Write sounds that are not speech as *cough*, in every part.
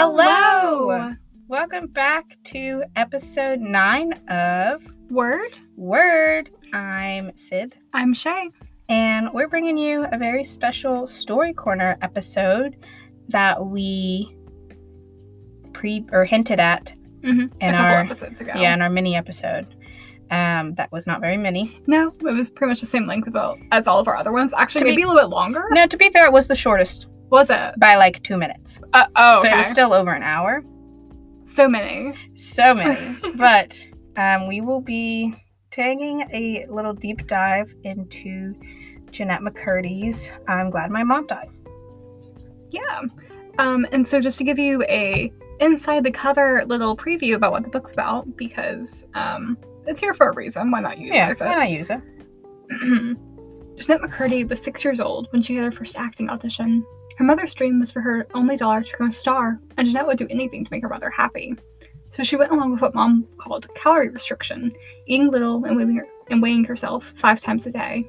Hello. Welcome back to episode nine of Word. Word. I'm Sid, I'm Shay. and we're bringing you a very special Story Corner episode that we pre or hinted at Mm-hmm. In a couple our- episodes ago. yeah in our mini episode. Um, that was not very many. No, it was pretty much the same length about as all of our other ones. Actually, To be- maybe a little bit longer. No, to be fair, it was the shortest Was it? by like two minutes. Uh, oh, So okay. it was still over an hour. so many. So many. *laughs* but um, we will be taking a little deep dive into Jennette McCurdy's I'm Glad My Mom Died. Yeah. Um, and so just to give you a inside the cover little preview about what the book's about, because um, it's here for a reason. Why not use Yeah, utilize why not use it? it? *clears throat* Jennette McCurdy was six years old when she had her first acting audition. Her mother's dream was for her only daughter to become a star, and Jennette would do anything to make her mother happy. So she went along with what mom called calorie restriction, eating little and weighing, her, and weighing herself five times a day.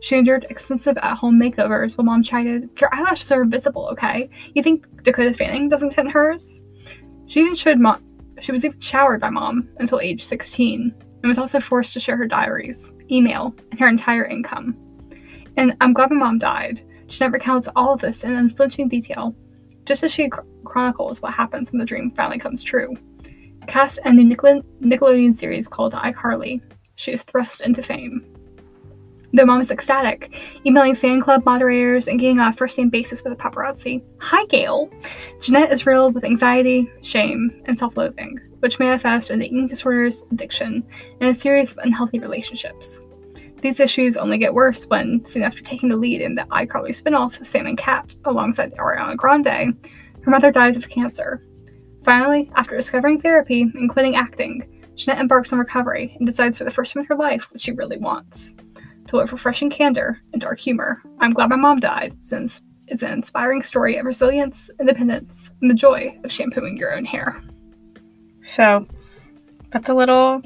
She endured extensive at-home makeovers while mom chided, "Your eyelashes are invisible, okay? You think Dakota Fanning doesn't tint hers?" She even showed mom. She was even showered by mom until age 16, and was also forced to share her diaries, email, and her entire income. And I'm glad my mom died. Jennette recounts all of this in unflinching detail, just as she chro- chronicles what happens when the dream finally comes true. Cast in a new Nickel- Nickelodeon series called iCarly, she is thrust into fame. Though mom is ecstatic, emailing fan club moderators and getting on a first name basis with a paparazzi. Hi, Gail! Jennette is riddled with anxiety, shame, and self loathing, which manifest in eating disorders, addiction, and a series of unhealthy relationships. These issues only get worse when, soon after taking the lead in the iCarly spin-off of Sam and Cat alongside Ariana Grande, her mother dies of cancer. Finally, after discovering therapy and quitting acting, Jennette embarks on recovery and decides for the first time in her life what she really wants. To with refreshing candor and dark humor, I'm Glad My Mom Died an, is an inspiring story of resilience, independence, and the joy of shampooing your own hair. So that's a little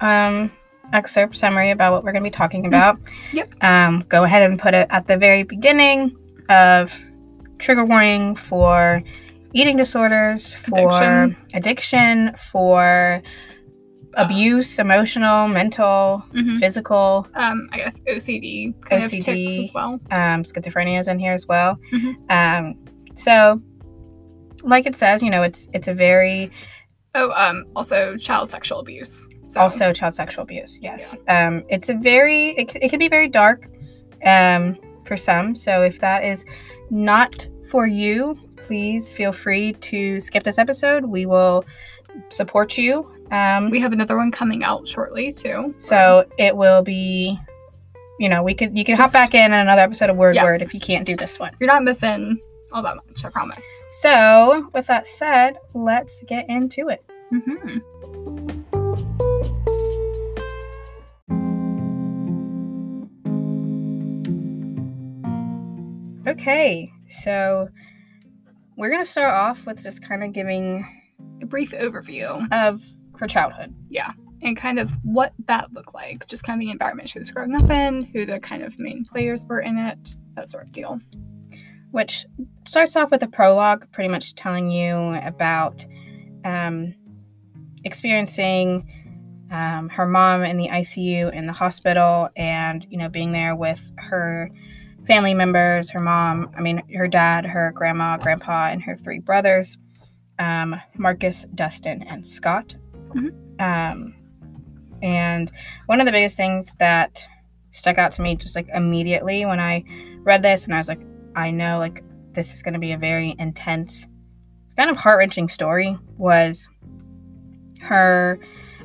um, excerpt summary about what we're going to be talking about. Yep. Um, go ahead and put it at the very beginning of trigger warning for eating disorders, for Addiction. addiction, for abuse, emotional, mental, Mhm. physical. Um, I guess OCD kind of OCD. tics as well. um, schizophrenia is in here as well. Mhm. Um, so, like it says, you know, it's it's a very Oh, um, also child sexual abuse. So, also child sexual abuse. Yes, um, it's a very it, it can be very dark um, for some. So if that is not for you, please feel free to skip this episode. We will support you. Um, we have another one coming out shortly too. so it will be. You know, we could you can hop back in on another episode of Word Yeah. Word if you can't do this one. you're not missing all that much. I promise. So, with that said, let's get into it. hmm Okay, so we're gonna start off with just kind of giving A brief overview of her childhood. Yeah, and kind of what that looked like. Just kind of the environment she was growing up in, who the kind of main players were in it, that sort of deal. which starts off with a prologue, pretty much telling you about um, experiencing um, her mom in the ICU in the hospital, and you know being there with her family members, her mom, I mean her dad, her grandma, grandpa, and her three brothers, um, Marcus, Dustin, and Scott. Mhm. Um, and one of the biggest things that stuck out to me just like immediately when I read this, and I was like. I know like this is going to be a very intense, kind of heart wrenching story. Was her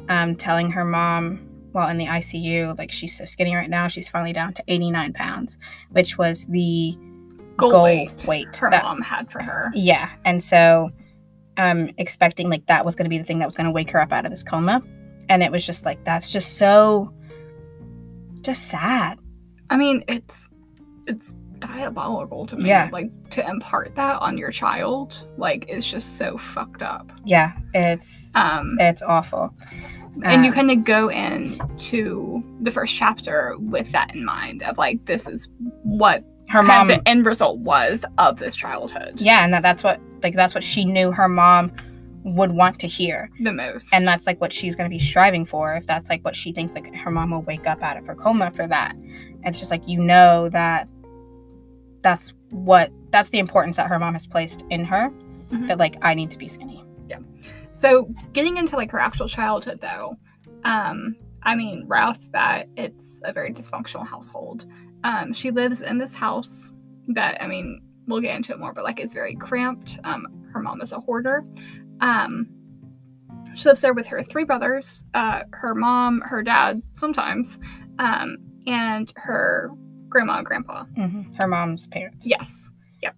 um, telling her mom while in the ICU, like she's so skinny right now, she's finally down to 89 pounds, which was the Goal, goal weight, weight her that- mom had for her. yeah, and so um, expecting like that was going to be the thing that was going to wake her up out of this coma, and it was just like that's just so, just sad. I mean, it's it's diabolical to me. Yeah. Like to impart that on your child, like it's just so fucked up. Yeah, it's Um it's awful. and you Um, kind of go into the first chapter with that in mind of like this is what her mom the end result was of this childhood. yeah and that, that's what like that's what she knew her mom would want to hear The most. and that's like what she's going to be striving for if that's like what she thinks like her mom will wake up out of her coma for that and it's just like you know that that's what that's the importance that her mom has placed in her Mhm. that like i need to be skinny Yeah. So getting into like her actual childhood though, um, I mean, right that it's a very dysfunctional household. Um, she lives in this house that I mean, we'll get into it more, but like it's very cramped. Um, her mom is a hoarder. Um, she lives there with her three brothers, uh, her mom, her dad, sometimes, um, and her grandma and grandpa. her mom's parents Yes. Yep.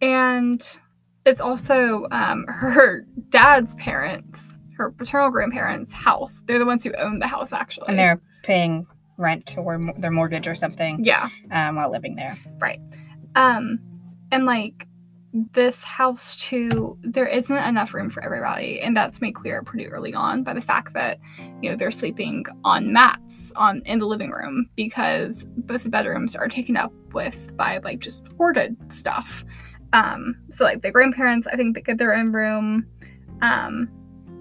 And it's also um, *laughs* her dad's parents, her paternal grandparents' house. They're the ones who own the house, actually. and they're paying rent or their mortgage or something yeah. um, while living there Right. Um, and like this house too, there isn't enough room for everybody, and that's made clear pretty early on by the fact that you know they're sleeping on mats on in the living room because both the bedrooms are taken up with by like just hoarded stuff. Um, so like the grandparents, I think they get their own room. Um,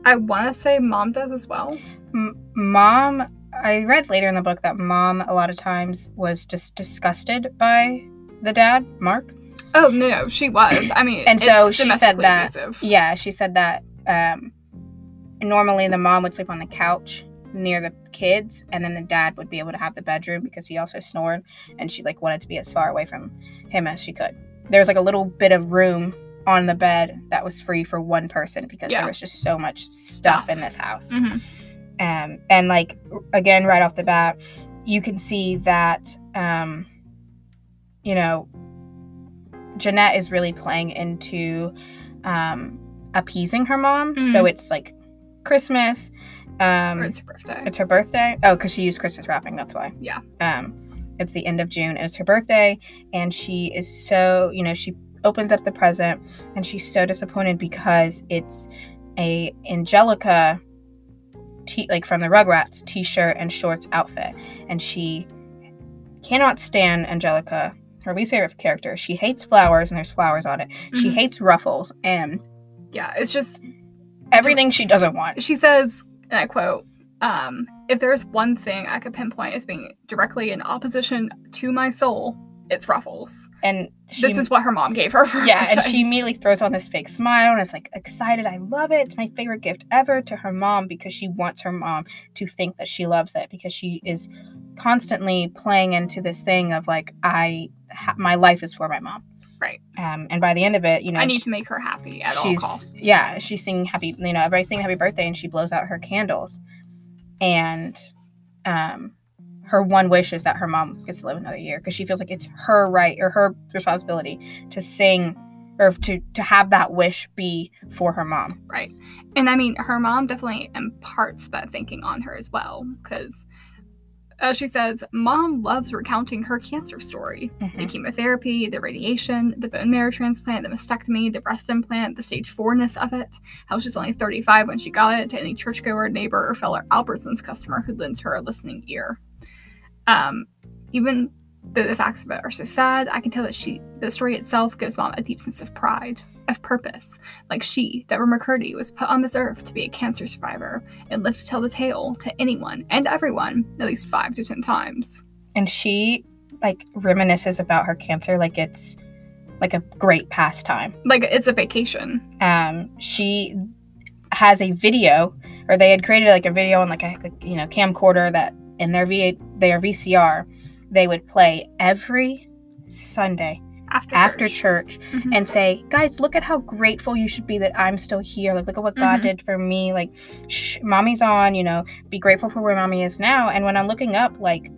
I want to say mom does as well. M- mom i read later in the book that mom a lot of times was just disgusted by the dad mark Oh no, no, she was. I mean, And so she said that- abusive. Yeah, she said that um, normally the mom would sleep on the couch near the kids, and then the dad would be able to have the bedroom because he also snored, and she like wanted to be as far away from him as she could. There was like a little bit of room on the bed that was free for one person because Yeah. there was just so much stuff, Stuff. in this house. Mhm. Um, and like again, right off the bat, you can see that um, you know Jennette is really playing into um, appeasing her mom. So Mhm. it's like Christmas. Um, Or it's her birthday. it's her birthday. Oh, because she used Christmas wrapping. That's why. Yeah. Um, it's the end of June and it's her birthday, and she is so you know she opens up the present and she's so disappointed because it's a Angelica, t- like from the Rugrats, t-shirt and shorts outfit, and she cannot stand Angelica. Her least favorite character. She hates flowers and there's flowers on it. She Mhm. hates ruffles and yeah, it's just everything she doesn't want. she says, and I quote, um, if there's one thing I could pinpoint as being directly in opposition to my soul, it's ruffles. And she, this is what her mom gave her yeah, and she immediately throws on this fake smile and is like excited. I love it. It's my favorite gift ever to her mom because she wants her mom to think that she loves it because she is constantly playing into this thing of like I my life is for my mom. Right. Um, and by the end of it, you know, I need to make her happy at all costs. yeah, she's singing happy. You know, everybody's singing happy birthday, and she blows out her candles, and um, her one wish is that her mom gets to live another year because she feels like it's her right or her responsibility to sing or to to have that wish be for her mom. Right. And I mean, her mom definitely imparts that thinking on her as well. Because, as she says, mom loves recounting her cancer story the Mhm. chemotherapy, the radiation, the bone marrow transplant, the mastectomy, the breast implant, the stage fourness of it, how she's only 35 when she got it, to any churchgoer, neighbor, or fellow Albertsons customer who lends her a listening ear. Um, even though the facts of it are so sad, I can tell that she, the story itself gives mom a deep sense of pride, of purpose, like she, Deborah McCurdy, was put on this earth to be a cancer survivor and live to tell the tale to anyone and everyone at least five to ten times. And she like reminisces about her cancer like it's like a great pastime. Like it's a vacation. um, she has a video, or they had created like a video on like a like, you know camcorder that in their V their VCR they would play every Sunday After after church. church Mhm. and say, guys, look at how grateful you should be that I'm still here. Like, look at what God Mhm. did for me. Like, shh, mommy's on. You know, be grateful for where mommy is now. And when I'm looking up like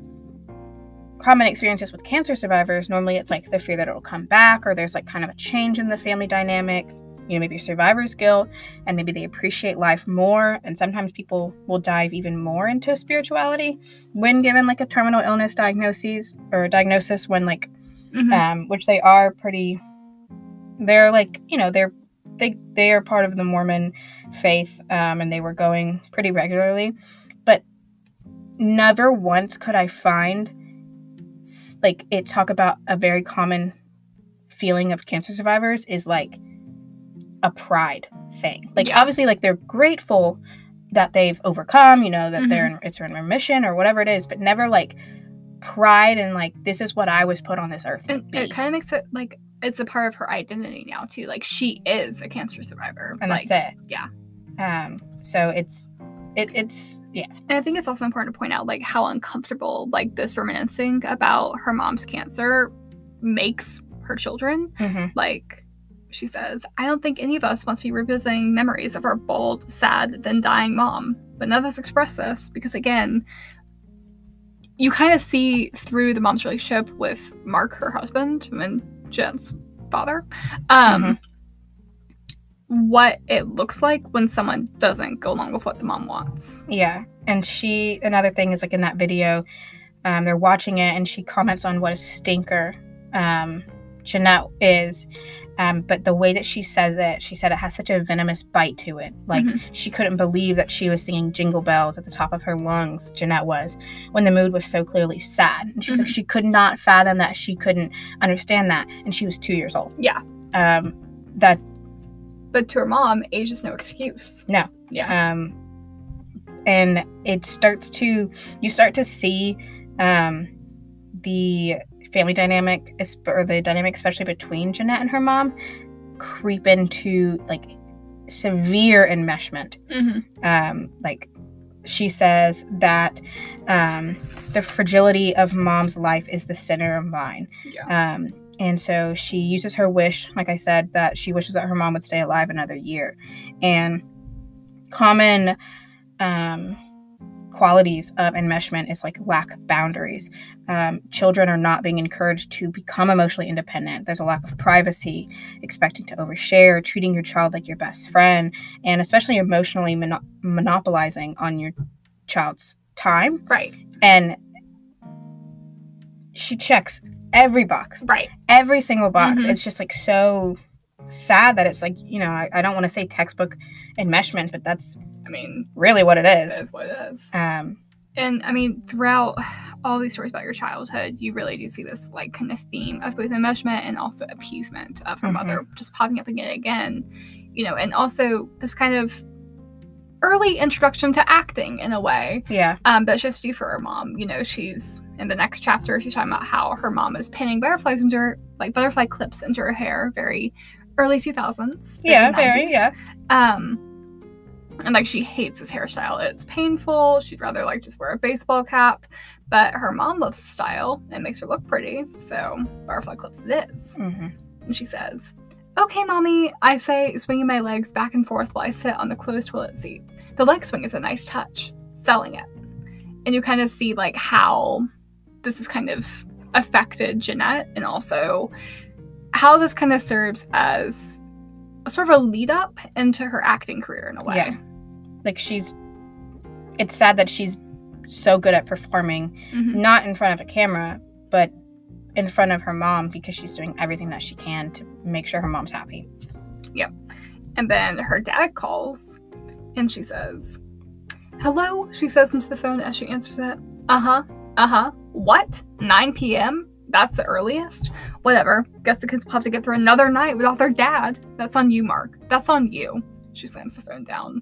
common experiences with cancer survivors, normally it's like the fear that it'll come back, or there's like kind of a change in the family dynamic. You know, maybe survivor's guilt, and maybe they appreciate life more. And sometimes people will dive even more into spirituality when given like a terminal illness diagnosis or diagnosis when like Mhm. um, which they are pretty. They're like you know they're they they are part of the Mormon faith, um, and they were going pretty regularly, but never once could I find like it talk about a very common feeling of cancer survivors is like a pride thing. Like Yeah. obviously like they're grateful that they've overcome, you know, that they're Mm-hmm. in, it's in remission or whatever it is, but never like pride and like this is what I was put on this earth And be. it kind of makes it like it's a part of her identity now too. Like she is a cancer survivor. and like, that's it. yeah. Um so it's it, it's yeah. And I think it's also important to point out like how uncomfortable like this reminiscing about her mom's cancer makes her children. Mhm. Like she says, I don't think any of us wants to be revisiting memories of our bold, sad, then dying mom. But none of us express this because again, you kind of see through the mom's relationship with Mark, her husband, and Jen's father, um, what it looks like when someone doesn't go along with what the mom wants. Yeah. And she, another thing is like in that video, um, they're watching it and she comments on what a stinker um, Jennette is. Um, but the way that she says it, she said it has such a venomous bite to it. Like Mhm. she couldn't believe that she was singing jingle bells at the top of her lungs, Jennette was, when the mood was so clearly sad. And she's like, Mhm. she could not fathom that. She couldn't understand that. And she was two years old. Yeah. Um, that But to her mom, age is no excuse. No. Yeah. um, and it starts to you start to see um, the family dynamic or the dynamic especially between jennette and her mom creep into like severe enmeshment hmm um, like she says that um, the fragility of mom's life is the center of mine Yeah. um, and so she uses her wish, like I said, that she wishes that her mom would stay alive another year. And common um, qualities of enmeshment is like lack of boundaries. Um, children are not being encouraged to become emotionally independent. There's a lack of privacy, expecting to overshare, treating your child like your best friend, and especially emotionally mono- monopolizing on your child's time. Right. And she checks every box Right. every single box. Mhm. It's just like so sad that it's like, you know, I, I don't want to say textbook enmeshment, but that's I mean, really what it is. is what it is. Um, And I mean, throughout all these stories about your childhood, you really do see this like kind of theme of both enmeshment and also appeasement of her Mhm. mother just popping up again and again. You know, and also this kind of early introduction to acting in a way yeah. um, that she has to do for her mom. You know, she's in the next chapter, she's talking about how her mom is pinning butterflies into her, like butterfly clips into her hair, very early 2000s. Yeah, very, yeah. Um, and like she hates his hairstyle. It's painful. She'd rather like just wear a baseball cap. But her mom loves the style. It makes her look pretty. So butterfly clips it is. hmm And she says, Okay, mommy, I say, swinging my legs back and forth while I sit on the closed toilet seat. The leg swing is a nice touch. Selling it. And you kind of see like how this has kind of affected Jennette and also how this kind of serves as sort of a lead up into her acting career in a way. Yeah. Like she's, it's sad that she's so good at performing, Mhm. not in front of a camera, but in front of her mom because she's doing everything that she can to make sure her mom's happy. Yep. And then her dad calls and she says, Hello, she says into the phone as she answers it. Uh huh. Uh huh. What? 9 p.m.? That's the earliest? Whatever. Guess the kids will have to get through another night without their dad. That's on you, Mark. That's on you. She slams the phone down.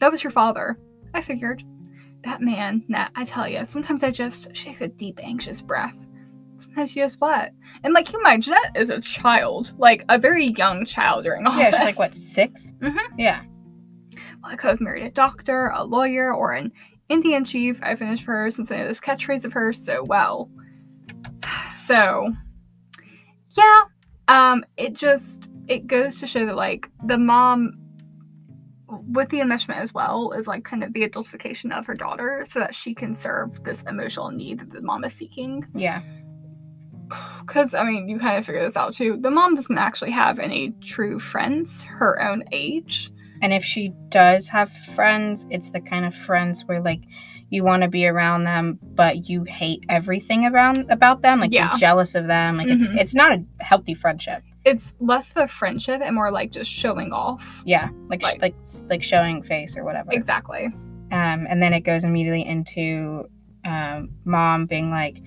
That was your father. I figured. That man, Nat, I tell you, sometimes I just she takes a deep, anxious breath. Sometimes you just what? And like you imagine that is a child, like a very young child during all yeah, this. she's like, what, 6 Mm-hmm. Yeah. Well, I could have married a doctor, a lawyer, or an Indian chief. I finished for her since I know this catchphrase of hers so well. *sighs* So, yeah, um, it just it goes to show that like the mom with the enmeshment as well is like kind of the adultification of her daughter so that she can serve this emotional need that the mom is seeking Yeah. *sighs* because I mean, you kind of figure this out too. The mom doesn't actually have any true friends her own age. And if she does have friends, it's the kind of friends where like you want to be around them, but you hate everything around about them. Like Yeah. you're jealous of them. Like it's Mhm. it's not a healthy friendship. It's less of a friendship and more like just showing off. Yeah, like Like- like like, showing face or whatever. Exactly. Um, and then it goes immediately into um, mom being like,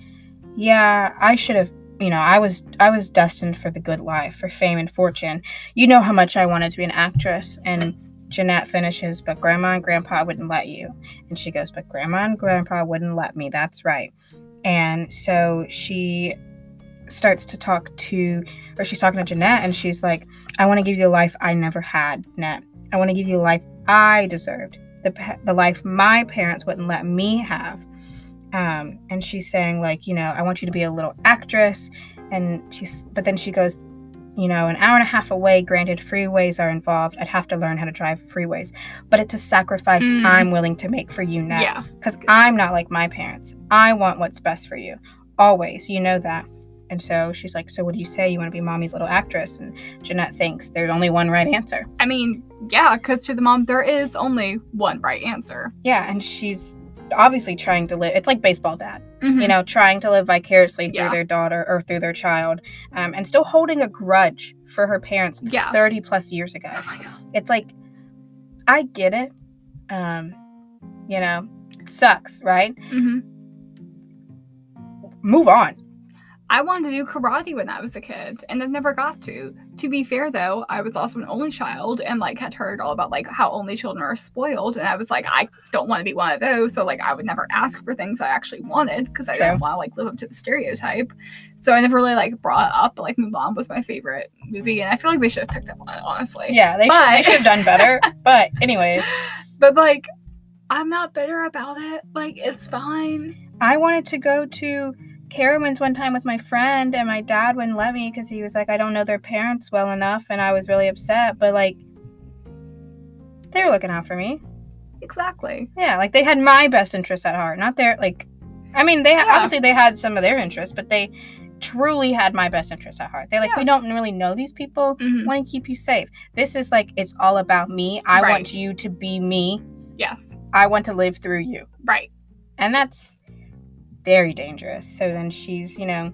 "Yeah, I should have you know, I was I was destined for the good life, for fame and fortune. You know how much I wanted to be an actress and Jennette finishes, but grandma and grandpa wouldn't let you. And she goes, but grandma and grandpa wouldn't let me. That's right. And so she starts to talk to, or she's talking to Jennette, and she's like, I want to give you the life I never had, Jennette. I want to give you the life I deserved, the, the life my parents wouldn't let me have. Um, and she's saying, like, you know, I want you to be a little actress. And she's, but then she goes, you know, an hour and a half away, granted, freeways are involved. I'd have to learn how to drive freeways, but it's a sacrifice Mm. I'm willing to make for you now. Yeah. Because I'm not like my parents. I want what's best for you. Always. You know that. And so she's like, So what do you say? You want to be mommy's little actress? And Jennette thinks there's only one right answer. I mean, yeah, because to the mom, there is only one right answer. Yeah. And she's obviously trying to live. It's like baseball dad, Mhm. you know, trying to live vicariously through Yeah. their daughter or through their child um, and still holding a grudge for her parents Yeah. 30 plus years ago. Oh. It's like, I get it. Um, you know, it sucks, right? hmm Move on. I wanted to do karate when I was a kid, and I never got to. To be fair, though, I was also an only child, and like had heard all about like how only children are spoiled, and I was like, I don't want to be one of those. So like, I would never ask for things I actually wanted because I True. didn't want to like live up to the stereotype. So I never really like brought up. But like Mulan was my favorite movie, and I feel like they should have picked up on it, honestly. Yeah, they, should, But- they should have done better. *laughs* but, anyways, But like, I'm not bitter about it. Like, it's fine. I wanted to go to Carowinds one time with my friend, and my dad wouldn't let me because he was like, I don't know their parents well enough, and I was really upset. But, like, they were looking out for me. Exactly. Yeah, like they had my best interest at heart, not their, like, I mean, they ha- Yeah. obviously they had some of their interests, but they truly had my best interest at heart. They're like, we don't really know these people. Mhm. want to keep you safe. This is like it's all about me. I Right. want you to be me. Yes. I want to live through you. Right. And that's very dangerous. So then she's, you know,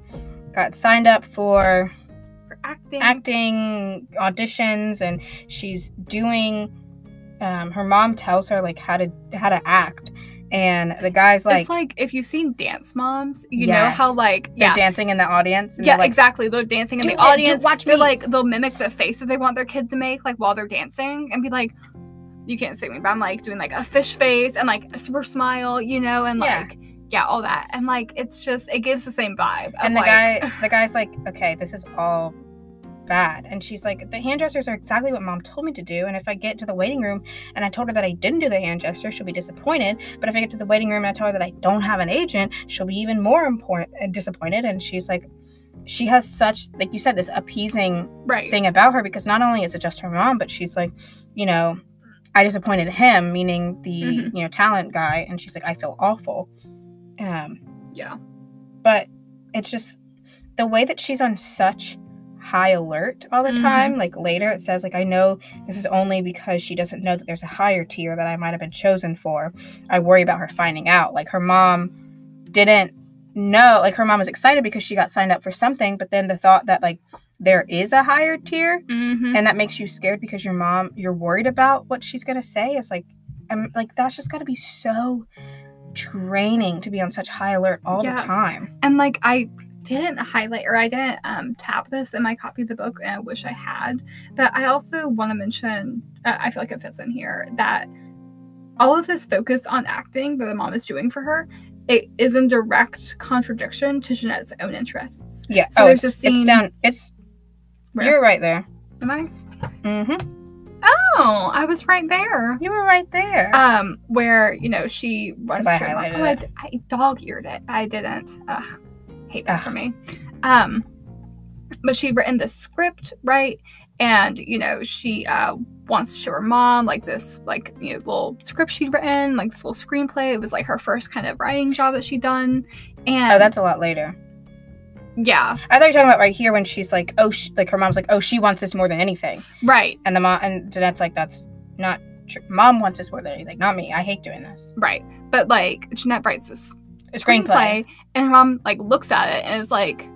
got signed up for For acting. acting auditions and she's doing um, her mom tells her like how to how to act and the guy's like, it's like if you've seen Dance Moms, you know how Yes. like they're dancing in the audience and yeah, they're like, exactly. They're dancing in the it, audience. watch they're me." like they'll mimic the face that they want their kid to make, like while they're dancing, and be like, "You can't see me," but I'm like doing like a fish face and like a super smile, you know, and Yeah. like yeah, all that, and like it's just it gives the same vibe. And the like, guy the guy's like okay this is all bad and she's like the hand gestures are exactly what mom told me to do and if i get to the waiting room and i told her that i didn't do the hand gesture she'll be disappointed but if i get to the waiting room and i tell her that i don't have an agent she'll be even more important uh, disappointed and she's like she has such like you said this appeasing right. thing about her because not only is it just her mom but she's like you know i disappointed him meaning the Mhm. you know talent guy and she's like i feel awful um Yeah. but it's just the way that she's on such high alert all the Mhm. time like later it says like i know this is only because she doesn't know that there's a higher tier that i might have been chosen for i worry about her finding out like her mom didn't know like her mom was excited because she got signed up for something but then the thought that like there is a higher tier Mm-hmm. and that makes you scared because your mom you're worried about what she's gonna say is like i'm like that's just gotta be so draining to be on such high alert all Yes. the time And like I didn't highlight or I didn't um, tap this in my copy of the book, and I wish I had. But I also want to mention, uh, I feel like it fits in here that all of this focus on acting that the mom is doing for her, it is in direct contradiction to Jennette's own interests. yeah So oh there's it's, a scene- it's down it's Where? you're right there Am I? mm-hmm Oh, I was right there. you were right there Um, where you know she was. I to her mom- highlighted oh, I it. d- I, dog eared it. I didn't. Ugh, hate that Ugh. for me. Um, but she'd written the script, right? And you know she uh wants to show her mom like this, like you know, little script she'd written, like this little screenplay. It was like her first kind of writing job that she'd done. And oh that's a lot later yeah, i thought you were talking about right here when she's like oh she, like her mom's like oh she wants this more than anything. Right, and the mom and Jennette's like that's not true mom wants this more than anything not me. I hate doing this. Right. But like Jennette writes this a screenplay. and her mom like looks at it and is like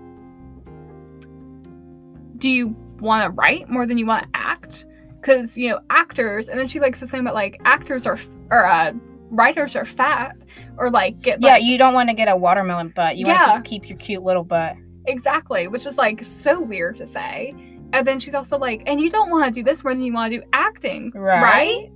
do you want to write more than you want to act? Because you know actors and then she likes to say about like actors are or uh writers are fat or like get yeah like you don't want to get a watermelon butt. You Yeah. want to keep your cute little butt Exactly, which is like so weird to say. And then she's also like, and you don't want to do this more than you want to do acting, right?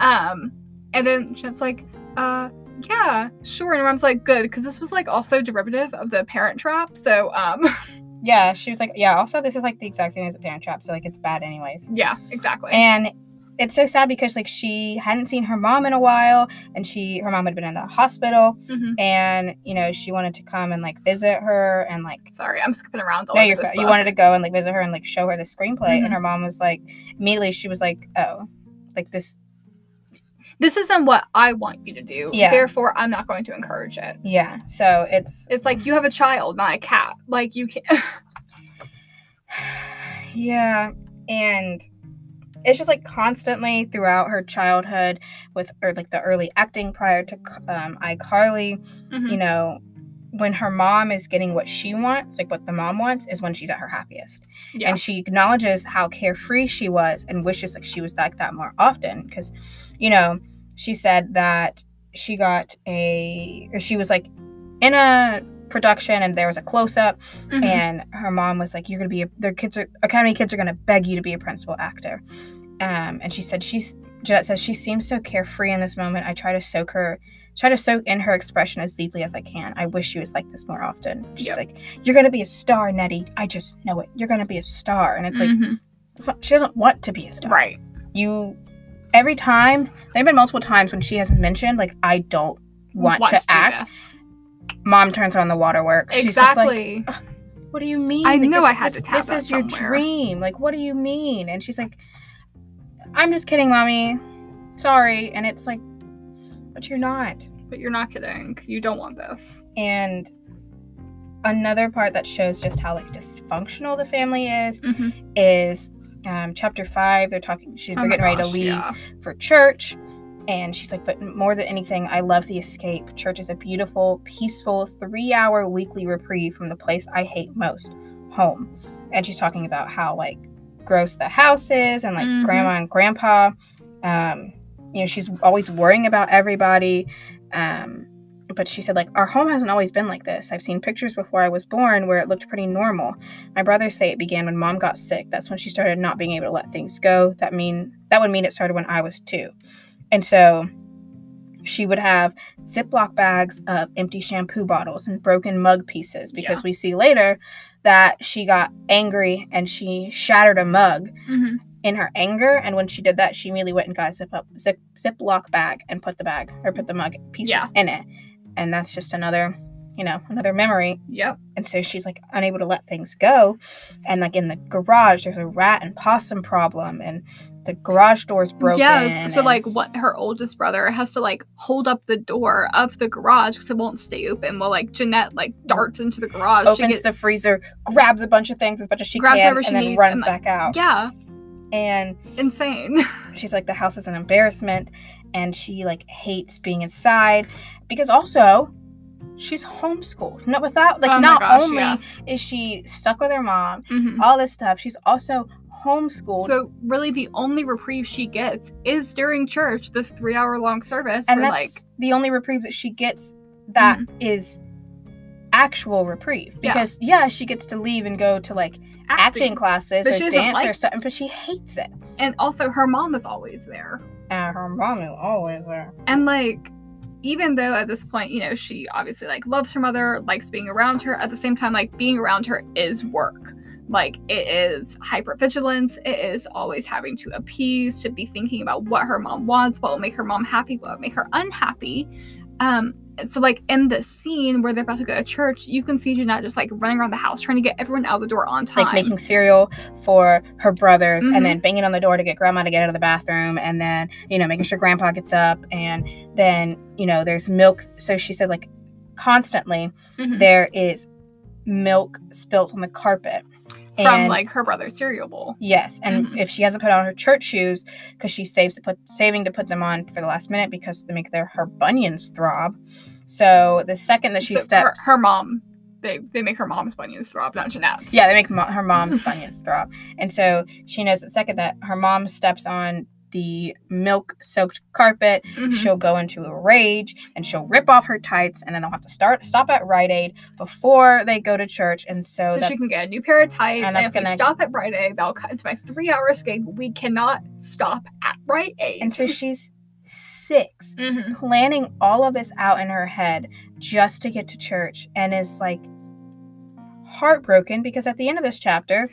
Um, and then Jennette's like, uh, yeah, sure. And mom's like, good, because this was like also derivative of the Parent Trap. So, um, *laughs* Yeah, she was like, yeah. Also, this is like the exact same as the Parent Trap, so like it's bad anyways. yeah, exactly. And it's so sad because like she hadn't seen her mom in a while, and she her mom had been in the hospital, Mhm. and you know she wanted to come and like visit her and like Sorry, I'm skipping around all no, you're this you wanted to go and like visit her and like show her the screenplay, Mhm. and her mom was like immediately she was like, oh, like this, This isn't what I want you to do. Yeah. Therefore, I'm not going to encourage it. yeah. So it's It's like you have a child, not a cat. Like you can't. *sighs* yeah, and it's just like constantly throughout her childhood with or like the early acting prior to um, iCarly. Mhm. you know, when her mom is getting what she wants, like what the mom wants, is when she's at her happiest. yeah. And she acknowledges how carefree she was and wishes like she was like that more often. Because, you know, she said that she got a, or she was like in a production and there was a close up Mhm. and her mom was like, "You're gonna be a, their kids are academy kids are gonna beg you to be a principal actor." Um, and she said she's Jennette says she seems so carefree in this moment. I try to soak her, try to soak in her expression as deeply as I can. I wish she was like this more often. She's Yep. like, "You're gonna be a star, Nettie. I just know it. You're gonna be a star." And it's like Mhm. it's not, she doesn't want to be a star. right. You every time there have been multiple times when she has mentioned like I don't want, to do act. this. Mom turns on the waterworks. She's just like, Exactly. what do you mean? I Like, know this- I had this, to tap This is your dream. Like, what do you mean? And she's like, I'm just kidding, mommy. Sorry. And it's like, but you're not. but you're not kidding. You don't want this. And another part that shows just how like dysfunctional the family is Mhm. is um, chapter five. They're talking. She, Oh they're my getting ready to leave yeah. for church. And she's like, but more than anything, I love the escape. Church is a beautiful, peaceful, three hour weekly reprieve from the place I hate most home. And she's talking about how, like, gross the house is and, like, Mhm. grandma and grandpa. Um, you know, she's always worrying about everybody. Um, but she said, like, our home hasn't always been like this. I've seen pictures before I was born where it looked pretty normal. My brothers say it began when mom got sick. That's when she started not being able to let things go. That mean that would mean it started when I was two. And so she would have Ziploc bags of empty shampoo bottles and broken mug pieces because Yeah. we see later that she got angry and she shattered a mug Mhm. in her anger. And when she did that, she immediately went and got a zip up zip Ziploc bag and put the bag or put the mug pieces Yeah. in it. And that's just another, you know, another memory Yep. and so she's like unable to let things go and like in the garage there's a rat and possum problem and the garage door's broken Yes. So and- like, what her oldest brother has to like hold up the door of the garage because it won't stay open. While like Jennette like darts into the garage to opens get the freezer grabs a bunch of things as much as she Grabs can whatever she and then needs, runs and, back out yeah, and insane. *laughs* she's like the house is an embarrassment and she like hates being inside because also she's homeschooled not without like oh not gosh, only yes. is she stuck with her mom Mhm. all this stuff she's also homeschooled So really, the only reprieve she gets is during church, this three-hour-long service. and where, that's like, the only reprieve that she gets that mm-hmm. is actual reprieve because yeah. she gets to leave and go to like acting, classes But or dance or like- something but she hates it and also her mom is always there. and her mom is always there And like, even though at this point, you know, she obviously like loves her mother, likes being around her, at the same time, like being around her is work. Like it is hypervigilance. It is always having to appease, to be thinking about what her mom wants, what will make her mom happy, what will make her unhappy. Um, so like in the scene where they're about to go to church, you can see Jennette just like running around the house trying to get everyone out the door on time. like making cereal for her brothers Mhm. and then banging on the door to get grandma to get out of the bathroom and then you know making sure grandpa gets up and then you know there's milk so she said like constantly Mhm. there is milk spilt on the carpet from like her brother's cereal bowl. Yes, and Mhm. if she hasn't put on her church shoes because she saves to put saving to put them on for the last minute because they make their her bunions throb. So the second that she So her, steps, her mom, they they make her mom's bunions throb, not Jennette's. yeah, they make mo- her mom's bunions throb, and so she knows the second that her mom steps on the milk soaked carpet. Mhm. She'll go into a rage and she'll rip off her tights, and then they'll have to start stop at Rite Aid before they go to church. And so, So she can get a new pair of tights, and and, if we gonna- stop at Rite Aid, that'll cut into my three-hour escape. We cannot stop at Rite Aid. and so she's six, Mhm. planning all of this out in her head just to get to church, and is like heartbroken because at the end of this chapter,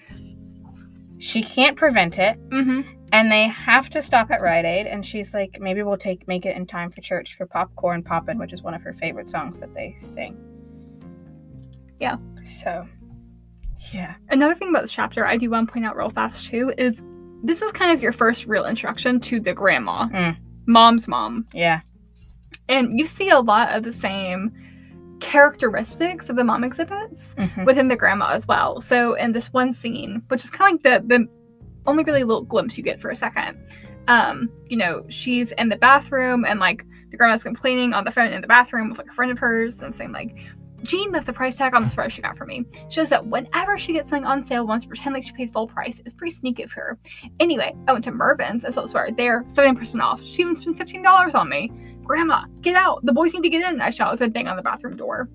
she can't prevent it. Mhm. And they have to stop at Rite Aid and she's like maybe we'll take make it in time for church for popcorn poppin which is one of her favorite songs that they sing Yeah. so yeah Another thing about this chapter I do want to point out real fast too is this is kind of your first real introduction to the grandma, Mm. mom's mom, yeah and you see a lot of the same characteristics of the mom exhibits Mhm. within the grandma as well. So in this one scene, which is kind of like the the only really little glimpse you get for a second, um, you know, she's in the bathroom and like the grandma's complaining on the phone in the bathroom with like a friend of hers and saying like, Jean left the price tag on the sweater she got for me. Shows that whenever she gets something on sale, wants to pretend like she paid full price. It's pretty sneaky of her. Anyway, I went to Mervyn's. I saw the sweater there, 70% off. She even spent $15 on me. Grandma, get out. The boys need to get in. I shout as I bang on the bathroom door.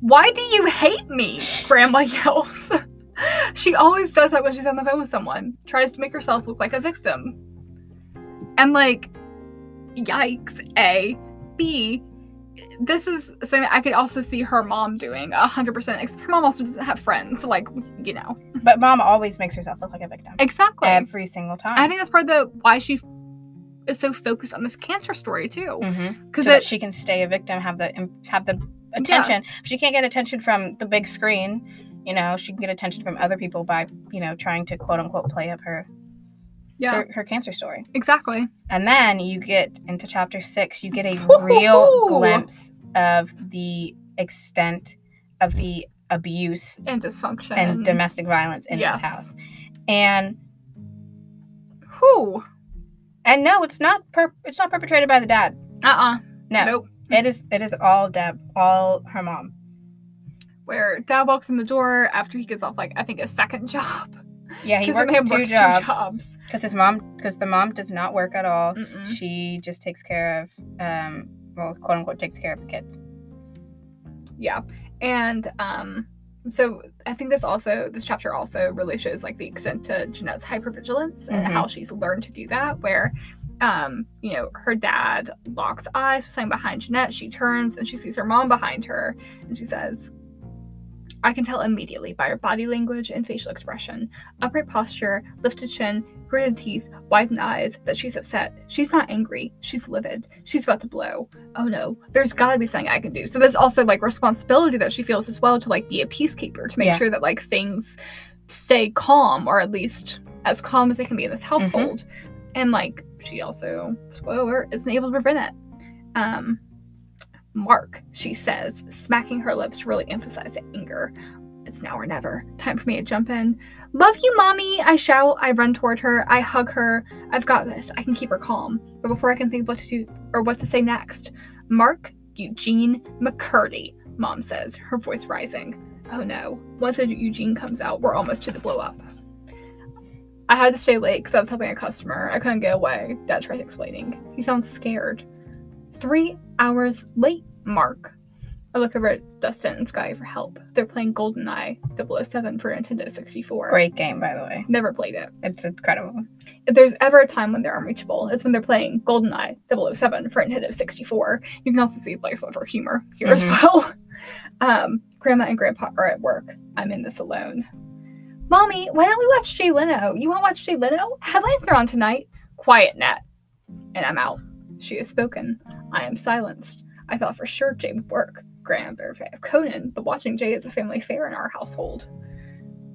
Why do you hate me? Grandma *laughs* yells. *laughs* she always does that when she's on the phone with someone, tries to make herself look like a victim. And like, yikes, A. B, this is something I could also see her mom doing 100%. Except her mom also doesn't have friends, so like, you know. but mom always makes herself look like a victim Exactly. every single time I think that's part of the why she is so focused on this cancer story too. Mm-hmm. Because so that she can stay a victim have the have the attention she can't get attention from the big screen you know she can get attention from other people by you know trying to quote unquote play up her yeah, her, cancer story exactly. And then you get into chapter six, you get a *laughs* real glimpse of the extent of the abuse And dysfunction. and domestic violence in Yes. this house. And who? and no, it's not per- it's not perpetrated by the dad. Uh-uh. No. Nope. It is it is all Deb, all her mom. Where dad walks in the door after he gets off like I think a second *laughs* job. Yeah, he works two works jobs because his mom because the mom does not work at all. Mm-mm. She just takes care of um well quote unquote takes care of the kids. Yeah. And um so I think this also this chapter also really shows like the extent to Jennette's hypervigilance and Mhm. how she's learned to do that where um you know her dad locks eyes with something behind Jennette she turns and she sees her mom behind her and she says I can tell immediately by her body language and facial expression, upright posture, lifted chin, gritted teeth, widened eyes, that she's upset. She's not angry. She's livid. She's about to blow. Oh no, there's gotta be something I can do. So there's also like responsibility that she feels as well to like be a peacekeeper, to make Yeah. sure that like things stay calm, or at least as calm as they can be in this household. And like she also, spoiler, isn't able to prevent it. Um Mark, she says, smacking her lips to really emphasize the anger. It's now or never. Time for me to jump in. Love you, mommy! I shout. I run toward her. I hug her. I've got this. I can keep her calm. But before I can think of what to do or what to say next, Mark Eugene McCurdy, mom says, her voice rising. Oh no. Once Eugene comes out, we're almost to the blow up. I had to stay late because I was helping a customer. I couldn't get away. Dad tries explaining. He sounds scared. Three hours late, Mark. I look over at Dustin and Sky for help. They're playing GoldenEye 007 for Nintendo 64. Great game, by the way. Never played it. It's incredible. If there's ever a time when they're unreachable, it's when they're playing GoldenEye 007 for Nintendo 64. You can also see like some of her humor here as Mhm. well. *laughs* Um, Grandma and Grandpa are at work. I'm in this alone. Mommy, why don't we watch Jay Leno? You want to watch Jay Leno? Headlines are on tonight. Quiet, Nat. And I'm out. She has spoken. I am silenced. I thought for sure Jay would work. Graham, fan of Conan, but watching Jay is a family affair in our household.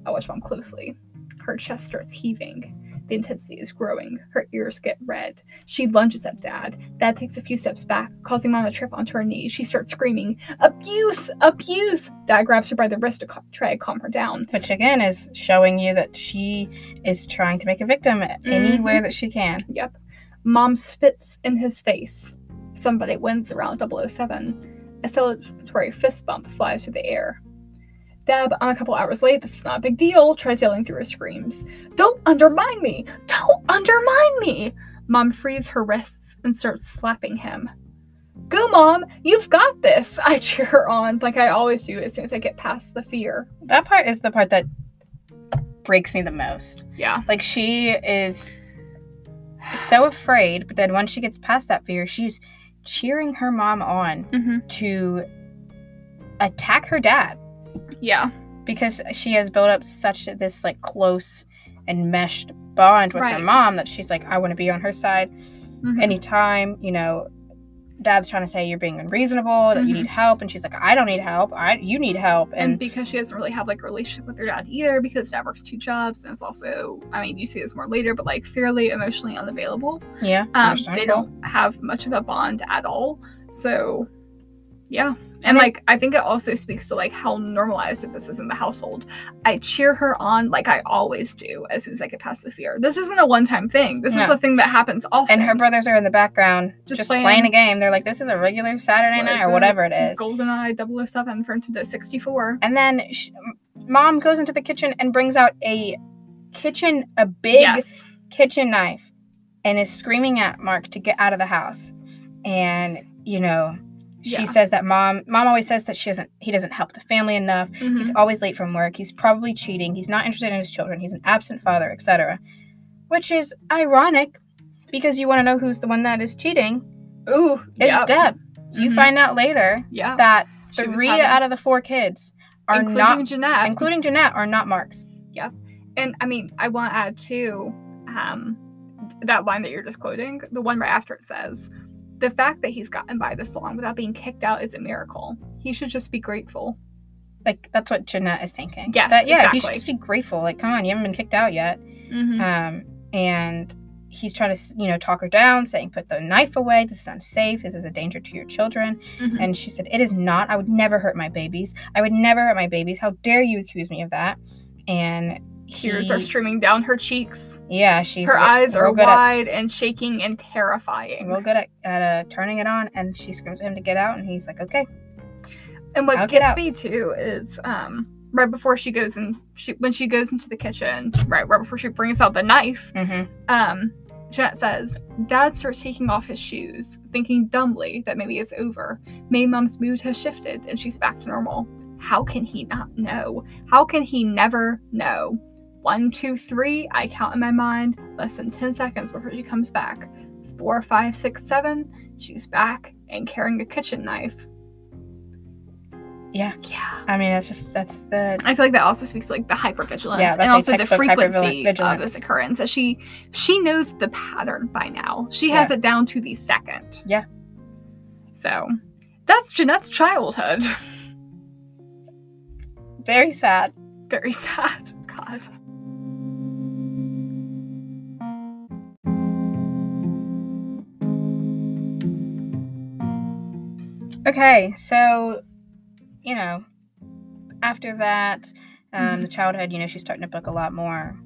I watch Mom closely. Her chest starts heaving. The intensity is growing. Her ears get red. She lunges at Dad. Dad takes a few steps back, causing Mom to trip onto her knees. She starts screaming, Abuse! Abuse! Dad grabs her by the wrist to ca- try to calm her down. Which again is showing you that she is trying to make a victim any Mhm. way that she can. Yep. Mom spits in his face. Somebody wins around 007. A celebratory fist bump flies through the air. Deb, I'm a couple hours late. This is not a big deal. Tries yelling through her screams. Don't undermine me! Don't undermine me! Mom frees her wrists and starts slapping him. Go, Mom! You've got this! I cheer her on, like I always do as soon as I get past the fear. That part is the part that breaks me the most. Yeah. Like she is so afraid, but then once she gets past that fear, she's cheering her mom on Mm-hmm. to attack her dad Yeah. because she has built up such this like close and meshed bond with her mom that she's like, I want to be on her side Mhm. anytime, you know, dad's trying to say you're being unreasonable, that you Mhm. need help, and she's like, I don't need help. I you need help. and, And, because she doesn't really have like a relationship with her dad either, because dad works two jobs and is also, I mean, you see this more later, but like fairly emotionally unavailable. yeah, Um, they don't have much of a bond at all. So, yeah. And mean- like, I think it also speaks to like how normalized this is in the household. I cheer her on like I always do as soon as I get past the fear. This isn't a one time thing. This is No. a thing that happens often. And her brothers are in the background Just just, playing- playing, a game. They're like, this is a regular Saturday night or whatever it is. GoldenEye 007 for Nintendo 64. And then sh mom goes into the kitchen and brings out a kitchen, a big yes. kitchen knife, and is screaming at Mark to get out of the house. And you know, she Yeah. says that mom, mom always says that she doesn't, he doesn't help the family enough. Mhm. He's always late from work. He's probably cheating. He's not interested in his children. He's an absent father, etc. Which is ironic because you want to know who's the one that is cheating. Ooh, It's yep. Deb. You Mhm. find out later Yeah. that three having- out of the four kids are including not, Jennette. including Jennette, are not Mark's. Yep. And I mean, I want to add too, um, that line that you're just quoting, the one right after it says, the fact that he's gotten by this long without being kicked out is a miracle. He should just be grateful. Like that's what Jennette is thinking. Yes, That, yeah, he exactly. should just be grateful. Like, come on, you haven't been kicked out yet. Mm-hmm. Um, and he's trying to, you know, talk her down, saying, "Put the knife away. This is unsafe. This is a danger to your children." Mhm. And she said, "It is not. I would never hurt my babies. I would never hurt my babies. How dare you accuse me of that?" And Tears he- are streaming down her cheeks. Yeah, she's her re- eyes are real good at wide and shaking and terrifying. real good at, at uh, turning it on. And she screams at him to get out, and he's like, "Okay." And what I'll gets me too is um right before she goes in she when she goes into the kitchen, right, right before she brings out the knife, Mm-hmm. um, Jennette says, Dad starts taking off his shoes, thinking dumbly that maybe it's over. May Mom's mood has shifted and she's back to normal. How can he not know? How can he never know? One, two, three, I count in my mind, less than 10 seconds before she comes back. Four, five, six, seven, she's back and carrying a kitchen knife. Yeah. Yeah. I mean, that's just that's the I feel like that also speaks to, like the hypervigilance Yeah, and also the frequency of this occurrence. That she she knows the pattern by now. She has it down to the second. Yeah. So that's Jennette's childhood. *laughs* very sad. Very sad. God. Okay, so you know, after that, um, the childhood, you know, she's starting to book a lot more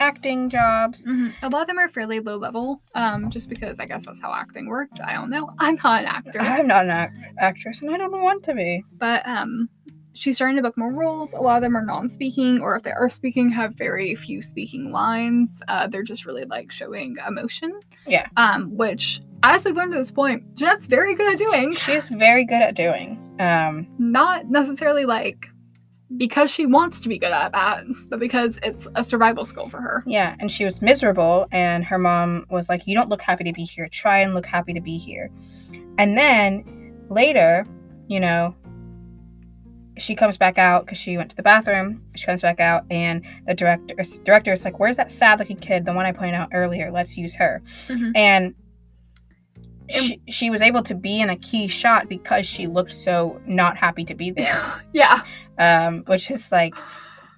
acting jobs. Mhm. A lot of them are fairly low level, um, just because I guess that's how acting works. I don't know. I'm not an actor. I'm not an act- actress, and I don't want to be. but um she's starting to book more roles a lot of them are non-speaking or if they are speaking have very few speaking lines uh, they're just really like showing emotion Yeah. um which as we've learned to this point jennette's very good at doing She's very good at doing. Um, not necessarily like because she wants to be good at that but because it's a survival skill for her yeah, and she was miserable, and her mom was like, "You don't look happy to be here. Try and look happy to be here." And then later, you know, she comes back out because she went to the bathroom. She comes back out, and the director director is like, "Where's that sad-looking kid? The one I pointed out earlier. Let's use her." Mhm. And And- she, she was able to be in a key shot because she looked so not happy to be *laughs* there, yeah um, which is like,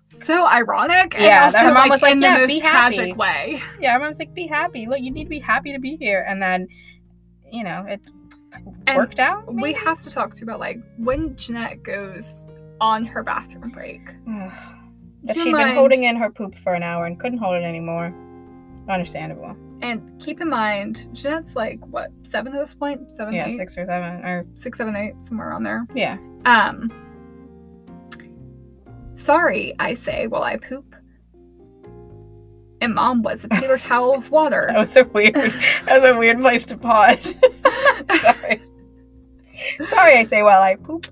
so ironic and Yeah, also her mom like, was like, in "Yeah, the be most happy." tragic way yeah, everyone's like, "Be happy. Look, you need to be happy to be here." And then, you know, it And worked out. we have to talk to you about like when jennette goes on her bathroom break *sighs* that she'd been holding in her poop for an hour and couldn't hold it anymore. Understandable. And keep in mind, Jennette's like what seven at this point? Seven, Yeah, eight? six or seven, or six, seven, eight, somewhere around there. yeah, Um, Sorry, I say while I poop. And mom was a paper *laughs* towel of water. That was a weird. that was a weird place to pause. *laughs* Sorry. Sorry, I say while I poop.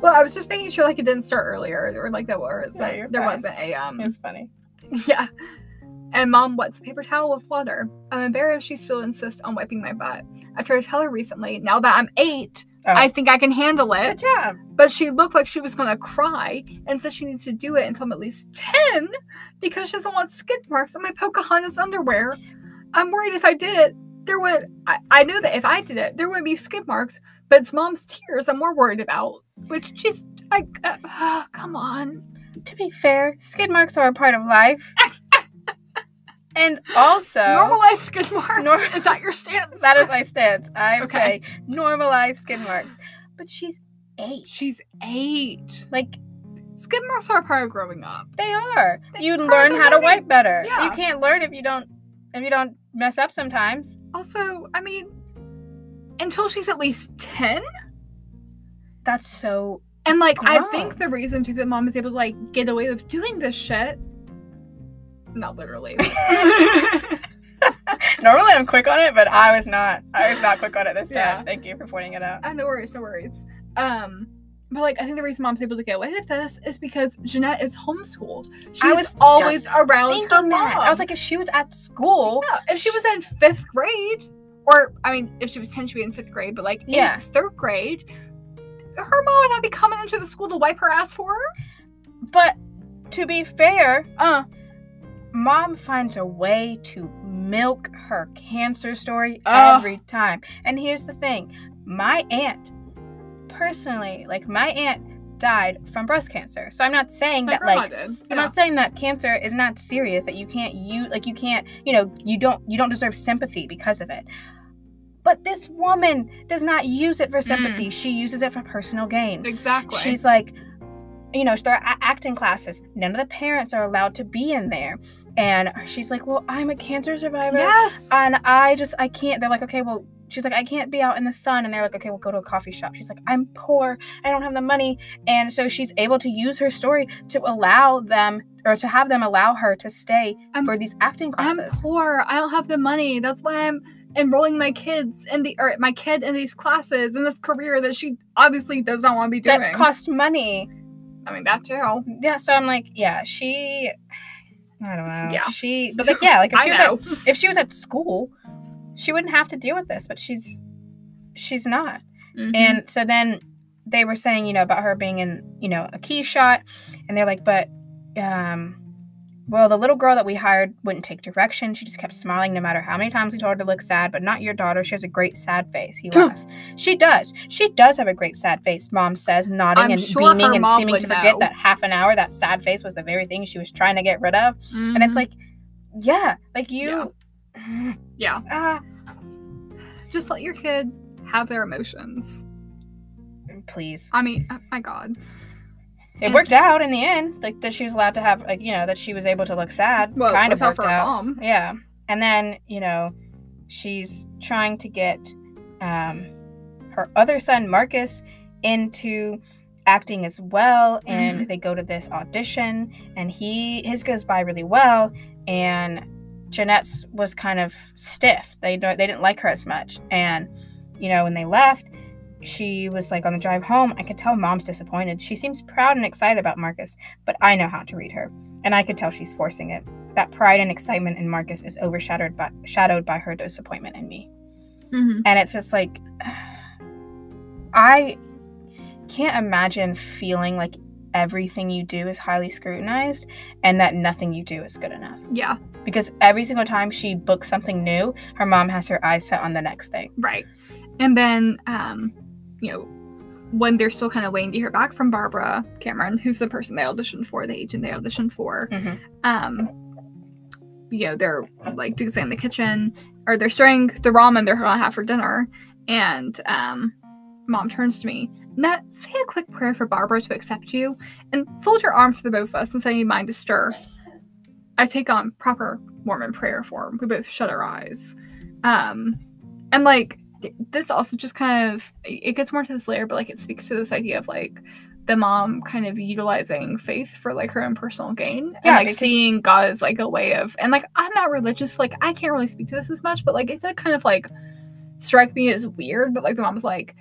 well, I was just making sure like it didn't start earlier or like that was No, like, there fine. wasn't a um It was funny. *laughs* yeah. And mom wets a paper towel with water. I'm embarrassed she still insists on wiping my butt. I tried to tell her recently, now that I'm eight, Oh. I think I can handle it. Good job. But she looked like she was gonna cry and said she needs to do it until I'm at least 10 because she doesn't want skid marks on my Pocahontas underwear. I'm worried if I did it, there would I, I knew that if I did it, there would be skid marks, but it's mom's tears I'm more worried about. Which she's like uh, *sighs* come on. To be fair, skid marks are a part of life. *laughs* and also, Normalize skin marks. Nor- *laughs* is that your stance? that is my stance. I Okay. say normalize skin marks. But she's eight. She's eight. like skin marks are a part of growing up. they are. You learn how to wipe better. Yeah. You can't learn if you don't if you don't mess up sometimes. Also, I mean, until she's at least 10? That's so And like, I think the reason too that mom is able to like get away with doing this shit. Not literally. *laughs* *laughs* normally I'm quick on it, but I was not. I was not quick on it this time. Yeah. Thank you for pointing it out. uh, no worries, no worries. Um, but like, I think the reason mom's able to get away with this is because Jennette is homeschooled. She's was always around her mom. that. I was like, if she was at school, yeah, if she was in fifth grade, or I mean, if she was 10, she'd be in fifth grade, but like in Yeah. third grade, her mom would not be coming into the school to wipe her ass for her. but to be fair, Uh, mom finds a way to milk her cancer story Ugh. every time. And here's the thing my aunt, personally, like my aunt died from breast cancer. So I'm not saying my that, like, did. I'm not saying that cancer is not serious, that you can't use, like, you can't, you know, you don't, you don't deserve sympathy because of it. But this woman does not use it for mm. sympathy. She uses it for personal gain. Exactly. She's like, you know, there are acting classes. None of the parents are allowed to be in there. And she's like, well, I'm a cancer survivor. yes. And I just, I can't. They're like, okay, well, she's like, I can't be out in the sun. And they're like, okay, we'll go to a coffee shop. She's like, I'm poor. I don't have the money. And so she's able to use her story to allow them, or to have them allow her to stay I'm- for these acting classes. I'm poor. I don't have the money. That's why I'm enrolling my kids in the or my kid in these classes in this career that she obviously does not want to be doing. that costs money. I mean that too. Yeah. So I'm like, yeah, she. I don't know. Yeah. She, but like, yeah, like if *laughs* she was know. at *laughs* if she was at school, she wouldn't have to deal with this, but she's she's not. Mhm. And so then they were saying, you know, about her being in, you know, a key shot, and they're like, but um well, the little girl that we hired wouldn't take direction. She just kept smiling no matter how many times we told her to look sad, but not your daughter. She has a great sad face. He laughs. She does. She does have a great sad face, mom says, nodding I'm and sure beaming and seeming to forget know. that half an hour that sad face was the very thing she was trying to get rid of. And it's Mhm. like, yeah, like you *sighs* yeah, ah just let your kid have their emotions. please. I mean, oh my God. It worked out in the end, like that she was allowed to have, like you know, that she was able to look sad. Well, kind of worked out mom. Yeah, and then you know, she's trying to get um, her other son Marcus into acting as well, and Mhm. they go to this audition, and he his goes by really well, and Jennette's was kind of stiff. They don't they didn't like her as much, and you know when they left. She was like on the drive home. I could tell mom's disappointed. She seems proud and excited about Marcus, but I know how to read her, and I could tell she's forcing it. That pride and excitement in Marcus is overshadowed by shadowed by her disappointment in me. Mhm. And it's just like *sighs* I can't imagine feeling like everything you do is highly scrutinized and that nothing you do is good enough. Yeah, Because every single time she books something new, her mom has her eyes set on the next thing. right. And then, um, you know, when they're still kind of waiting to hear back from Barbara Cameron, who's the person they auditioned for, the agent they auditioned for, Mhm. um, you know, they're like doing something in the kitchen, or they're stirring the ramen they're gonna have for dinner, and um, mom turns to me. Nat, say a quick prayer for Barbara to accept you, and fold your arms for the both of us and say you mind to stir. I take on proper Mormon prayer form. We both shut our eyes, um, and like th- this also just kind of it gets more to this layer, but like it speaks to this idea of like the mom kind of utilizing faith for like her own personal gain and Yeah, like seeing God as like a way of and like I'm not religious, like I can't really speak to this as much, but like it did kind of like strike me as weird. But like the mom's like,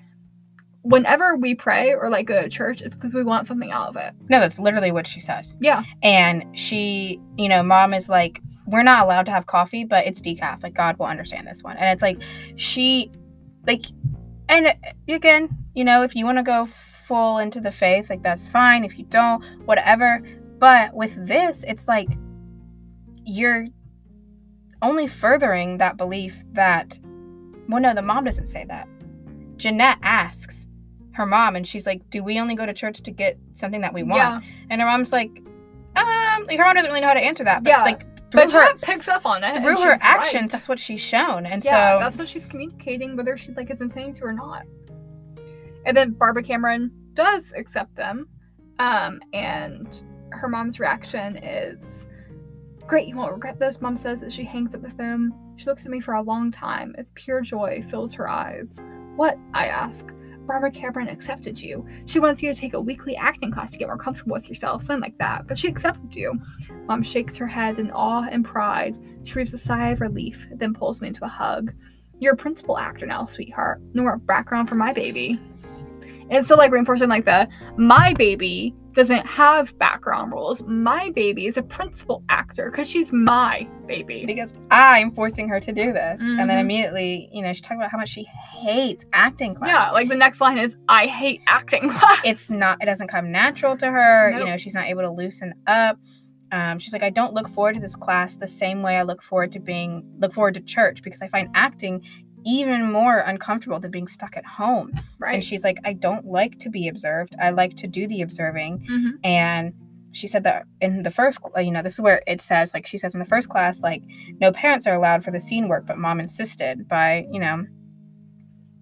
whenever we pray or like go to church, it's because we want something out of it. No, that's literally what she says. Yeah. And she, you know, mom is like, we're not allowed to have coffee, but it's decaf. Like God will understand this one. And it's like she, like, and you again, you know, if you want to go full into the faith, like that's fine. If you don't, whatever. But with this, it's like you're only furthering that belief that, well, no, the mom doesn't say that. Jennette asks her mom, and she's like, "Do we only go to church to get something that we want?" Yeah. And her mom's like, um, like her mom doesn't really know how to answer that. But Yeah. like But her picks up on it. through her actions, right. that's what she's shown. And yeah, so that's what she's communicating, whether she like is intending to or not. And then Barbara Cameron does accept them, um, and her mom's reaction is, "Great, you won't regret this." Mom says as she hangs up the phone. She looks at me for a long time. As pure joy fills her eyes. What? I ask. Barbara Cameron accepted you. She wants you to take a weekly acting class to get more comfortable with yourself, something like that. But she accepted you. Mom shakes her head in awe and pride. She breathes a sigh of relief, then pulls me into a hug. You're a principal actor now, sweetheart. No more background for my baby. And still like reinforcing like the my baby doesn't have background roles. My baby is a principal actor because she's my baby. because I'm forcing her to do this, and then Mhm. immediately, you know, she talked about how much she hates acting class. Yeah, like the next line is I hate acting class. it's not it doesn't come natural to her you know she's not able to loosen up um, she's like i don't look forward to this class the same way i look forward to being look forward to church because i find acting even more uncomfortable than being stuck at home right. and she's like i don't like to be observed i like to do the observing Mhm. and she said that in the first you know this is where it says like she says in the first class like no parents are allowed for the scene work but mom insisted by you know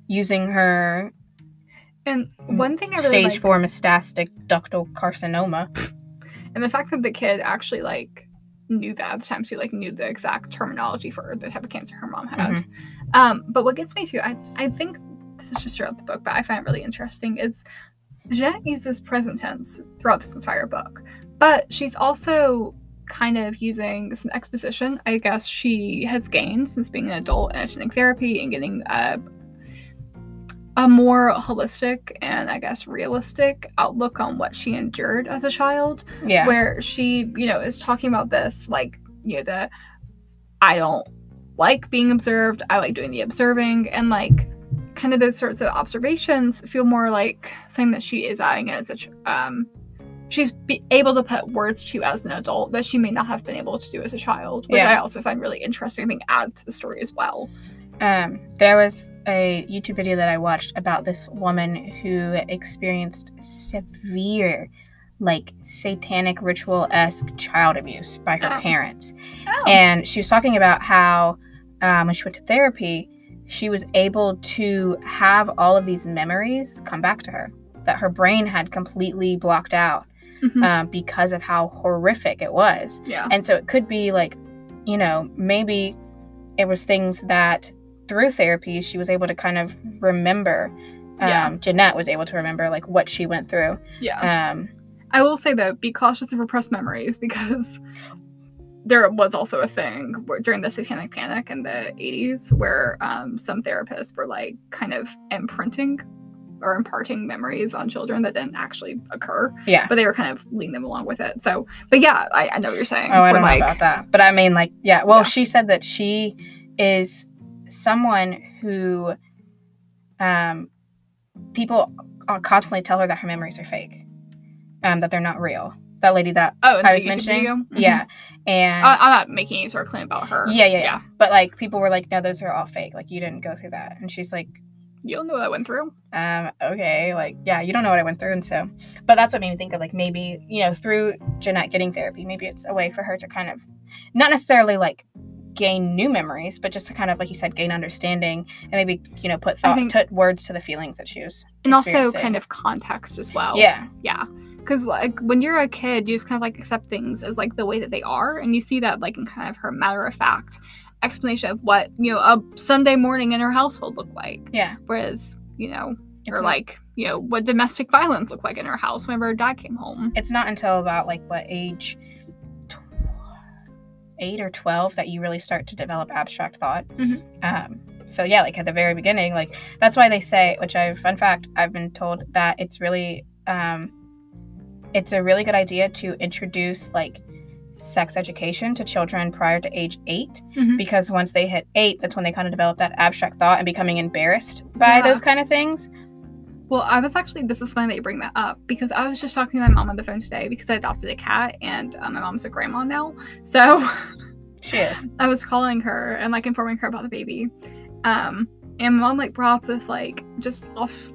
using her And one thing I really stage like, four metastatic ductal carcinoma. and the fact that the kid actually like knew that at the time, she like knew the exact terminology for the type of cancer her mom had. Mm-hmm. Um, but what gets me to, I I think this is just throughout the book, but I find it really interesting is Jennette uses present tense throughout this entire book, but she's also kind of using some exposition. I guess she has gained since being an adult and attending therapy and getting a a more holistic and I guess realistic outlook on what she endured as a child Yeah. where she, you know, is talking about this, like, you know, the I don't like being observed, I like doing the observing, and like kind of those sorts of observations feel more like something that she is adding as a, ch- um, she's be able to put words to as an adult that she may not have been able to do as a child, which Yeah. I also find really interesting. I think adds to the story as well. Um, there was a YouTube video that I watched about this woman who experienced severe, like satanic ritual esque child abuse by her Oh. parents. Oh, And she was talking about how um, when she went to therapy, she was able to have all of these memories come back to her that her brain had completely blocked out Mhm. um, because of how horrific it was. yeah, And so it could be like, you know, maybe it was things that through therapy she was able to kind of remember. Um, Yeah. Jennette was able to remember like what she went through. yeah. Um, I will say though, be cautious of repressed memories *laughs* because there was also a thing where, during the Satanic Panic in the 80s where um, some therapists were like kind of imprinting or imparting memories on children that didn't actually occur, yeah. but they were kind of leading them along with it. So, but yeah, I, I know what you're saying. Oh, I don't like, know about that. But I mean, like, yeah. Well, Yeah. she said that she is someone who um, people uh, constantly tell her that her memories are fake, um, that they're not real. That lady that Oh, I was YouTube mentioning? Mhm. yeah, and I, I'm not making any sort of claim about her. yeah, yeah, yeah. But like, people were like, "No, those are all fake. Like, you didn't go through that." And she's like, You don't know what I went through. um, okay, like, yeah, you don't know what I went through, and so, but that's what made me think of like maybe you know through Jennette getting therapy, maybe it's a way for her to kind of, not necessarily like gain new memories, but just to kind of like you said, gain understanding and maybe you know put thought, think- put words to the feelings that she was. And also kind of context as well. Yeah, Yeah. Because like when you're a kid, you just kind of like accept things as like the way that they are, and you see that like in kind of her matter of fact explanation of what you know a Sunday morning in her household looked like. yeah, Whereas you know or It's- like you know what domestic violence looked like in her house whenever her dad came home. it's not until about like what age eight or 12 that you really start to develop abstract thought Mhm. um, so yeah like at the very beginning like that's why they say which I've fun fact i've been told that it's really um, it's a really good idea to introduce like sex education to children prior to age 8 Mhm. because once they hit eight that's when they kind of develop that abstract thought and becoming embarrassed by Yeah. those kind of things Well, I was actually, this is funny that you bring that up because I was just talking to my mom on the phone today because I adopted a cat and uh, my mom's a grandma now. So she is *laughs* I was calling her and like informing her about the baby. Um, and my mom like brought up this like just off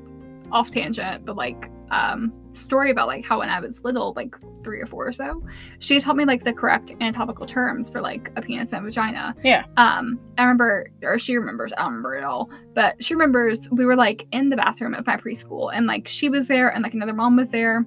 off tangent, but like um story about like how when I was little, like three or four or so, she taught me like the correct anatomical terms for like a penis and vagina. Yeah. Um, I remember, or she remembers, I don't remember it all, but she remembers we were like in the bathroom of my preschool and like she was there and like another mom was there.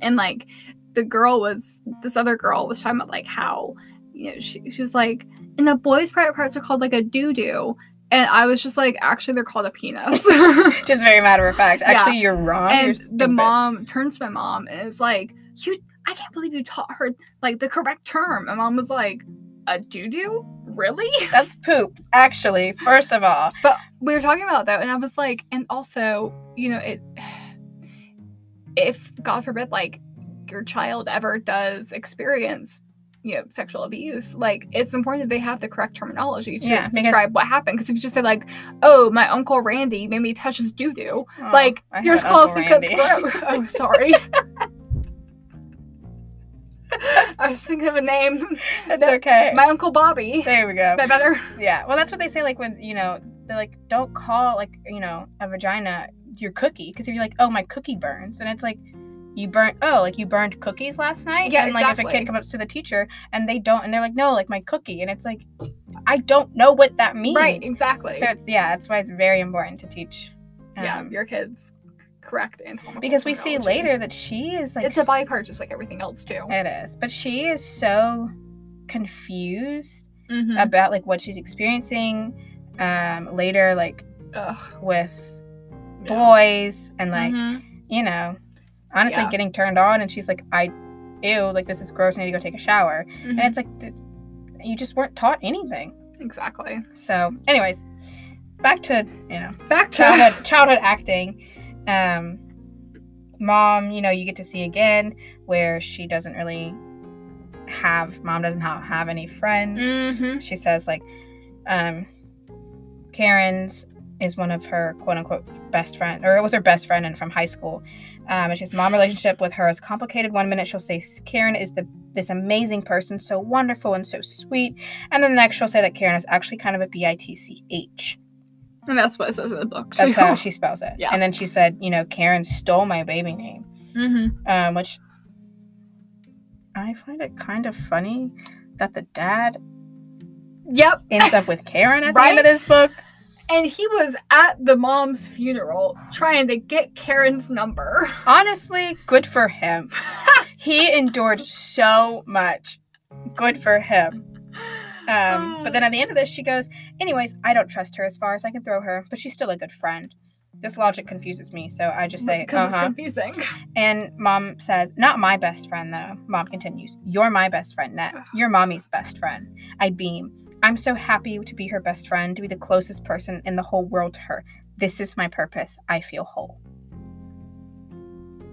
And like the girl was, this other girl was talking about like how, you know, she, she was like, and the boys' private parts are called like a doo doo. And I was just like, actually, they're called a penis. *laughs* *laughs* just very matter of fact Yeah. actually you're wrong You're and the mom turns to my mom and is like, "You, I can't believe you taught her like the correct term." And mom was like, "A doo doo, really?" *laughs* That's poop, actually, first of all. But we were talking about that, and I was like, and also, you know, it. *sighs* If God forbid, like your child ever does experience, you know, sexual abuse, like it's important that they have the correct terminology to Yeah, describe what happened. Because if you just say like, "Oh, my uncle Randy made me touch his doo doo," Oh, like I you're have just calling Uncle because gross. oh, sorry. I was thinking of a name. It's that- okay. My uncle Bobby. there we go. That better? Yeah, well, that's what they say. Like when you know, they're like, don't call like you know a vagina your cookie because if you're like, oh my cookie burns, and it's like. You burnt oh like you burned cookies last night Yeah, and like if a kid comes up to the teacher and they don't and they're like no like my cookie and it's like I don't know what that means Right, exactly. so it's yeah that's why it's very important to teach yeah, um, your kids correct anatomical because we see later that she is like it's a body part just like everything else too. It is, but she is so confused Mhm. about like what she's experiencing um later like Ugh. with yeah. boys and like Mhm. you know honestly Yeah. getting turned on and she's like I ew like this is gross I need to go take a shower and Mhm. it's like you just weren't taught anything exactly. so anyways back to you know Back to childhood childhood acting um mom you know you get to see again where she doesn't really have mom doesn't have, have any friends Mhm. she says like um karen's is one of her quote unquote best friend or it was her best friend and from high school um and she's mom relationship with her is complicated one minute she'll say karen is the this amazing person so wonderful and so sweet and then the next she'll say that karen is actually kind of a b-i-t-c-h And that's what it says in the book. that's how she spells it. Yeah. And then she said, you know, Karen stole my baby name, Mhm. um, which I find it kind of funny that the dad Yep. ends up with Karen at the Right? end of this book. And he was at the mom's funeral trying to get Karen's number. *laughs* Honestly, good for him. he endured so much. Good for him. Um, but then at the end of this, she goes, anyways, I don't trust her as far as I can throw her, but she's still a good friend. This logic confuses me, so I just say, because it's uh-huh. confusing. And mom says, Not my best friend, though. Mom continues, You're my best friend, Net. You're mommy's best friend. I beam. I'm so happy to be her best friend, to be the closest person in the whole world to her. This is my purpose. I feel whole.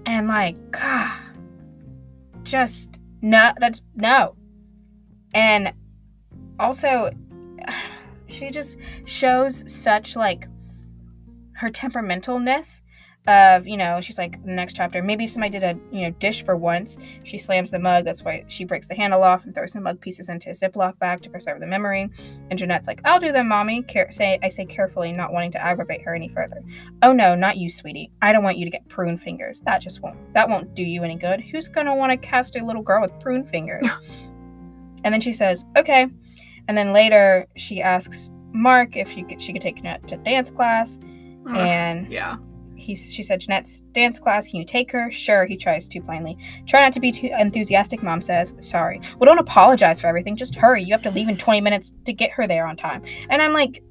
And like, God, just no, that's no. And also, *sighs* she just shows such like her temperamentalness of you know she's like the next chapter. Maybe if somebody did a you know dish for once she slams the mug. That's why she breaks the handle off and throws the mug pieces into a ziploc bag to preserve the memory. And jennette's like i'll do them mommy. Care- say i say carefully not wanting to aggravate her any further. Oh no not you sweetie. I don't want you to get prune fingers. That just won't that won't do you any good. Who's gonna want to cast a little girl with prune fingers? *laughs* And then she says okay. And then later she asks mark if you could, she could take jennette to dance class. And yeah. He, she said, Jennette's dance class, can you take her? Sure, he tries too plainly. Try not to be too enthusiastic, mom says. Sorry. Well, don't apologize for everything. Just hurry. You have to leave in 20 minutes to get her there on time. And I'm like,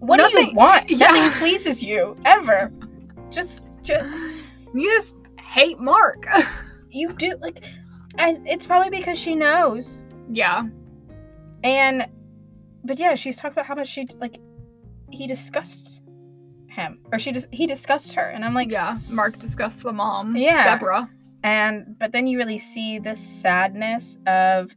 what do you want? *laughs* yeah. Nothing pleases you, ever. Just, just You just hate Mark. *laughs* you do like, and it's probably because she knows. yeah. And, but yeah, she's talked about how much she like, he discussed him, or she just he discussed her, and I'm like, yeah. Mark discussed the mom. Yeah. Deborah. and but then you really see this sadness of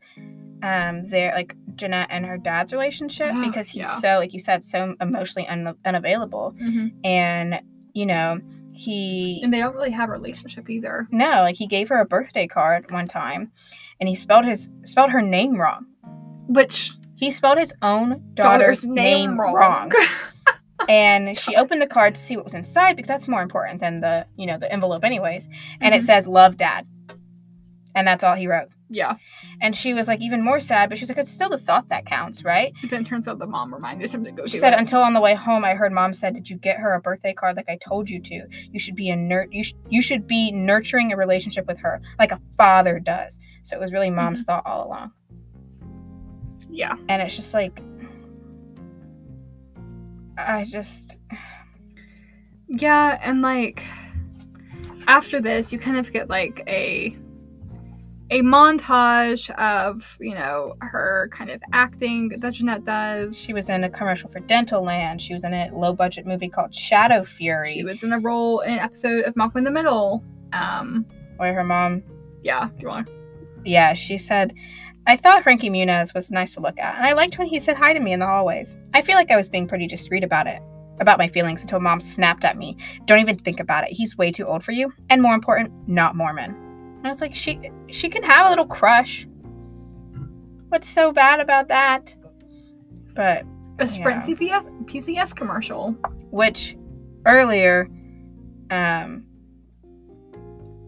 um their like Jennette and her dad's relationship Oh, because he's yeah. so like you said so emotionally un- unavailable hmm and you know he And they don't really have a relationship either. no like he gave her a birthday card one time and he spelled his spelled her name wrong Which he spelled his own daughter's, name, wrong, *laughs* and she opened the card to see what was inside because that's more important than the you know the envelope anyways and it Mhm. says love dad and that's all he wrote Yeah. And she was like even more sad, but she's like, it's still the thought that counts, right? But then it turns out the mom reminded him to go She said it. until on the way home, I heard mom said, "Did you get her a birthday card like I told you to? You should be a nur- you sh- you should be nurturing a relationship with her like a father does." So it was really mom's thought all along, yeah. and it's just like, I just Yeah, and like after this, you kind of get like a a montage of you know her kind of acting that Jennette does. she was in a commercial for Dental Land. She was in a low budget movie called Shadow Fury, she was in a role in an episode of Malcolm in the Middle. Um, where her mom yeah. Do you want? Yeah, she said, I thought Frankie Muniz was nice to look at, and I liked when he said hi to me in the hallways. I feel like I was being pretty discreet about it, about my feelings, until mom snapped at me. Don't even think about it. He's way too old for you, and more important, not Mormon. And I was like, she she can have a little crush. What's so bad about that? But A Sprint Yeah. CPS PCS commercial. which earlier, um,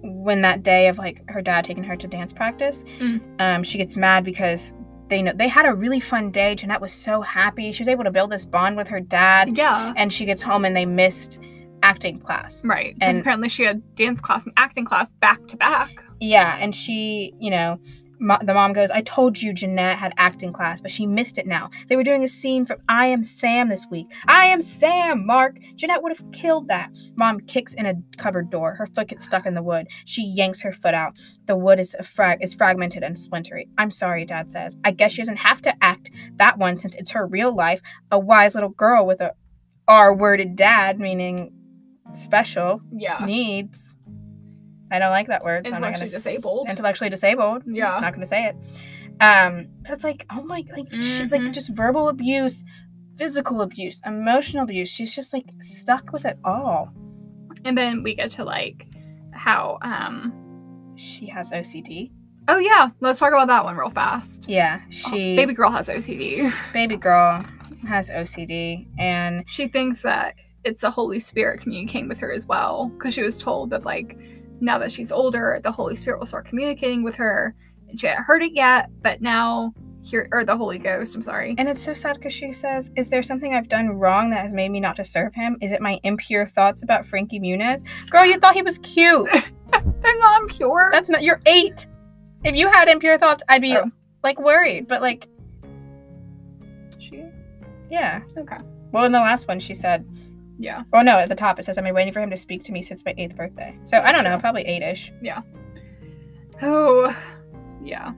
when that day of like her dad taking her to dance practice, Mm. um, she gets mad because they know they had a really fun day. Jennette was so happy. She was able to build this bond with her dad, Yeah. and she gets home and they missed acting class. Right. Because And- apparently she had dance class and acting class back to back. Yeah, and she, you know, mo- the mom goes, I told you Jennette had acting class, but she missed it now. They were doing a scene from I Am Sam this week. I Am Sam, Mark. Jennette would have killed that. Mom kicks in a cupboard door. Her foot gets stuck in the wood. She yanks her foot out. The wood is, a frag- is fragmented and splintery. I'm sorry, Dad says. I guess she doesn't have to act that one since it's her real life. A wise little girl with a R worded dad, meaning special Yeah. needs. I don't like that word. So I'm not gonna Intellectually s- disabled. Intellectually disabled. Yeah. Not gonna say it. Um, but it's like, oh my, like, shit, like Mhm. just verbal abuse, physical abuse, emotional abuse. She's just like stuck with it all. And then we get to like how um She has OCD. oh yeah, let's talk about that one real fast. Yeah, Oh, she baby girl has OCD. baby girl has OCD, and She thinks that it's the Holy Spirit communicating with her as well because she was told that like now that she's older, the Holy Spirit will start communicating with her. And she hadn't heard it yet, but now here or the Holy Ghost. I'm sorry. and it's so sad because she says, "Is there something I've done wrong that has made me not to serve him? Is it my impure thoughts about Frankie Muniz? Girl, you thought he was cute. *laughs* They're not impure. That's not. You're eight. If you had impure thoughts, I'd be Oh. like worried. But like, she. yeah. Okay. Well, in the last one, she said, Yeah. "Oh no!" At the top, it says, "I've been waiting for him to speak to me since my eighth birthday." So I don't know, probably eight-ish. Yeah. Oh. Yeah.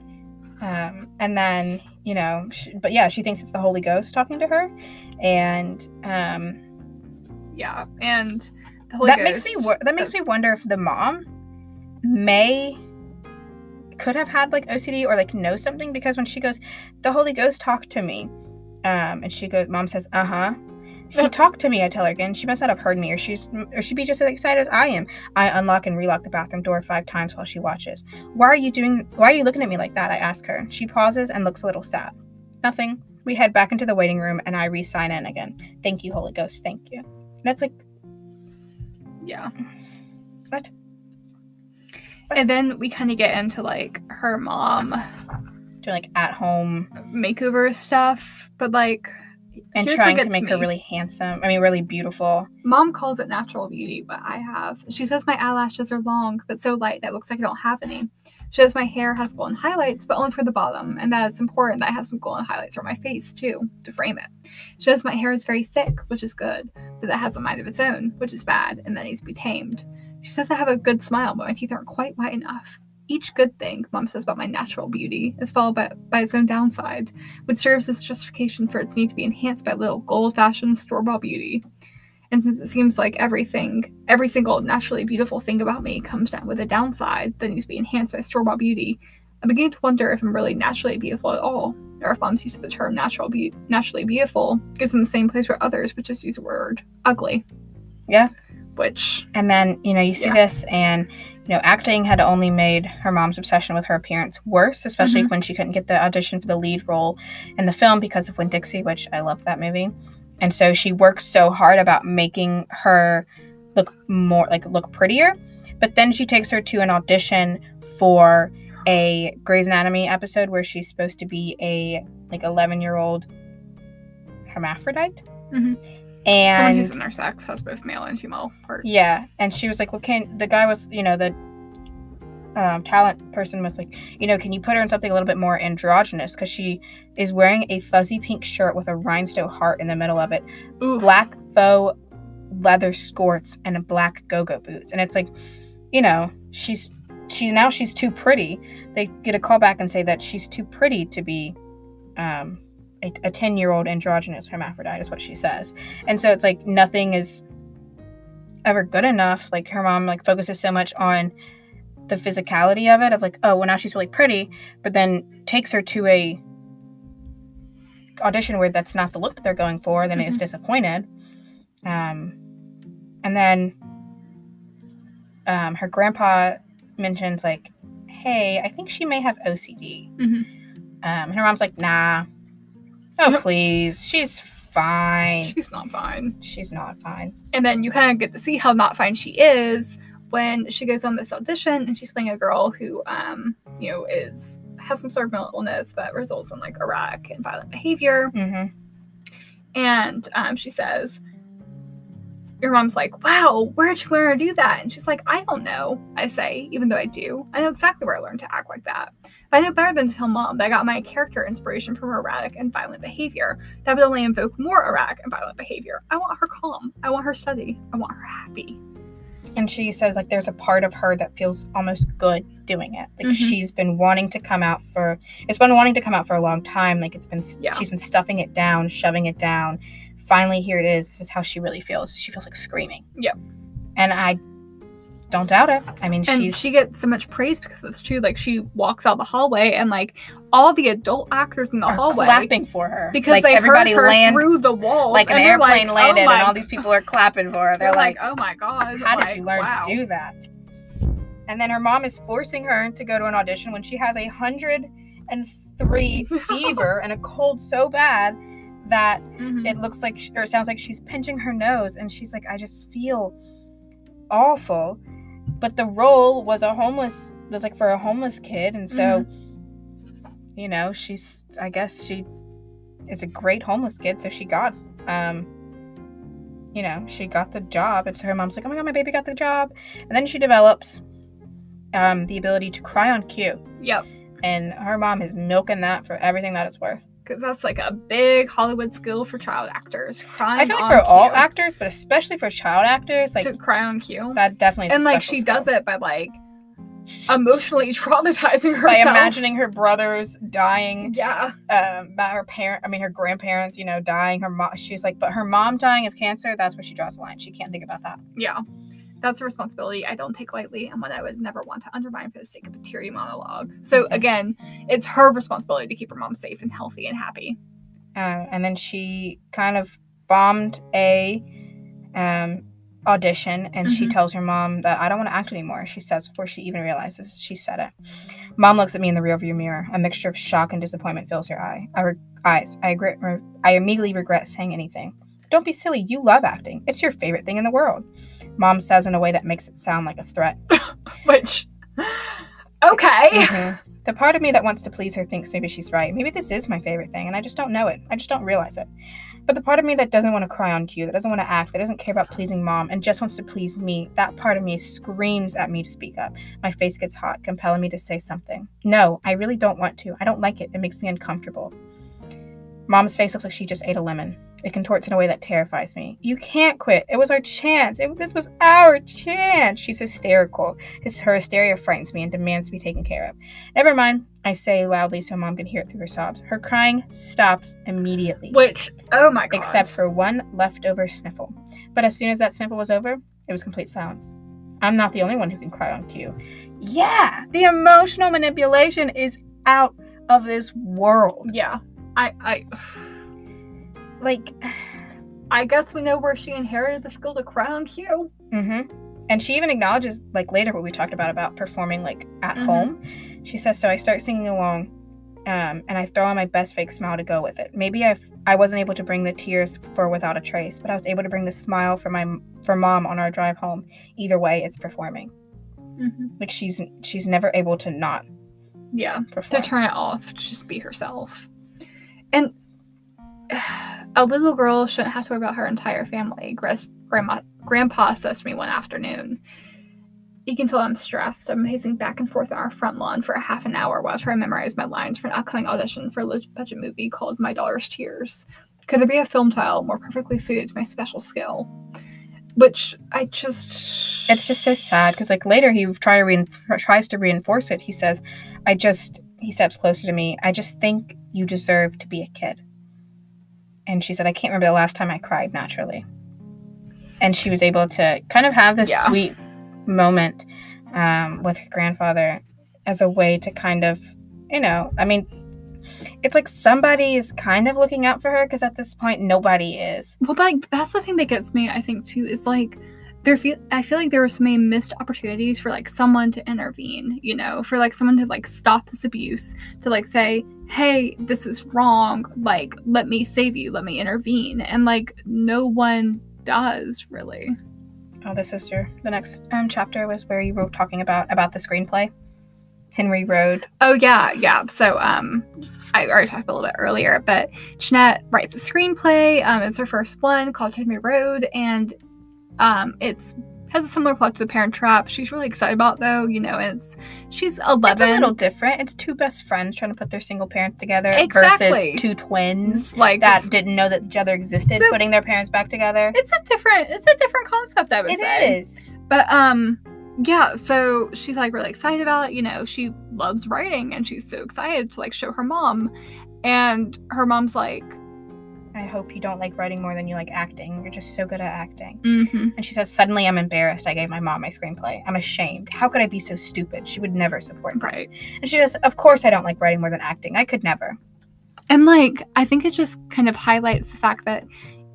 Um, and then you know, sh but yeah, she thinks it's the Holy Ghost talking to her, and um, Yeah. And the Holy that Ghost. makes me wo- that makes me wonder if the mom may could have had like OCD or like know something because when she goes, the Holy Ghost talked to me, um, and she goes, mom says, uh huh. He talked to me. I tell her again. She must not have heard me, or she's, or she'd be just as excited as I am. I unlock and relock the bathroom door five times while she watches. Why are you doing? Why are you looking at me like that? I ask her. She pauses and looks a little sad. Nothing. We head back into the waiting room, and I re-sign in again. Thank you, Holy Ghost. Thank you. That's like, Yeah. What? And then we kind of get into like her mom doing like at home makeover stuff, but like and here's trying to make her really handsome. I mean, really beautiful. Mom calls it natural beauty, but I have. She says my eyelashes are long, but so light that it looks like I don't have any. She says my hair has golden highlights, but only for the bottom, and that it's important that I have some golden highlights for my face too, to frame it. She says my hair is very thick, which is good, but that has a mind of its own, which is bad, and that needs to be tamed. She says I have a good smile, but my teeth aren't quite white enough. Each good thing mom says about my natural beauty is followed by, by its own downside, which serves as justification for its need to be enhanced by little gold fashioned store bought beauty. And since it seems like everything, every single naturally beautiful thing about me comes down with a downside that needs to be enhanced by store bought beauty, I begin to wonder if I'm really naturally beautiful at all, or if mom's use of the term natural be- naturally beautiful gives them the same place where others would just use the word ugly. Yeah. Which, And then, you know, you see Yeah. this, and, you know, acting had only made her mom's obsession with her appearance worse, especially when she couldn't get the audition for the lead role in the film because of Winn Dixie, which I love that movie. And so she worked so hard about making her look more, like, look prettier. But then she takes her to an audition for a Grey's Anatomy episode where she's supposed to be a, like, 11 year old hermaphrodite. Mhm. And someone who's intersex has both male and female parts. yeah, and she was like, "Well, can the guy was, you know, the um, talent person was like, you know, can you put her in something a little bit more androgynous? Because she is wearing a fuzzy pink shirt with a rhinestone heart in the middle of it, Oof. black faux leather skirts, and a black go-go boots. And it's like, you know, she's she now she's too pretty. They get a call back and say that she's too pretty to be um, a, a 10 year old androgynous hermaphrodite, is what she says. And so it's like nothing is ever good enough. Like her mom like focuses so much on the physicality of it, of like, oh, well now she's really pretty, but then takes her to a audition where that's not the look that they're going for, then is Mhm. disappointed. Um, and then um, her grandpa mentions like, hey, I think she may have OCD. Mhm. Um, and her mom's like, nah. Oh, please. She's fine. She's not fine. She's not fine. And then you kind of get to see how not fine she is when she goes on this audition and she's playing a girl who, um, you know, is has some sort of mental illness that results in like erratic and violent behavior. Mm-hmm. And um, she says, Your mom's like, Wow, where'd you learn to do that? And she's like, I don't know. I say, even though I do, I know exactly where I learned to act like that. I know better than to tell mom that I got my character inspiration from her erratic and violent behavior. That would only invoke more erratic and violent behavior. I want her calm. I want her steady. I want her happy. And she says like there's a part of her that feels almost good doing it. Like Mhm. she's been wanting to come out for it's been wanting to come out for a long time. Like it's been Yeah. she's been stuffing it down, shoving it down. Finally here it is. This is how she really feels. She feels like screaming. Yep. And I don't doubt it. I mean And she's she gets so much praise because it's true. Like she walks out the hallway and like all the adult actors in the are hallway clapping for her. because like they everybody heard her land through the walls. like an airplane like, landed oh my and all these people are *laughs* clapping for her. They're, like, oh my god, how did you learn wow. to do that? And then her mom is forcing her to go to an audition when she has a hundred and three *laughs* fever and a cold so bad that Mhm. it looks like or it sounds like she's pinching her nose and she's like, I just feel awful. But the role was a homeless was like for a homeless kid and so you know, she's I guess she is a great homeless kid, so she got um you know, she got the job and so her mom's like, Oh my god, my baby got the job and then she develops um the ability to cry on cue. Yep, And her mom is milking that for everything that it's worth. Because that's like a big Hollywood skill for child actors. Crying I feel like for all actors, but especially for child actors, like to cry on cue, that definitely is and like she does it by like emotionally *laughs* traumatizing herself. by imagining her brothers dying Yeah, um her parent i mean her grandparents you know dying her mom she's like but her mom dying of cancer that's where she draws the line. She can't think about that. Yeah. That's a responsibility I don't take lightly and one I would never want to undermine for the sake of a teary monologue. So again, it's her responsibility to keep her mom safe and healthy and happy. uh, and then she kind of bombed a um audition and she Mhm. tells her mom that i don't want to act anymore she says before she even realizes she said it. Mom looks at me in the rearview mirror. A mixture of shock and disappointment fills her eye I re- eyes. I regret i immediately regret saying anything. Don't be silly you love acting. It's your favorite thing in the world mom says in a way that makes it sound like a threat *laughs* Which, okay. Mhm. The part of me that wants to please her thinks maybe she's right. Maybe this is my favorite thing, and I just don't know it. I just don't realize it. But the part of me that doesn't want to cry on cue, that doesn't want to act, that doesn't care about pleasing mom, and just wants to please me, that part of me screams at me to speak up. My face gets hot, compelling me to say something. No, I really don't want to. I don't like it. It makes me uncomfortable. Mom's face looks like she just ate a lemon. It contorts in a way that terrifies me. You can't quit. It was our chance. It, this was our chance. She's hysterical. His, her hysteria frightens me and demands to be taken care of. Never mind, I say loudly so mom can hear it through her sobs. Her crying stops immediately. Which, oh my god. Except for one leftover sniffle. But as soon as that sniffle was over, it was complete silence. I'm not the only one who can cry on cue. Yeah, the emotional manipulation is out of this world. Yeah. I I Like, I guess we know where she inherited the skill to cry on cue. mm-hmm. And she even acknowledges, like later, what we talked about about performing like at Mhm. home. She says, "So I start singing along, um, and I throw on my best fake smile to go with it. Maybe I I wasn't able to bring the tears for without a trace, but I was able to bring the smile for my for mom on our drive home. Either way, it's performing. Mm-hmm. Like she's she's never able to not Yeah. perform. to turn it off to just be herself. And a little girl shouldn't have to worry about her entire family. Grandma, Grandpa says to me one afternoon, You can tell I'm stressed. I'm pacing back and forth on our front lawn for a half an hour while I try to memorize my lines for an upcoming audition for a budget movie called My Daughter's Tears. Could there be a film title more perfectly suited to my special skill? Which I just. it's just so sad because like later he try to tries to reinforce it. He says, "I just." He steps closer to me. I just think you deserve to be a kid. And she said, "I can't remember the last time I cried naturally." And she was able to kind of have this Yeah. sweet moment um, with her grandfather as a way to kind of, you know, I mean, it's like somebody is kind of looking out for her because at this point nobody is. Well, like that's the thing that gets me. I think too is like there feel I feel like there were so many missed opportunities for like someone to intervene. You know, for like someone to like stop this abuse, to like say, "Hey, this is wrong. Like, let me save you. Let me intervene." And like no one does really. Oh, this is your the next um, chapter was where you were talking about about the screenplay, Henry Road. Oh yeah, yeah. So um, I already talked a little bit earlier, but Jennette writes a screenplay. Um, it's her first one called Henry Road, and um, it's has a similar plot to The Parent Trap. She's really excited about though. You know, it's she's eleven. It's a little different. It's two best friends trying to put their single parents together Exactly. versus two twins like that didn't know that each other existed, putting their parents back together. it's a different it's a different concept. I would It say. is. But um yeah, so she's like really excited about it. You know, she loves writing and she's so excited to like show her mom. And her mom's like, I hope you don't like writing more than you like acting. You're just so good at acting. mm-hmm. And she says, Suddenly I'm embarrassed. I gave my mom my screenplay. I'm ashamed. How could I be so stupid? She would never support this. Right. And she goes, Of course I don't like writing more than acting. I could never. And like, I think it just kind of highlights the fact that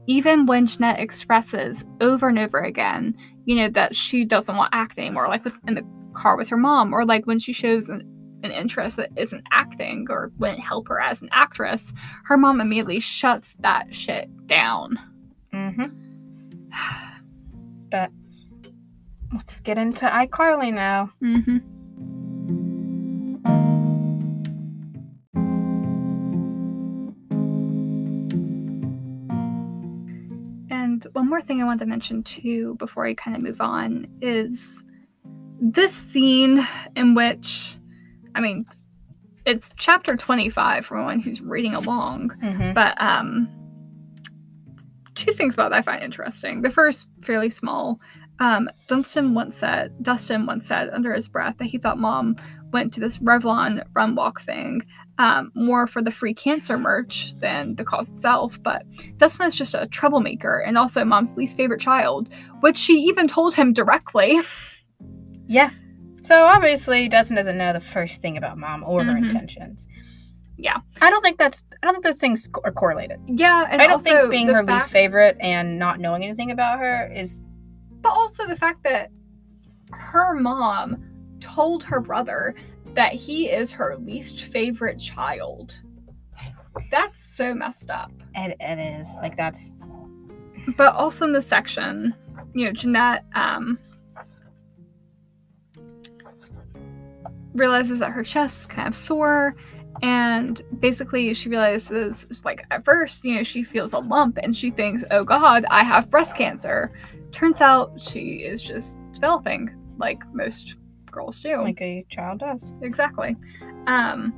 even when Jennette expresses over and over again, you know, that she doesn't want acting anymore, like with, in the car with her mom, or like when she shows an, an interest that isn't acting or wouldn't help her as an actress, her mom immediately shuts that shit down. Mm-hmm. *sighs* but let's get into iCarly now. Mm-hmm. And one more thing I want to mention too before I kind of move on is this scene in which, I mean, it's chapter 25 for anyone who's reading along, Mm-hmm. but um, two things about that I find interesting. The first, fairly small. Um, Dunstan once said, Dustin once said under his breath that he thought mom went to this Revlon run walk thing um, more for the free cancer merch than the cause itself. But Dustin is just a troublemaker and also mom's least favorite child, which she even told him directly. Yeah. So obviously, Dustin doesn't know the first thing about mom or her Mhm. intentions. Yeah. I don't think that's. I don't think those things are correlated. yeah, and I don't also think being her fact- least favorite and not knowing anything about her is. But also the fact that her mom told her brother that he is her least favorite child. That's so messed up. It, it is like that's. But also in the section, you know, Jennette, um, realizes that her chest is kind of sore. And basically, she realizes, like, at first, you know, she feels a lump and she thinks, oh God, I have breast cancer. Turns out she is just developing, like most girls do. Like a child does. Exactly. Um,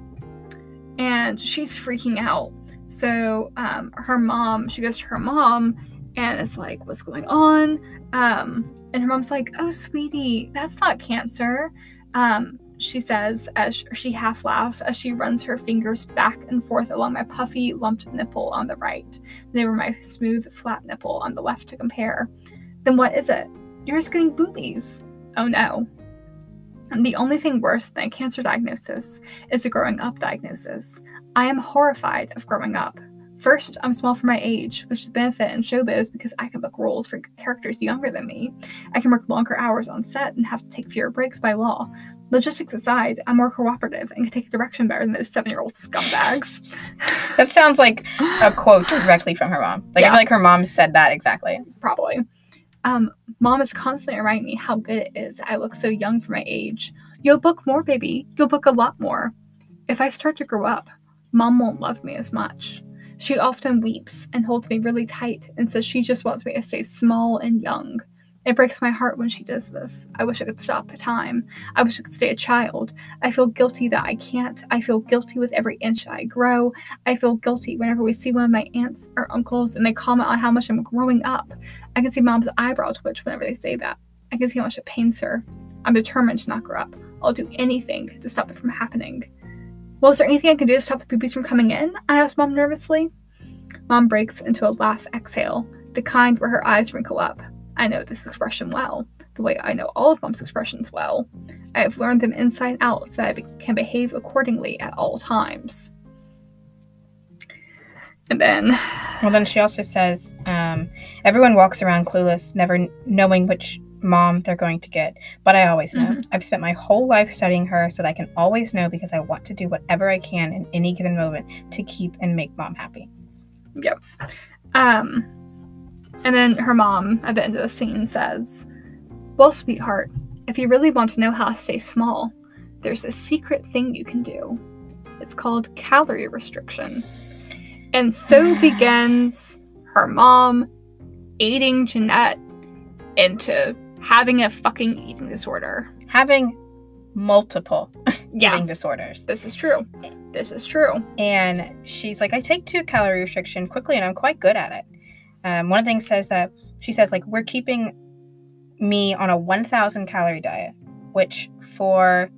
and she's freaking out. So um, her mom, she goes to her mom and it's like, what's going on? Um, and her mom's like, oh, sweetie, that's not cancer. Um, she says as she half laughs as she runs her fingers back and forth along my puffy, lumped nipple on the right, and over my smooth, flat nipple on the left to compare. Then what is it? You're just getting boobies. Oh no. And the only thing worse than a cancer diagnosis is a growing up diagnosis. I am horrified of growing up. First, I'm small for my age, which is a benefit in showbiz because I can book roles for characters younger than me. I can work longer hours on set and have to take fewer breaks by law. Logistics aside, I'm more cooperative and can take direction better than those seven year old scumbags. *laughs* That sounds like a quote directly from her mom. Like I Yeah. feel like her mom said that exactly. Probably. Um, mom is constantly reminding me how good it is I look so young for my age. You'll book more, baby. You'll book a lot more. If I start to grow up, mom won't love me as much. She often weeps and holds me really tight and says she just wants me to stay small and young. It breaks my heart when she does this. I wish I could stop time. I wish I could stay a child. I feel guilty that I can't. I feel guilty with every inch I grow. I feel guilty whenever we see one of my aunts or uncles and they comment on how much I'm growing up. I can see mom's eyebrow twitch whenever they say that. I can see how much it pains her. I'm determined to not grow up. I'll do anything to stop it from happening. Well, is there anything I can do to stop the boobies from coming in? I asked mom nervously. Mom breaks into a laugh exhale, the kind where her eyes wrinkle up. I know this expression well, the way I know all of mom's expressions well. I have learned them inside out so I be- can behave accordingly at all times. And then Well, then she also says, um, everyone walks around clueless, never kn- knowing which mom they're going to get. But I always know. Mhm. I've spent my whole life studying her so that I can always know because I want to do whatever I can in any given moment to keep and make mom happy. Yep. Um, and then her mom at the end of the scene says, Well, sweetheart, if you really want to know how to stay small, there's a secret thing you can do. It's called calorie restriction. And so *sighs* begins her mom aiding Jennette into having a fucking eating disorder. Having multiple *laughs* Yeah, eating disorders. this is true. This is true. And she's like, I take two calorie restriction quickly and I'm quite good at it. Um, one of the things says that she says, like, we're keeping me on a 1,000 calorie diet, which for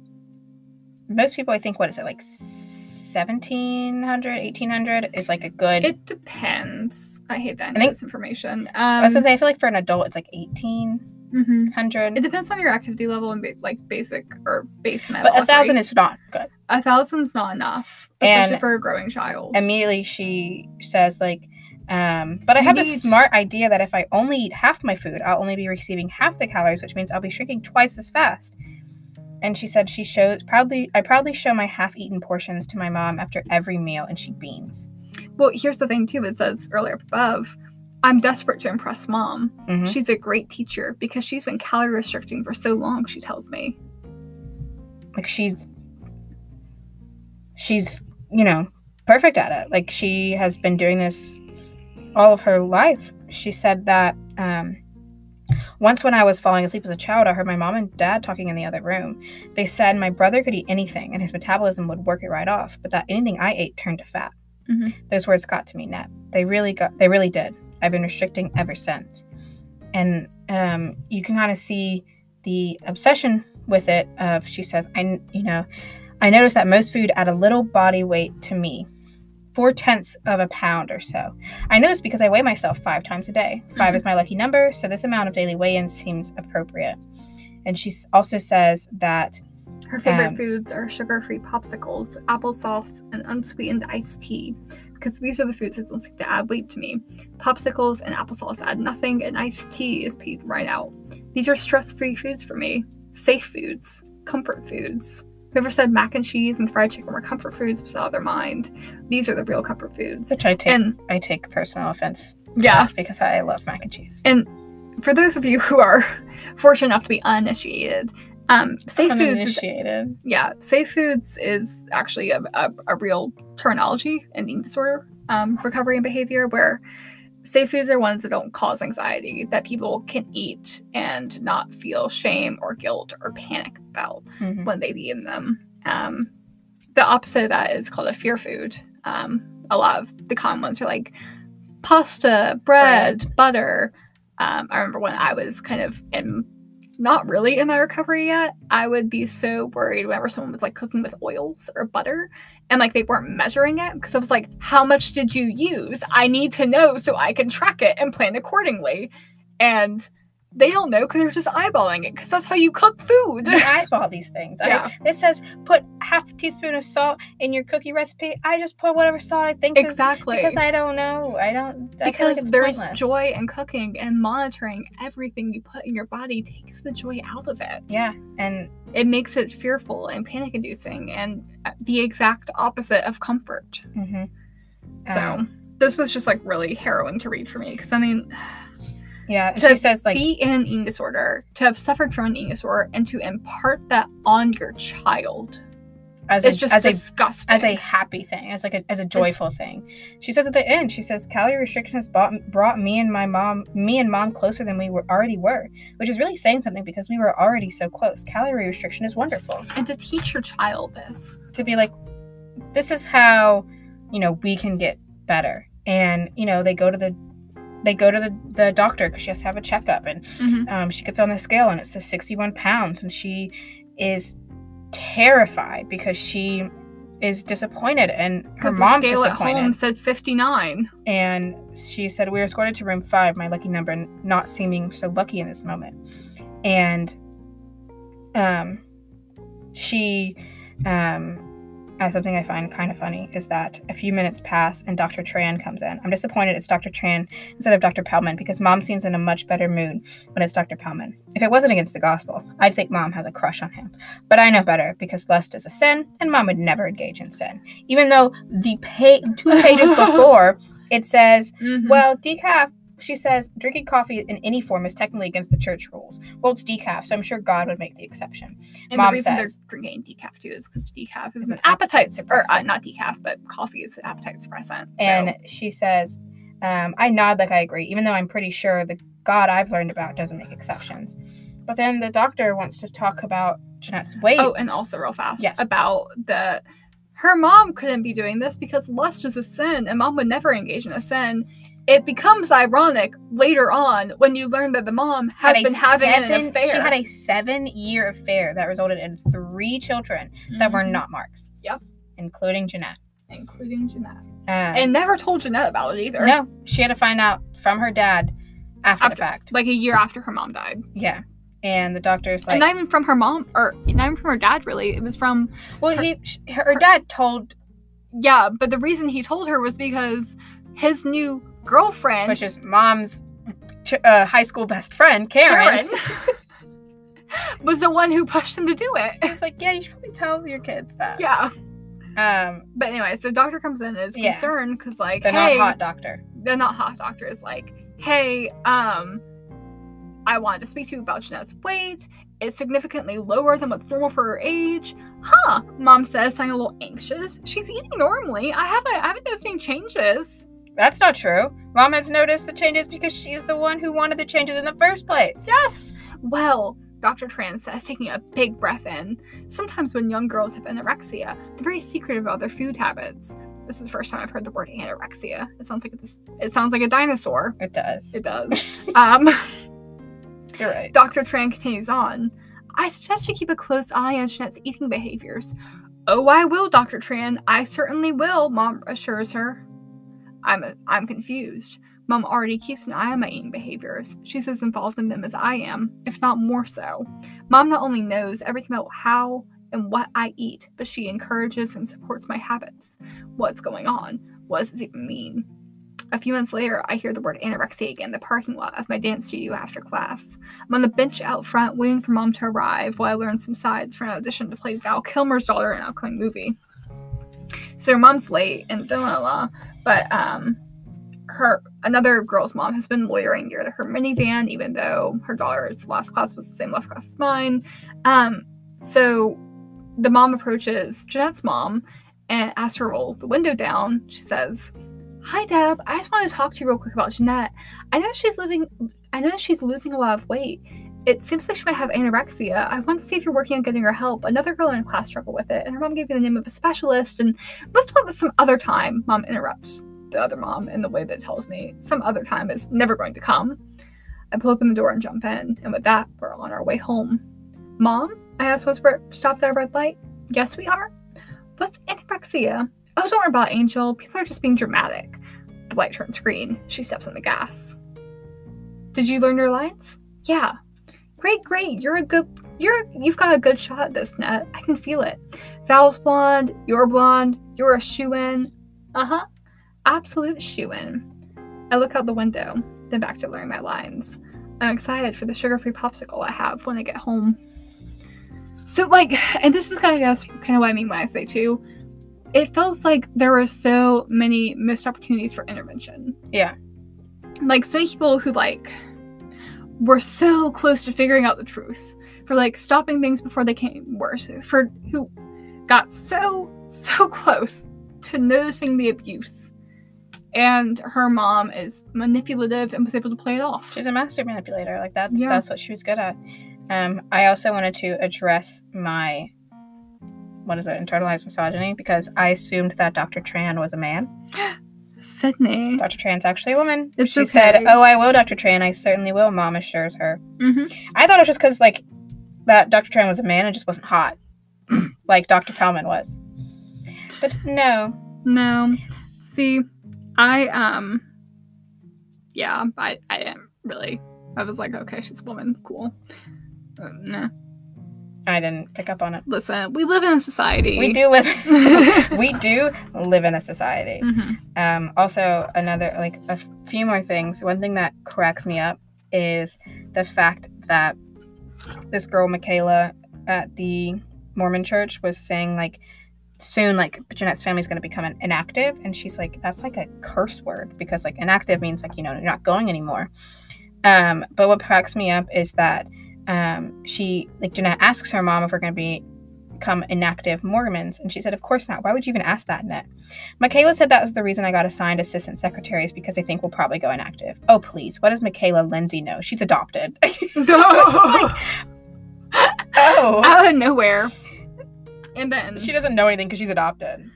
most people, I think, what is it, like 1,700, 1,800 is like a good. It depends. I hate that I I think- this information. I Um, was gonna say, I feel like for an adult, it's like 1,800. mhm. It depends on your activity level and ba- like basic or base med. but a thousand right? is not good. a thousand's not enough, especially And- for a growing child. immediately she says like um, but i have need- a smart idea that if i only eat half my food i'll only be receiving half the calories which means i'll be shrinking twice as fast and she said she shows proudly i proudly show my half-eaten portions to my mom after every meal and she beams well, here's the thing too. It says earlier above. I'm desperate to impress mom. Mhm. She's a great teacher because she's been calorie restricting for so long. She tells me. like she's she's you know perfect at it like she has been doing this all of her life she said that um once when i was falling asleep as a child i heard my mom and dad talking in the other room. They said my brother could eat anything and his metabolism would work it right off but that anything i ate turned to fat. Mhm. those words got to me net. They really got they really did. I've been restricting ever since. And um you can kind of see the obsession with it of she says i you know I noticed that most food add a little body weight to me, four tenths of a pound or so. I know this because I weigh myself five times a day. 5 Mhm. is my lucky number, so this amount of daily weigh in seems appropriate. And she also says that Her favorite Um, foods are sugar-free popsicles, applesauce, and unsweetened iced tea. Because these are the foods that don't seem to add weight to me. Popsicles and applesauce add nothing, and iced tea is paid right out. These are stress-free foods for me. Safe foods. Comfort foods. Whoever said mac and cheese and fried chicken were comfort foods was out of their mind. These are the real comfort foods. which I take And I take personal offense yeah, because I love mac and cheese. And for those of you who are *laughs* fortunate enough to be uninitiated, Um, safe foods is Uninitiated. yeah, safe foods is actually a, a, a real terminology in eating disorder um, recovery and behavior where safe foods are ones that don't cause anxiety that people can eat and not feel shame or guilt or panic about Mhm. when they've eaten them. Um, the opposite of that is called a fear food. Um, a lot of the common ones are like pasta, bread, butter. Um, I remember when I was kind of in, not really in my recovery yet, I would be so worried whenever someone was like cooking with oils or butter and like they weren't measuring it because I was like, how much did you use? I need to know so I can track it and plan accordingly. And they don't know because they're just eyeballing it because that's how you cook food. I *laughs* eyeball these things. Yeah. I, it says put half a teaspoon of salt in your cookie recipe. I just put whatever salt I think exactly. because I don't know. I don't I because like there's pointless. joy in cooking and monitoring everything you put in your body takes the joy out of it. Yeah, and It makes it fearful and panic inducing and uh, the exact opposite of comfort. mhm. So Um, this was just like really harrowing to read for me because I mean, yeah, to she says like be in an eating disorder, to have suffered from an eating disorder, and to impart that on your child as is a, just as a disgusting. as a happy thing, as like a, as a joyful thing. She says at the end, she says calorie restriction has bought, brought me and my mom, me and mom closer than we were already were, which is really saying something because we were already so close. Calorie restriction is wonderful and to teach your child this. to be like, this is how, you know, we can get better. And you know, they go to the they go to the, the doctor because she has to have a checkup and Mhm. um, she gets on the scale and it says 61 pounds and she is terrified because she is disappointed and her Because the mom's scale at disappointed home said 59. and she said we were escorted to room five my lucky number not seeming so lucky in this moment and um she um uh, something I find kind of funny is that a few minutes pass and Dr. Tran comes in. I'm disappointed it's Dr. Tran instead of Dr. Pellman because mom seems in a much better mood when it's Dr. Pellman. If it wasn't against the gospel, I'd think mom has a crush on him. But I know better because lust is a sin and mom would never engage in sin. Even though the pa- two pages *laughs* before it says Mhm. well, decaf, she says, drinking coffee in any form is technically against the church rules. Well, it's decaf, so I'm sure God would make the exception. and mom the reason says- they're drinking decaf too is because decaf is an appetite appetite, or uh, suppressant. not decaf, but coffee is an appetite suppressant. so- And she says, um, I nod like I agree, even though I'm pretty sure the God I've learned about doesn't make exceptions. But then the doctor wants to talk about Jennette's weight. Oh, and also real fast Yes. about the her mom couldn't be doing this because lust is a sin and mom would never engage in a sin. It becomes ironic later on when you learn that the mom has been having an affair. She had a seven year affair that resulted in three children that were Mhm. not Mark's. Yep. Including Jennette. including Jennette. Um, And never told Jennette about it either. No, she had to find out from her dad after, After- the fact. Like a year after her mom died. Yeah. And the doctor's like, and not even from her mom or not even from her dad really. It was from well, her- he, her, her dad told, yeah, but the reason he told her was because his new girlfriend which is mom's ch- uh, high school best friend, Karen. Karen *laughs* *laughs* was the one who pushed him to do it. He's like, yeah, you should probably tell your kids that. Yeah. Um, But anyway, so doctor comes in and is Yeah. concerned because like, the hey, not hot doctor. the not hot doctor is like, hey, um, I wanted to speak to you about Jennette's weight. It's significantly lower than what's normal for her age. Huh? Mom says, sounding a little anxious. She's eating normally. I haven't, I haven't noticed any changes. That's not true. Mom has noticed the changes because she's the one who wanted the changes in the first place. Yes. Well, Dr. Tran says, taking a big breath in, sometimes when young girls have anorexia, they're very secretive about their food habits. This is the first time I've heard the word anorexia. It sounds like this. It sounds like a dinosaur. It does. It does. *laughs* um, You're right. Dr. Tran continues on. I suggest you keep a close eye on Jennette's eating behaviors. Oh, I will, Dr. Tran. I certainly will, Mom assures her. I'm I'm confused. Mom already keeps an eye on my eating behaviors. She's as involved in them as I am, if not more so. Mom not only knows everything about how and what I eat, but she encourages and supports my habits. What's going on? What does this even mean? A few months later, I hear the word anorexia again in the parking lot of my dance studio after class. I'm on the bench out front waiting for mom to arrive while I learn some sides for an audition to play Val Kilmer's daughter in an upcoming movie. So mom's late and blah blah blah, but um her another girl's mom has been loitering near her minivan, even though her daughter's last class was the same last class as mine. Um, so the mom approaches Jennette's mom and asks her to roll the window down. She says, Hi Deb, I just want to talk to you real quick about Jennette. I know she's living I know she's losing a lot of weight. It seems like she might have anorexia. I want to see if you're working on getting her help. Another girl in class struggled with it, and her mom gave me the name of a specialist. And let's talk about some other time. Mom interrupts the other mom in the way that tells me some other time is never going to come. I pull open the door and jump in, and with that, we're on our way home. Mom, I asked Whisper, stop that red light. Yes, we are. What's anorexia? Oh, don't worry about Angel. People are just being dramatic. The light turns green. She steps on the gas. Did you learn your lines? Yeah. Great, great. You're a good. You're you've got a good shot at this, Net. I can feel it. Val's blonde. You're blonde. You're a shoe in. Uh huh. Absolute shoe in. I look out the window, then back to learning my lines. I'm excited for the sugar-free popsicle I have when I get home. So like, and this is kind of guess kind of what I mean when I say too. It feels like there were so many missed opportunities for intervention. Yeah. Like some people who like were so close to figuring out the truth, for like stopping things before they came worse, for who got so so *laughs* close to noticing the abuse. And her mom is manipulative and was able to play it off. She's a master manipulator. Like that's Yeah. that's what she was good at. Um, I also wanted to address my what is it, internalized misogyny, because I assumed that Dr. Tran was a man. *gasps* *gasps* Sydney. Dr. Tran's actually a woman. It's she okay. said, "Oh, I will, Dr. Tran. I certainly will." Mom assures her. hmm I thought it was just because like that Dr. Tran was a man and just wasn't hot, *clears throat* like Dr. Pellman was. But no, No. See, I um yeah, I I didn't really. I was like, okay, she's a woman, cool. Uh, nah. I didn't pick up on it. Listen, we live in a society. We do live. *laughs* *laughs* we do live in a society. Mhm. Um, also, another like a few more things. One thing that cracks me up is the fact that this girl Michaela at the Mormon church was saying like soon like Jennette's family's going to become an inactive, and she's like that's like a curse word because like inactive means like you know you're not going anymore. Um, but what cracks me up is that um, she like Jennette asks her mom if we're going to be become inactive Mormons, and she said, "Of course not. Why would you even ask that, Net?" Michaela said that was the reason I got assigned assistant secretaries because they think we'll probably go inactive. Oh, please. What does Michaela Lindsay know? She's adopted. *laughs* No. oh. *laughs* Out of nowhere. And then She doesn't know anything because she's adopted.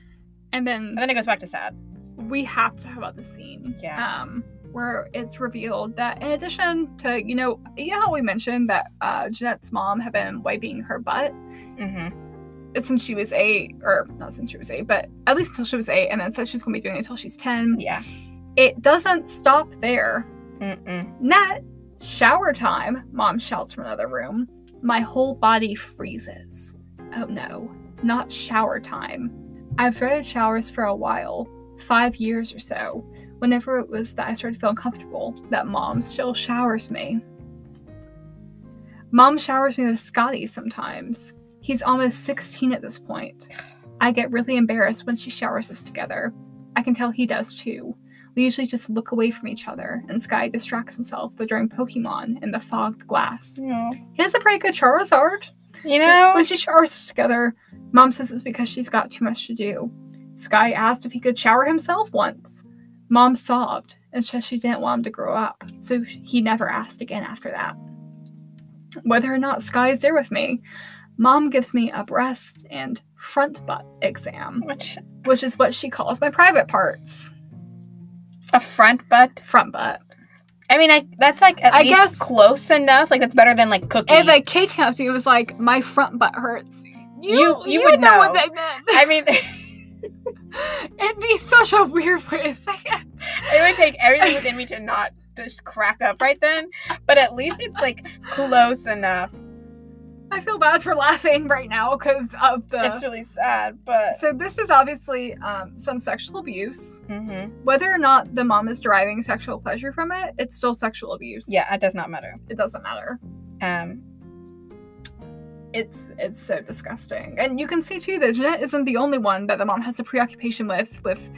and then And then it goes back to sad. we have to talk about the scene. Yeah. Um, where it's revealed that in addition to, you know, you know how we mentioned that uh, Jennette's mom had been wiping her butt Mm-hmm. since she was eight, or not since she was eight, but at least until she was eight, and then said she's going to be doing it until she's 10. Yeah. It doesn't stop there. Mm-mm. Nat, shower time, mom shouts from another room. My whole body freezes. Oh no, not shower time. I've dreaded showers for a while, five years or so. Whenever it was that I started feeling comfortable, that mom still showers me. Mom showers me with Scotty sometimes. He's almost 16 at this point. I get really embarrassed when she showers us together. I can tell he does too. We usually just look away from each other, and Sky distracts himself by drawing Pokemon in the fogged glass. No. He has a pretty good Charizard. You know? When she showers us together, Mom says it's because she's got too much to do. Sky asked if he could shower himself once. Mom sobbed and said she didn't want him to grow up, so he never asked again after that. Whether or not Sky is there with me, Mom gives me a breast and front butt exam, Which, which is what she calls my private parts. a front butt. Front butt. I mean, I that's like at I least guess- close enough. Like that's better than like cooking. If a cake came up to you and was like, my front butt hurts, you, You- you you would know what they meant. I mean, *laughs* It'd be such a weird way to say it. it would take everything within me to not just crack up right then. But at least it's like close enough. I feel bad for laughing right now because of the. It's really sad, but so this is obviously um, some sexual abuse. Mhm. Whether or not the mom is deriving sexual pleasure from it, it's still sexual abuse. yeah, it does not matter. it doesn't matter. Um, it's it's so disgusting and you can see too that jennette isn't the only one that the mom has a preoccupation with with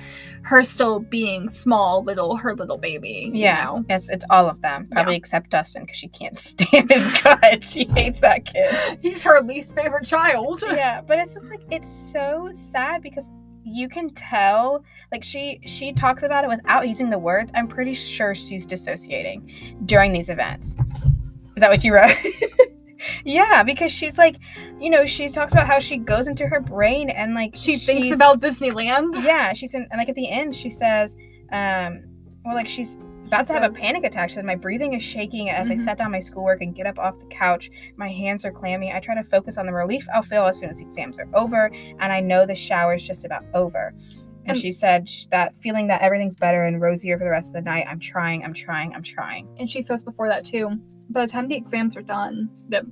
her still being small little her little baby you Yeah, know? it's it's all of them, probably except Dustin because she can't *laughs* stand his guts. She hates that kid. he's her least favorite child *laughs* yeah, but it's just like it's so sad because you can tell like she she talks about it without using the words. I'm pretty sure she's dissociating during these events. Is that what you wrote? *laughs* yeah, because she's like, you know, she talks about how she goes into her brain and like she thinks about disneyland yeah, she's in and like at the end she says, um, well like she's about to have a panic attack. She said, My breathing is shaking as I Mhm. set down my schoolwork and get up off the couch. My hands are clammy. I try to focus on the relief I'll feel as soon as the exams are over, and I know the shower's just about over. And And- she said that feeling that everything's better and rosier for the rest of the night. I'm trying, I'm trying, I'm trying. and she says before that too by the time the exams are done the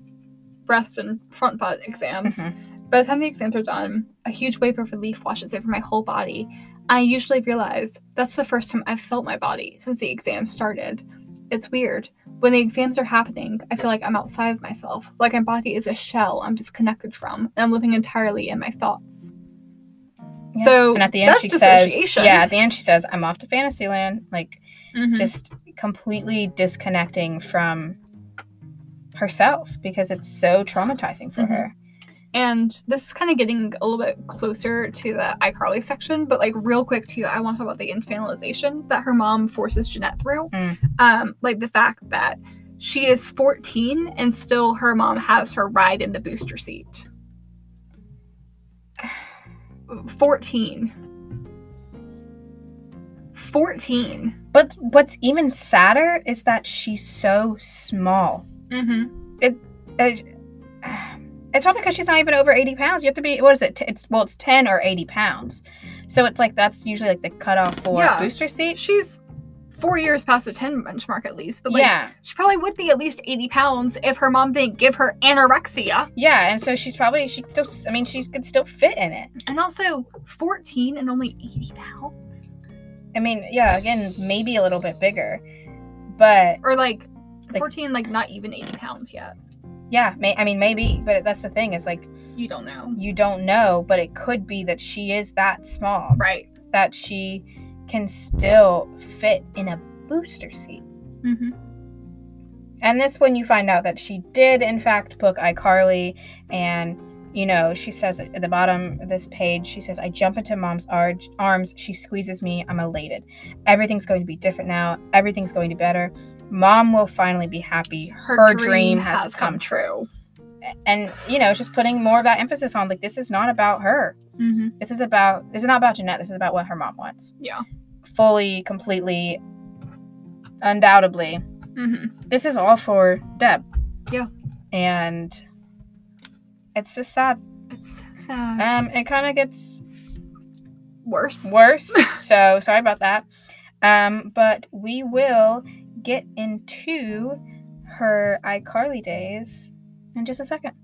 breast and front butt exams Mhm. by the time the exams are done a huge wave of relief washes over my whole body i usually realize that's the first time i've felt my body since the exams started it's weird when the exams are happening i feel like i'm outside of myself like my body is a shell i'm disconnected from and i'm living entirely in my thoughts Yeah. so And at the end that's she says, dissociation. Yeah, at the end she says, I'm off to Fantasyland. Like Mhm. just completely disconnecting from herself because it's so traumatizing for Mhm. her. And this is kind of getting a little bit closer to the iCarly section, but like real quick too, I want to talk about the infantilization that her mom forces Jennette through. Mm. Um, like the fact that she is 14 and still her mom has her ride in the booster seat. *sighs* 14. 14. But what's even sadder is that she's so small. Mm-hmm. Uh, It's not because she's not even over 80 pounds. You have to be, what is it? It's Well, it's 10 or 80 pounds. So it's like that's usually like the cutoff for Yeah. booster seat. She's four years past the 10 benchmark at least, but like yeah. she probably would be at least 80 pounds if her mom didn't give her anorexia. Yeah. And so she's probably, she could still, I mean, she could still fit in it. And also 14 and only 80 pounds. I mean, yeah, again, maybe a little bit bigger. But Or like Like- 14, like not even 80 pounds yet. yeah, may, I mean, maybe. But that's the thing is like, You don't know. you don't know, but it could be that she is that small. Right. that she can still fit in a booster seat. Mm-hmm. And this when you find out that she did in fact book iCarly and you know, she says at the bottom of this page, she says, I jump into mom's ar- arms. She squeezes me. I'm elated. Everything's going to be different now. Everything's going to be better. Mom will finally be happy. Her, dream, has, come true. And, you know, just putting more of that emphasis on like, this is not about her. Mm-hmm. This is about, this is not about Jennette. This is about what her mom wants. Yeah. Fully, completely, undoubtedly. Mm-hmm. This is all for Deb. Yeah. And it's just sad. It's so sad. Um, it kind of gets Worse. worse. *laughs* so sorry about that. Um, but we will get into her iCarly days in just a second.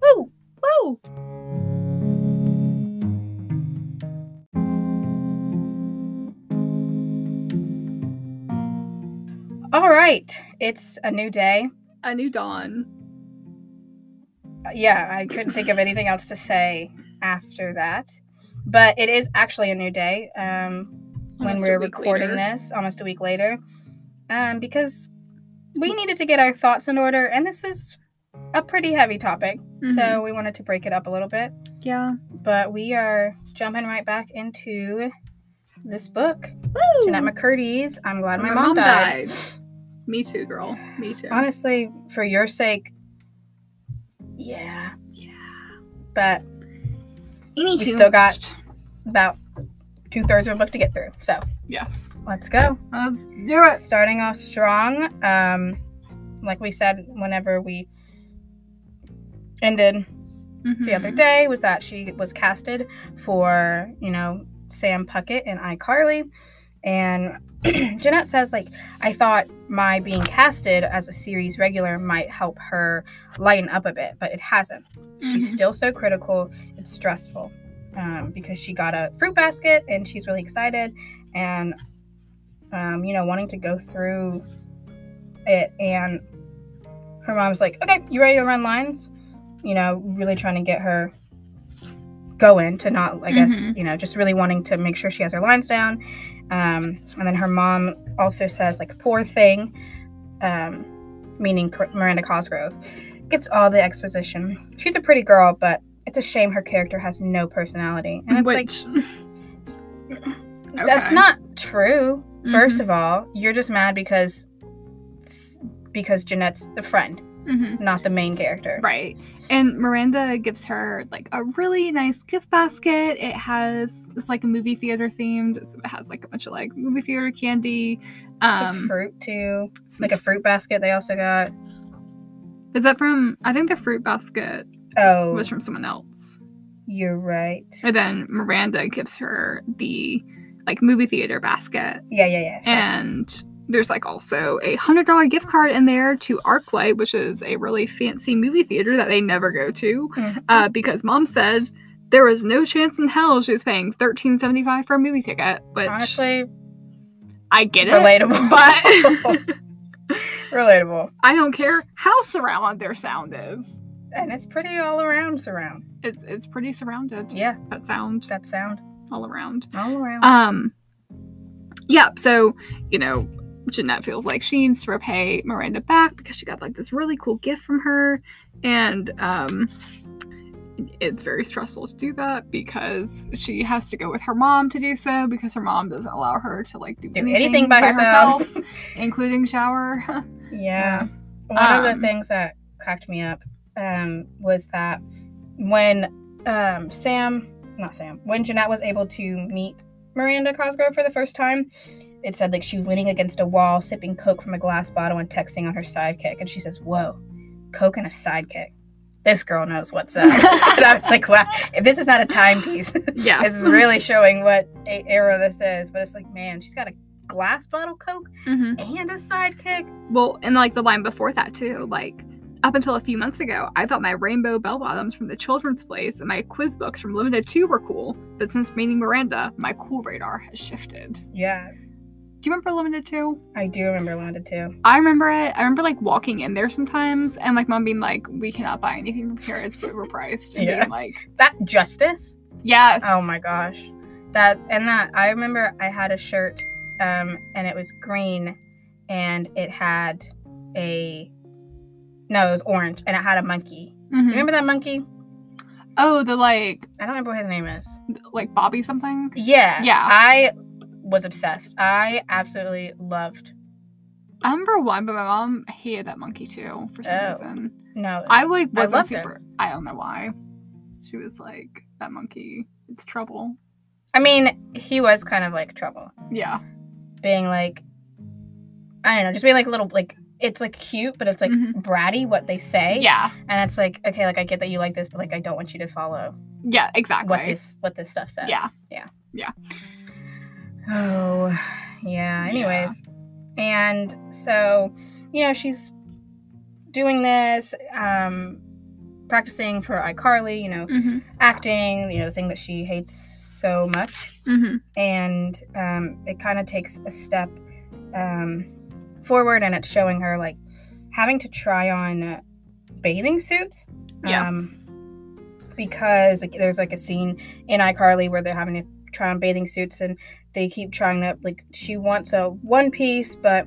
Woo! Woo! All right, it's a new day. A new dawn. Yeah, I couldn't think of anything else to say after that. But it is actually a new day. Um, when we're recording later. this almost a week later um, because we needed to get our thoughts in order and this is a pretty heavy topic Mhm. so we wanted to break it up a little bit yeah. but we are jumping right back into this book Woo! jennette mccurdy's i'm glad my, mom, died. Me too, girl. Me too. honestly for your sake yeah Yeah. but Anywho, we still got about two-thirds of a book to get through so Yes. let's go Let's do it. starting off strong. Um, like we said, whenever we ended the other Mhm. day, was that she was casted for, you know, Sam Puckett and iCarly. And *clears throat* Jennette says, like, I thought my being casted as a series regular might help her lighten up a bit, but it hasn't. She's Mhm. still so critical. It's stressful um, because she got a fruit basket and she's really excited and, um, you know, wanting to go through it. And her mom's like, okay, you ready to run lines? you know, really trying to get her going to not, I guess, Mhm. you know, just really wanting to make sure she has her lines down. Um, and then her mom also says, like, poor thing, um, meaning Miranda Cosgrove, gets all the exposition. She's a pretty girl, but it's a shame her character has no personality. And it's Which *clears throat* like, that's not true. 1st Mhm. of all, you're just mad because because Jennette's the friend, Mhm. not the main character. Right. And Miranda gives her like a really nice gift basket. It has it's like a movie theater themed. So it has like a bunch of like movie theater candy. Some Um fruit too, some like a fruit basket. They also got. Is that from I think the fruit basket Oh, It was from someone else. you're right. And then Miranda gives her the like movie theater basket. Yeah, yeah, yeah. sorry. And there's like also a hundred dollar gift card in there to ArcLight, which is a really fancy movie theater that they never go to, Mhm. uh, because mom said there was no chance in hell she was paying thirteen seventy five for a movie ticket. Which Honestly, I get it, relatable. but *laughs* relatable, *laughs* I don't care how surround their sound is. And it's pretty all around surround. It's it's pretty surrounded. Yeah, That sound that sound all around. all around. Um, yeah, so, you know, Jennette feels like she needs to repay Miranda back because she got like this really cool gift from her. And um, it's very stressful to do that because she has to go with her mom to do so because her mom doesn't allow her to like do, Do anything by, herself. *laughs* including shower. *laughs* Yeah. One of the Um, things that cracked me up um, was that when um, Sam, not Sam, when Jennette was able to meet Miranda Cosgrove for the first time, it said like she was leaning against a wall, sipping Coke from a glass bottle and texting on her sidekick. And she says, Whoa, Coke and a sidekick. This girl knows what's up. *laughs* and I was like, wow, if this is not a timepiece, yes. is really showing what a- era this is. But it's like, man, she's got a glass bottle Coke hmm and a sidekick. Well, and like the line before that too, like up until a few months ago, I thought my rainbow bell bottoms from the children's place and my quiz books from Limited 2 were cool. But since meeting Miranda, my cool radar has shifted. Yeah, Do you remember Limited 2? I do remember Limited 2. I remember it. I remember like walking in there sometimes and like mom being like, we cannot buy anything from here. It's overpriced. And Yeah. being like, *laughs* That Justice. yes. Oh my gosh. That and that I remember I had a shirt um and it was green and it had a no, it was orange and it had a monkey. Mhm. Remember that monkey? Oh, the like, I don't remember what his name is. like Bobby something? Yeah. Yeah. I was obsessed. I absolutely loved I remember one, but my mom hated that monkey too for some Oh. reason. no. I like wasn't it. super. I don't know why. She was like that monkey. It's trouble. I mean, he was kind of like trouble. Yeah. Being like I don't know, just being like a little like it's like cute, but it's like Mhm. bratty what they say. Yeah. And it's like, okay, like I get that you like this, but like I don't want you to follow Yeah. Exactly. what this what this stuff says. Yeah. Yeah. Yeah. Oh, yeah. Anyways, and so you know she's doing this, um, practicing for iCarly. You know, Mm-hmm. acting. You know, the thing that she hates so much, Mm-hmm. and um, it kind of takes a step um, forward, and it's showing her like having to try on bathing suits. Yes. Um, because like, there's like a scene in iCarly where they're having to try on bathing suits and they keep trying to like she wants a one piece but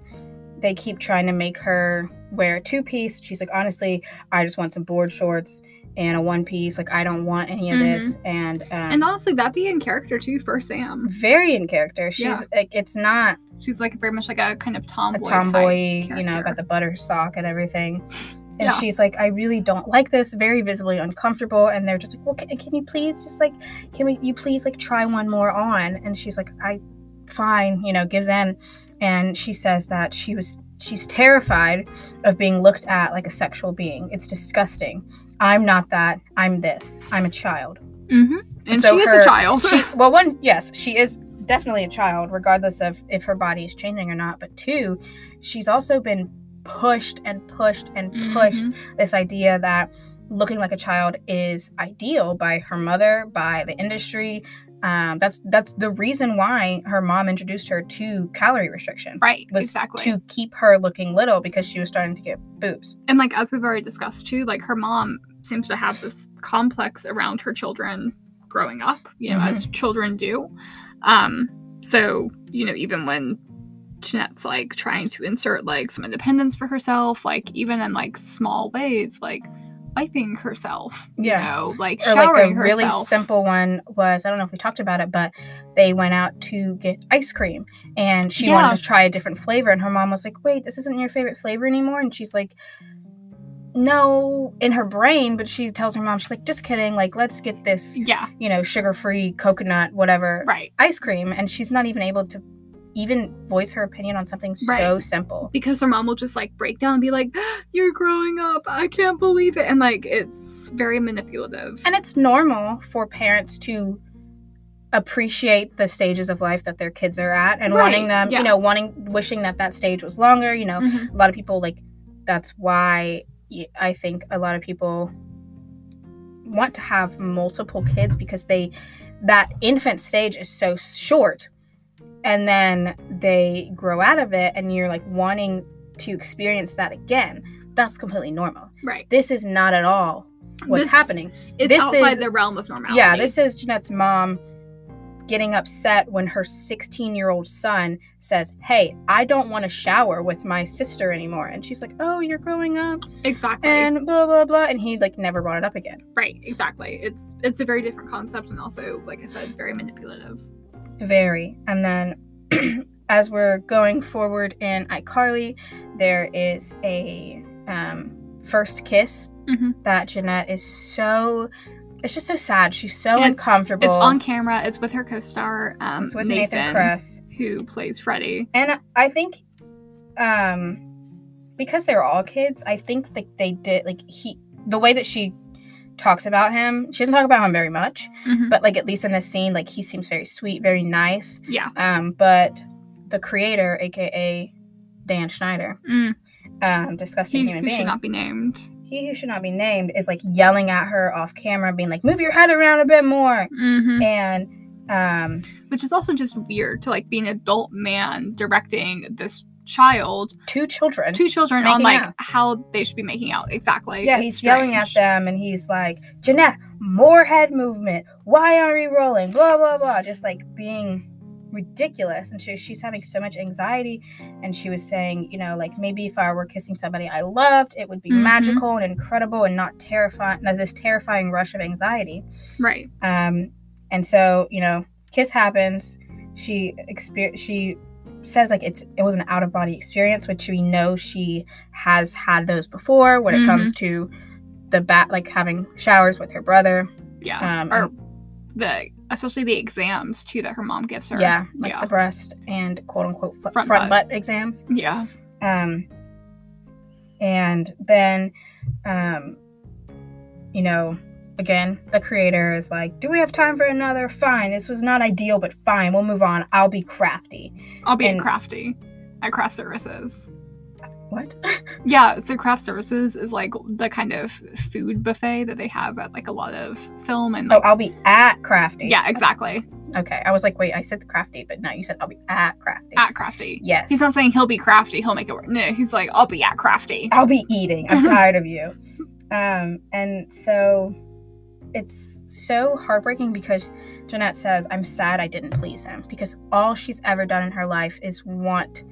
they keep trying to make her wear a two piece she's like honestly i just want some board shorts and a one piece like i don't want any of this and um and honestly, that'd be in character too for Sam. very in character she's Yeah. like it's not She's like very much like a kind of a tomboy. tomboy you know got the butter sock and everything *laughs* and Yeah. she's like i really don't like this very visibly uncomfortable and they're just like well can, can you please just like can we you please like try one more on and she's like i fine you know gives in and she says that she was she's terrified of being looked at like a sexual being. It's disgusting. I'm not that. I'm this. I'm a child. Mm-hmm. And so she is her- a child. she *laughs* well one yes she is definitely a child regardless of if her body is changing or not. But two she's also been pushed and pushed and pushed. Mhm. this idea that looking like a child is ideal by her mother by the industry um, that's that's the reason why her mom introduced her to calorie restriction Right. was exactly. to keep her looking little because she was starting to get boobs and like as we've already discussed too, like her mom seems to have this complex around her children growing up, you know, as children do. Um, so, you know, even when Jennette's like trying to insert like some independence for herself, like even in like small ways, like wiping herself, you Yeah. know, like or like a really simple one was I don't know if we talked about it, but they went out to get ice cream and she Yeah. wanted to try a different flavor and her mom was like, "Wait, this isn't your favorite flavor anymore?" And she's like, "No," in her brain, but she tells her mom, she's like, "Just kidding, like let's get this, Yeah, you know, sugar-free coconut whatever right. ice cream." And she's not even able to even voice her opinion on something so simple. Because her mom will just like break down and be like, You're growing up. I can't believe it. And like it's very manipulative. And it's normal for parents to appreciate the stages of life that their kids are at and wanting them, yeah. you know, wanting, wishing that that stage was longer. You know, Mhm. a lot of people like that's why I think a lot of people want to have multiple kids because they, that infant stage is so short and then they grow out of it and you're like wanting to experience that again. That's completely normal. Right. This is not at all what's This- happening. It's This outside is- the realm of normality. Yeah, this is Jennette's mom getting upset when her 16 year old son says, Hey, I don't want to shower with my sister anymore. And she's like, Oh, you're growing up exactly. and blah, blah, blah. And he like never brought it up again. right, exactly. It's it's a very different concept and also, like I said, very manipulative. Very. And then *clears throat* as we're going forward in iCarly, there is a um, first kiss Mhm. that Jennette is so. It's just so sad. She's so uncomfortable. It's on camera. It's with her co-star, um, It's with Nathan, Nathan Kress. who plays Freddy. And I think um because they're all kids, I think that they did like he the way that she talks about him, she doesn't talk about him very much, Mhm. but like at least in this scene, like he seems very sweet, very nice. Yeah. Um, but the creator, aka Dan Schneider, Mm. um, disgusting He human who being, should not be named. he who should not be named, is like yelling at her off camera, being like, "Move your head around a bit more," hmm and um, Which is also just weird to like be an adult man directing this child, two children. two children on like out. how they should be making out. Exactly. Yeah, It's he's yelling at them and he's like, Jennette, more head movement. Why aren't we rolling? Blah, blah, blah. Just like being ridiculous. And she, she's having so much anxiety. And she was saying, you know, like maybe if I were kissing somebody I loved, it would be Mhm. magical and incredible and not terrifying, not this terrifying rush of anxiety. Right. Um, and so, you know, kiss happens. She exper- she says like it's it was an out of body experience, which we know she has had those before when it comes to the bat like having showers with her brother. Yeah. Um, or the especially the exams too that her mom gives her. Yeah, like yeah. the breast and quote unquote f- Front front, butt. butt. exams. Yeah. Um, and then, um, you know, again, the creator is like, "Do we have time for another? Fine. This was not ideal, but fine. We'll move on. I'll be crafty." I'll be And- at crafty at craft services. What? *laughs* Yeah, so craft services is like the kind of food buffet that they have at like a lot of film and Oh, I'll be at crafty. yeah, exactly. Okay. I was like, wait, I said crafty, but no, you said I'll be at crafty. At crafty. yes. He's not saying he'll be crafty, he'll make it work. No, he's like, I'll be at crafty. I'll be eating. I'm *laughs* tired of you. Um, and so it's so heartbreaking because Jennette says, I'm sad I didn't please him because all she's ever done in her life is want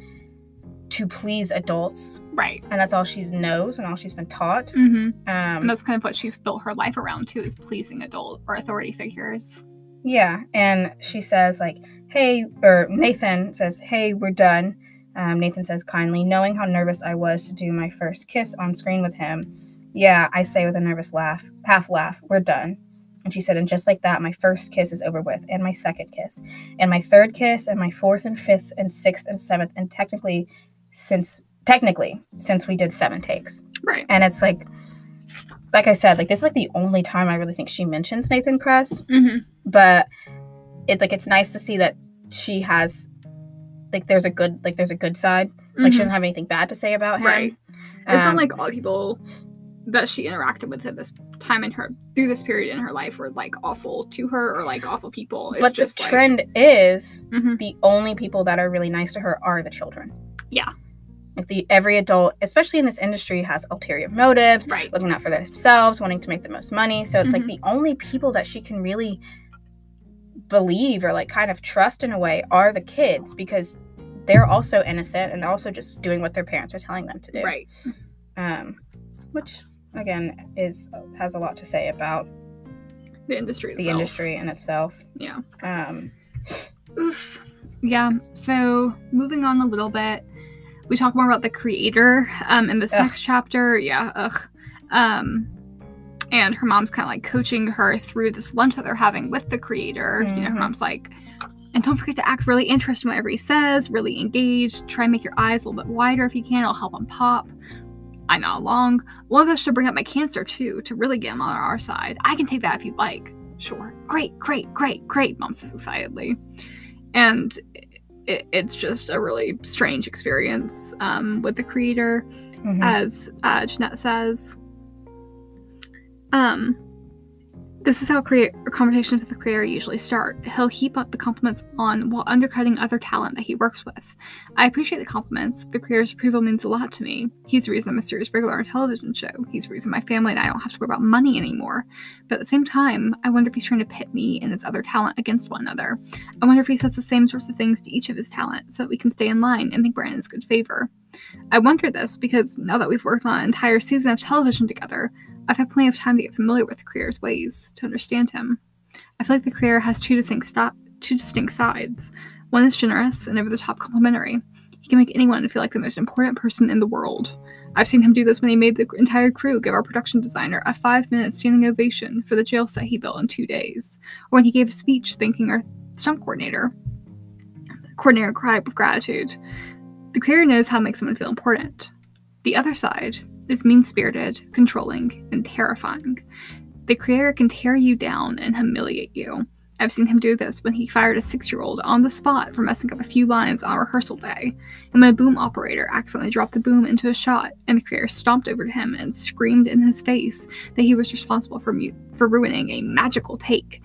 to please adults. Right. And that's all she knows and all she's been taught. Mm-hmm. And Um, that's kind of what she's built her life around too, is pleasing adult or authority figures. yeah. And she says, like, hey, or Nathan says, hey, we're done. Um, Nathan says kindly, knowing how nervous I was to do my first kiss on screen with him. Yeah, I say with a nervous laugh, half laugh, we're done. And she said, and just like that, my first kiss is over with, and my second kiss, and my third kiss, and my fourth and fifth and sixth and seventh, and technically, since technically since we did seven takes, Right. and it's like, like I said, like this is like the only time I really think she mentions Nathan Kress Mm-hmm. but it like it's nice to see that she has like there's a good like there's a good side like she doesn't have anything bad to say about him Right. It's not Um, like all people that she interacted with at this time in her through this period in her life were like awful to her or like awful people. It's but the like- trend is Mhm. the only people that are really nice to her are the children. Yeah. Like the every adult, especially in this industry, has ulterior motives, right. looking out for themselves, wanting to make the most money. So it's like Mhm. the only people that she can really believe or like kind of trust in a way are the kids because they're also innocent and also just doing what their parents are telling them to do. Right. Um, which again is has a lot to say about The industry the industry in itself. Yeah. Um, Oof. Yeah. So moving on a little bit, we talk more about the creator um, in this Ugh. next chapter. Yeah. Ugh. Um, and her mom's kind of like coaching her through this lunch that they're having with the creator. You know, her Mhm. mom's like, and don't forget to act really interested in whatever he says, really engaged. Try and make your eyes a little bit wider if you can. It'll help him pop. I'm not along. One of us should bring up my cancer too to really get him on our side. I can take that if you'd like. Sure. Great, great, great, great, mom says excitedly. And it, it's just a really strange experience um, with the creator, mhm. as uh, Jennette says. Um, this is how create conversations with the creator usually start. He'll heap up the compliments on while undercutting other talent that he works with. I appreciate the compliments. The creator's approval means a lot to me. He's the reason I'm a series regular on a television show. He's the reason my family and I don't have to worry about money anymore. But at the same time, I wonder if he's trying to pit me and his other talent against one another. I wonder if he says the same sorts of things to each of his talent so that we can stay in line and think we're in his good favor. I wonder this because now that we've worked on an entire season of television together, I've had plenty of time to get familiar with the creator's ways, to understand him. I feel like the creator has two distinct sto- two distinct sides. One is generous and over the top complimentary. He can make anyone feel like the most important person in the world. I've seen him do this when he made the entire crew give our production designer a five minute standing ovation for the jail set he built in two days, or when he gave a speech thanking our stunt coordinator. The coordinator cried with gratitude. The creator knows how to make someone feel important. The other side is mean spirited, controlling, and terrifying. The creator can tear you down and humiliate you. I've seen him do this when he fired a six year old on the spot for messing up a few lines on a rehearsal day, and when a boom operator accidentally dropped the boom into a shot, and the creator stomped over to him and screamed in his face that he was responsible for, mu- for ruining a magical take,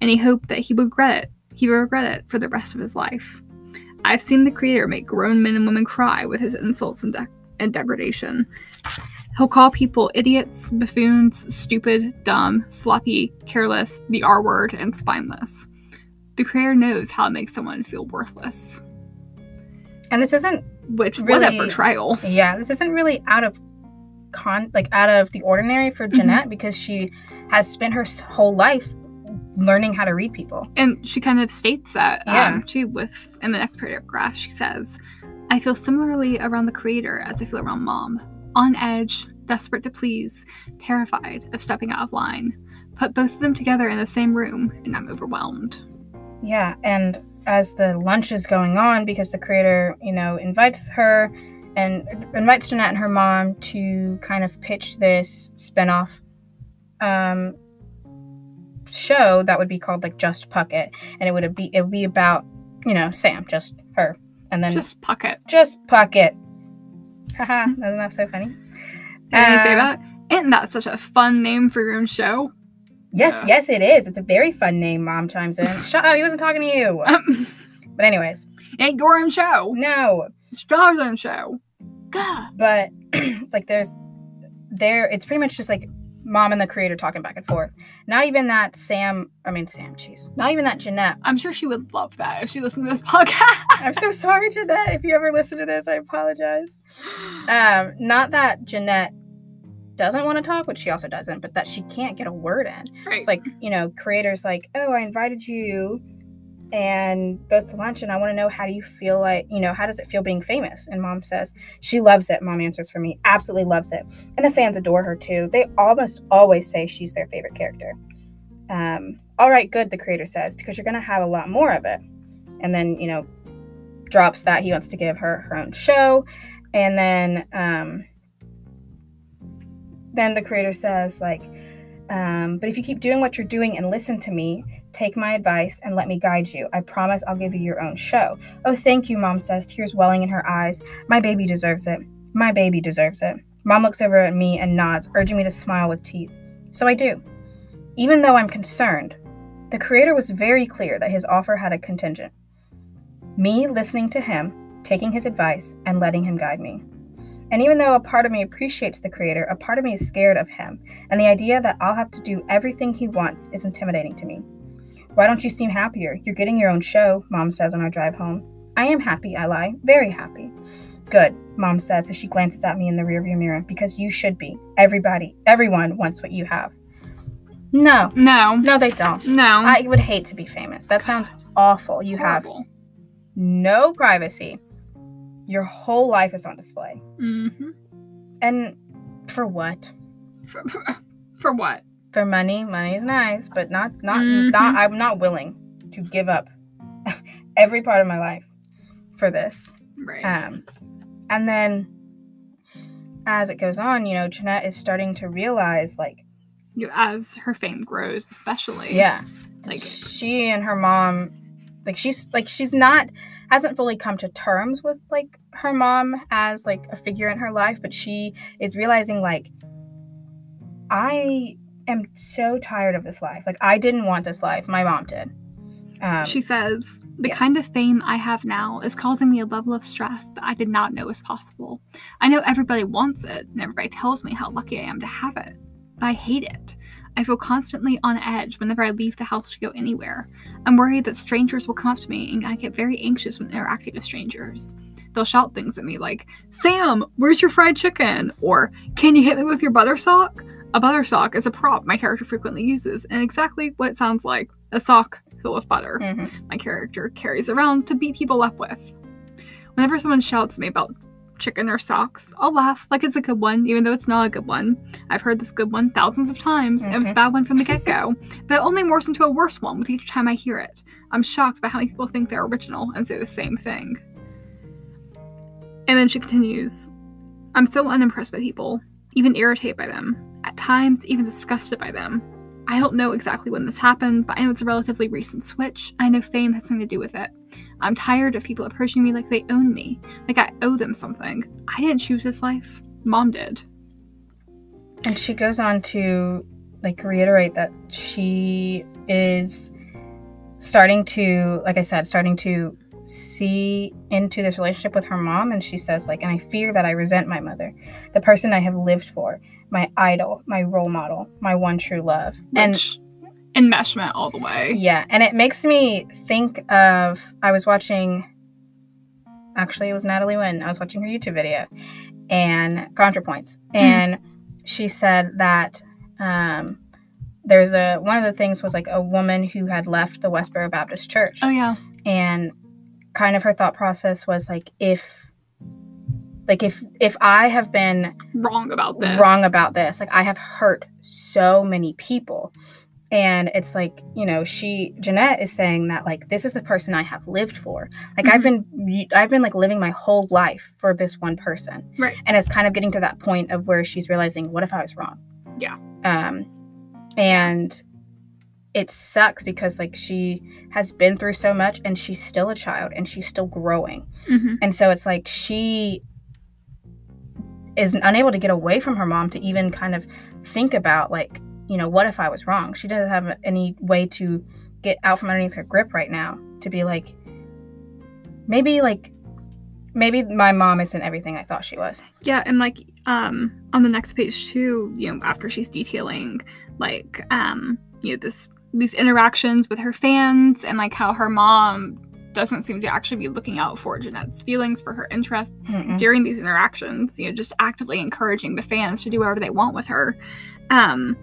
and he hoped that he would regret it. He would regret it for the rest of his life. I've seen the creator make grown men and women cry with his insults and, de- and degradation. He'll call people idiots, buffoons, stupid, dumb, sloppy, careless, the R word, and spineless. The creator knows how to make someone feel worthless. and this isn't Which, what a portrayal. yeah this isn't really out of con like out of the ordinary for Mhm. jennette because she has spent her whole life learning how to read people And she kind of states that Yeah. um, too. With in the next paragraph, she says, "I feel similarly around the creator as I feel around mom, on edge, desperate to please, terrified of stepping out of line. Put both of them together in the same room, and I'm overwhelmed." yeah and as the lunch is going on because the creator you know invites her and invites jennette and her mom to kind of pitch this spin-off um show that would be called like just puckett and it would be it would be about you know sam just her and then Just puck it. just puckett *laughs* haha isn't that so funny Can you say Uh, that? Isn't that such a fun name for your own show? yes Yeah. yes it is it's a very fun name mom chimes in *laughs* shut up he wasn't talking to you Um, but anyways *laughs* ain't your own show. no It's Star's own show. God. but *clears throat* like there's there it's pretty much just like mom and the creator talking back and forth. Not even that sam i mean sam jeez. Not even that jennette. I'm sure she would love that if she listened to this podcast. i'm so sorry jennette if you ever listen to this i apologize. Um not that jennette doesn't want to talk which she also doesn't but that she can't get a word in. Right. it's like you know creators like oh i invited you and both to lunch and i want to know how do you feel like you know how does it feel being famous? And mom says she loves it mom answers for me absolutely loves it. And the fans adore her too. They almost always say she's their favorite character. Um, all right good the creator says because you're going to have a lot more of it. And then you know drops that he wants to give her her own show. And then um, then the creator says like um, but if you keep doing what you're doing and listen to me take my advice and let me guide you i promise i'll give you your own show oh thank you mom says tears welling in her eyes my baby deserves it my baby deserves it Mom looks over at me and nods, urging me to smile with teeth. So I do. Even though I'm concerned, the creator was very clear that his offer had a contingent. Me listening to him, taking his advice, and letting him guide me. And even though a part of me appreciates the creator, a part of me is scared of him, and the idea that I'll have to do everything he wants is intimidating to me. Why don't you seem happier? You're getting your own show, Mom says on our drive home. I am happy, I lie. Very happy. Good, Mom says as she glances at me in the rearview mirror, because you should be. Everybody, everyone wants what you have. No, No. no, they don't. No. I would hate to be famous. That sounds awful. You have no privacy. Your whole life is on display. Mm-hmm. And for what? For, *laughs* for what? For money. Money is nice, but not not Mhm. not I'm not willing to give up *laughs* every part of my life for this. Right. Um and then as it goes on, you know, Jennette is starting to realize like you, as her fame grows, especially. yeah, Like, she and her mom like she's like she's not hasn't fully come to terms with like her mom as like a figure in her life but she is realizing like i am so tired of this life like i didn't want this life my mom did um, she says, the yeah. kind of fame I have now is causing me a level of stress that I did not know was possible. I know everybody wants it, and everybody tells me how lucky I am to have it, but I hate it. I feel constantly on edge whenever I leave the house to go anywhere. I'm worried that strangers will come up to me, and I get very anxious when interacting with strangers. They'll shout things at me like, Sam, where's your fried chicken? Or, can you hit me with your butter sock? A butter sock is a prop my character frequently uses, and exactly what it sounds like a sock filled with butter mhm. my character carries around to beat people up with. Whenever someone shouts at me about chicken or socks, I'll laugh like it's a good one, even though it's not a good one. I've heard this good one thousands of times. It was a Mhm. bad one from the get go, but it only morphs into a worse one with each time I hear it. I'm shocked by how many people think they're original and say the same thing. And then she continues I'm so unimpressed by people, even irritated by them, at times, even disgusted by them. I don't know exactly when this happened, but I know it's a relatively recent switch. I know fame has something to do with it. I'm tired of people approaching me like they own me, like I owe them something. I didn't choose this life. Mom did. and she goes on to like reiterate that she is starting to like i said starting to see into this relationship with her mom and she says like and i fear that i resent my mother the person i have lived for my idol my role model my one true love and Which, enmeshment all the way. yeah and it makes me think of i was watching actually it was natalie Wynn. i was watching her youtube video and contrapoints and she said that um there's a one of the things was like a woman who had left the westboro baptist church Oh yeah. and kind of her thought process was like if like if if i have been Wrong about this. wrong about this. Like I have hurt so many people. And it's like, you know, she Jennette is saying that like this is the person I have lived for. Like I've been I've been like living my whole life for this one person. Right. And it's kind of getting to that point of where she's realizing, what if I was wrong? Yeah. Um and it sucks because like she has been through so much and she's still a child and she's still growing. hmm And so it's like she is unable to get away from her mom to even kind of think about like, you know, what if I was wrong? She doesn't have any way to get out from underneath her grip right now to be like maybe like maybe my mom isn't everything I thought she was. Yeah, and like um on the next page too, you know, after she's detailing like um you know this these interactions with her fans and like how her mom doesn't seem to actually be looking out for Jennette's feelings for her interests Mm-mm. during these interactions, you know, just actively encouraging the fans to do whatever they want with her. Um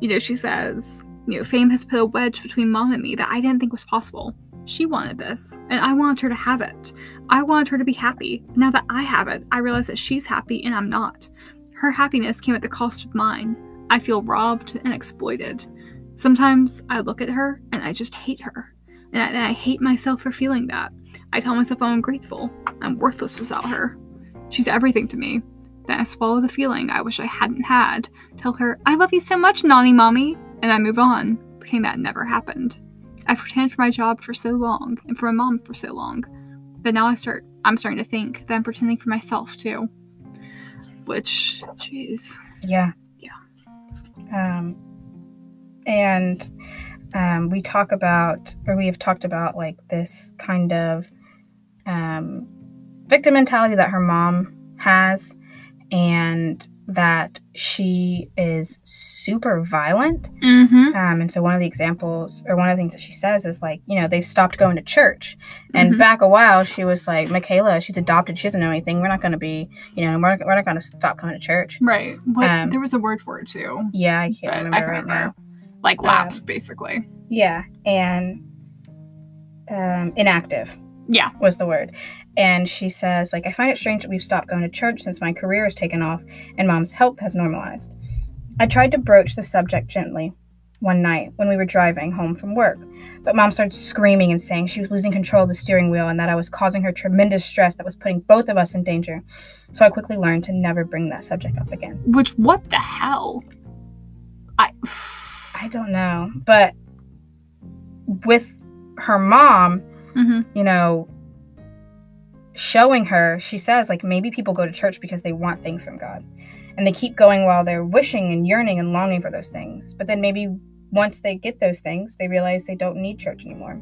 you know, she says, you know, fame has put a wedge between mom and me that I didn't think was possible. She wanted this, and I wanted her to have it. I wanted her to be happy. Now that I have it, I realize that she's happy and I'm not. Her happiness came at the cost of mine. I feel robbed and exploited. Sometimes I look at her and I just hate her. And I, and I hate myself for feeling that. I tell myself I'm ungrateful. I'm worthless without her. She's everything to me. Then I swallow the feeling I wish I hadn't had. Tell her, I love you so much, Nani Mommy. And I move on, pretending that never happened. I've pretended for my job for so long and for my mom for so long. But now I start I'm starting to think that I'm pretending for myself too. which, jeez. Yeah. Yeah. Um, and um, we talk about, or we have talked about, like this kind of um, victim mentality that her mom has, and that she is super violent. Mm-hmm. Um, and so one of the examples, or one of the things that she says is like, you know, they've stopped going to church. And Mhm. back a while, she was like, Michaela, she's adopted. She doesn't know anything. We're not going to be, you know, we're, we're not going to stop coming to church. Right. What, Um, there was a word for it too. Yeah, I can't remember I can right remember. now. Like Um, lapsed, basically. Yeah, and um, inactive Yeah. was the word. And she says, like, I find it strange that we've stopped going to church since my career has taken off and mom's health has normalized. I tried to broach the subject gently one night when we were driving home from work, but mom started screaming and saying she was losing control of the steering wheel and that I was causing her tremendous stress that was putting both of us in danger. So I quickly learned to never bring that subject up again. Which, what the hell? I. I don't know, but with her mom, hmm you know, showing her, she says, like, maybe people go to church because they want things from God. And they keep going while they're wishing and yearning and longing for those things. But then maybe once they get those things, they realize they don't need church anymore.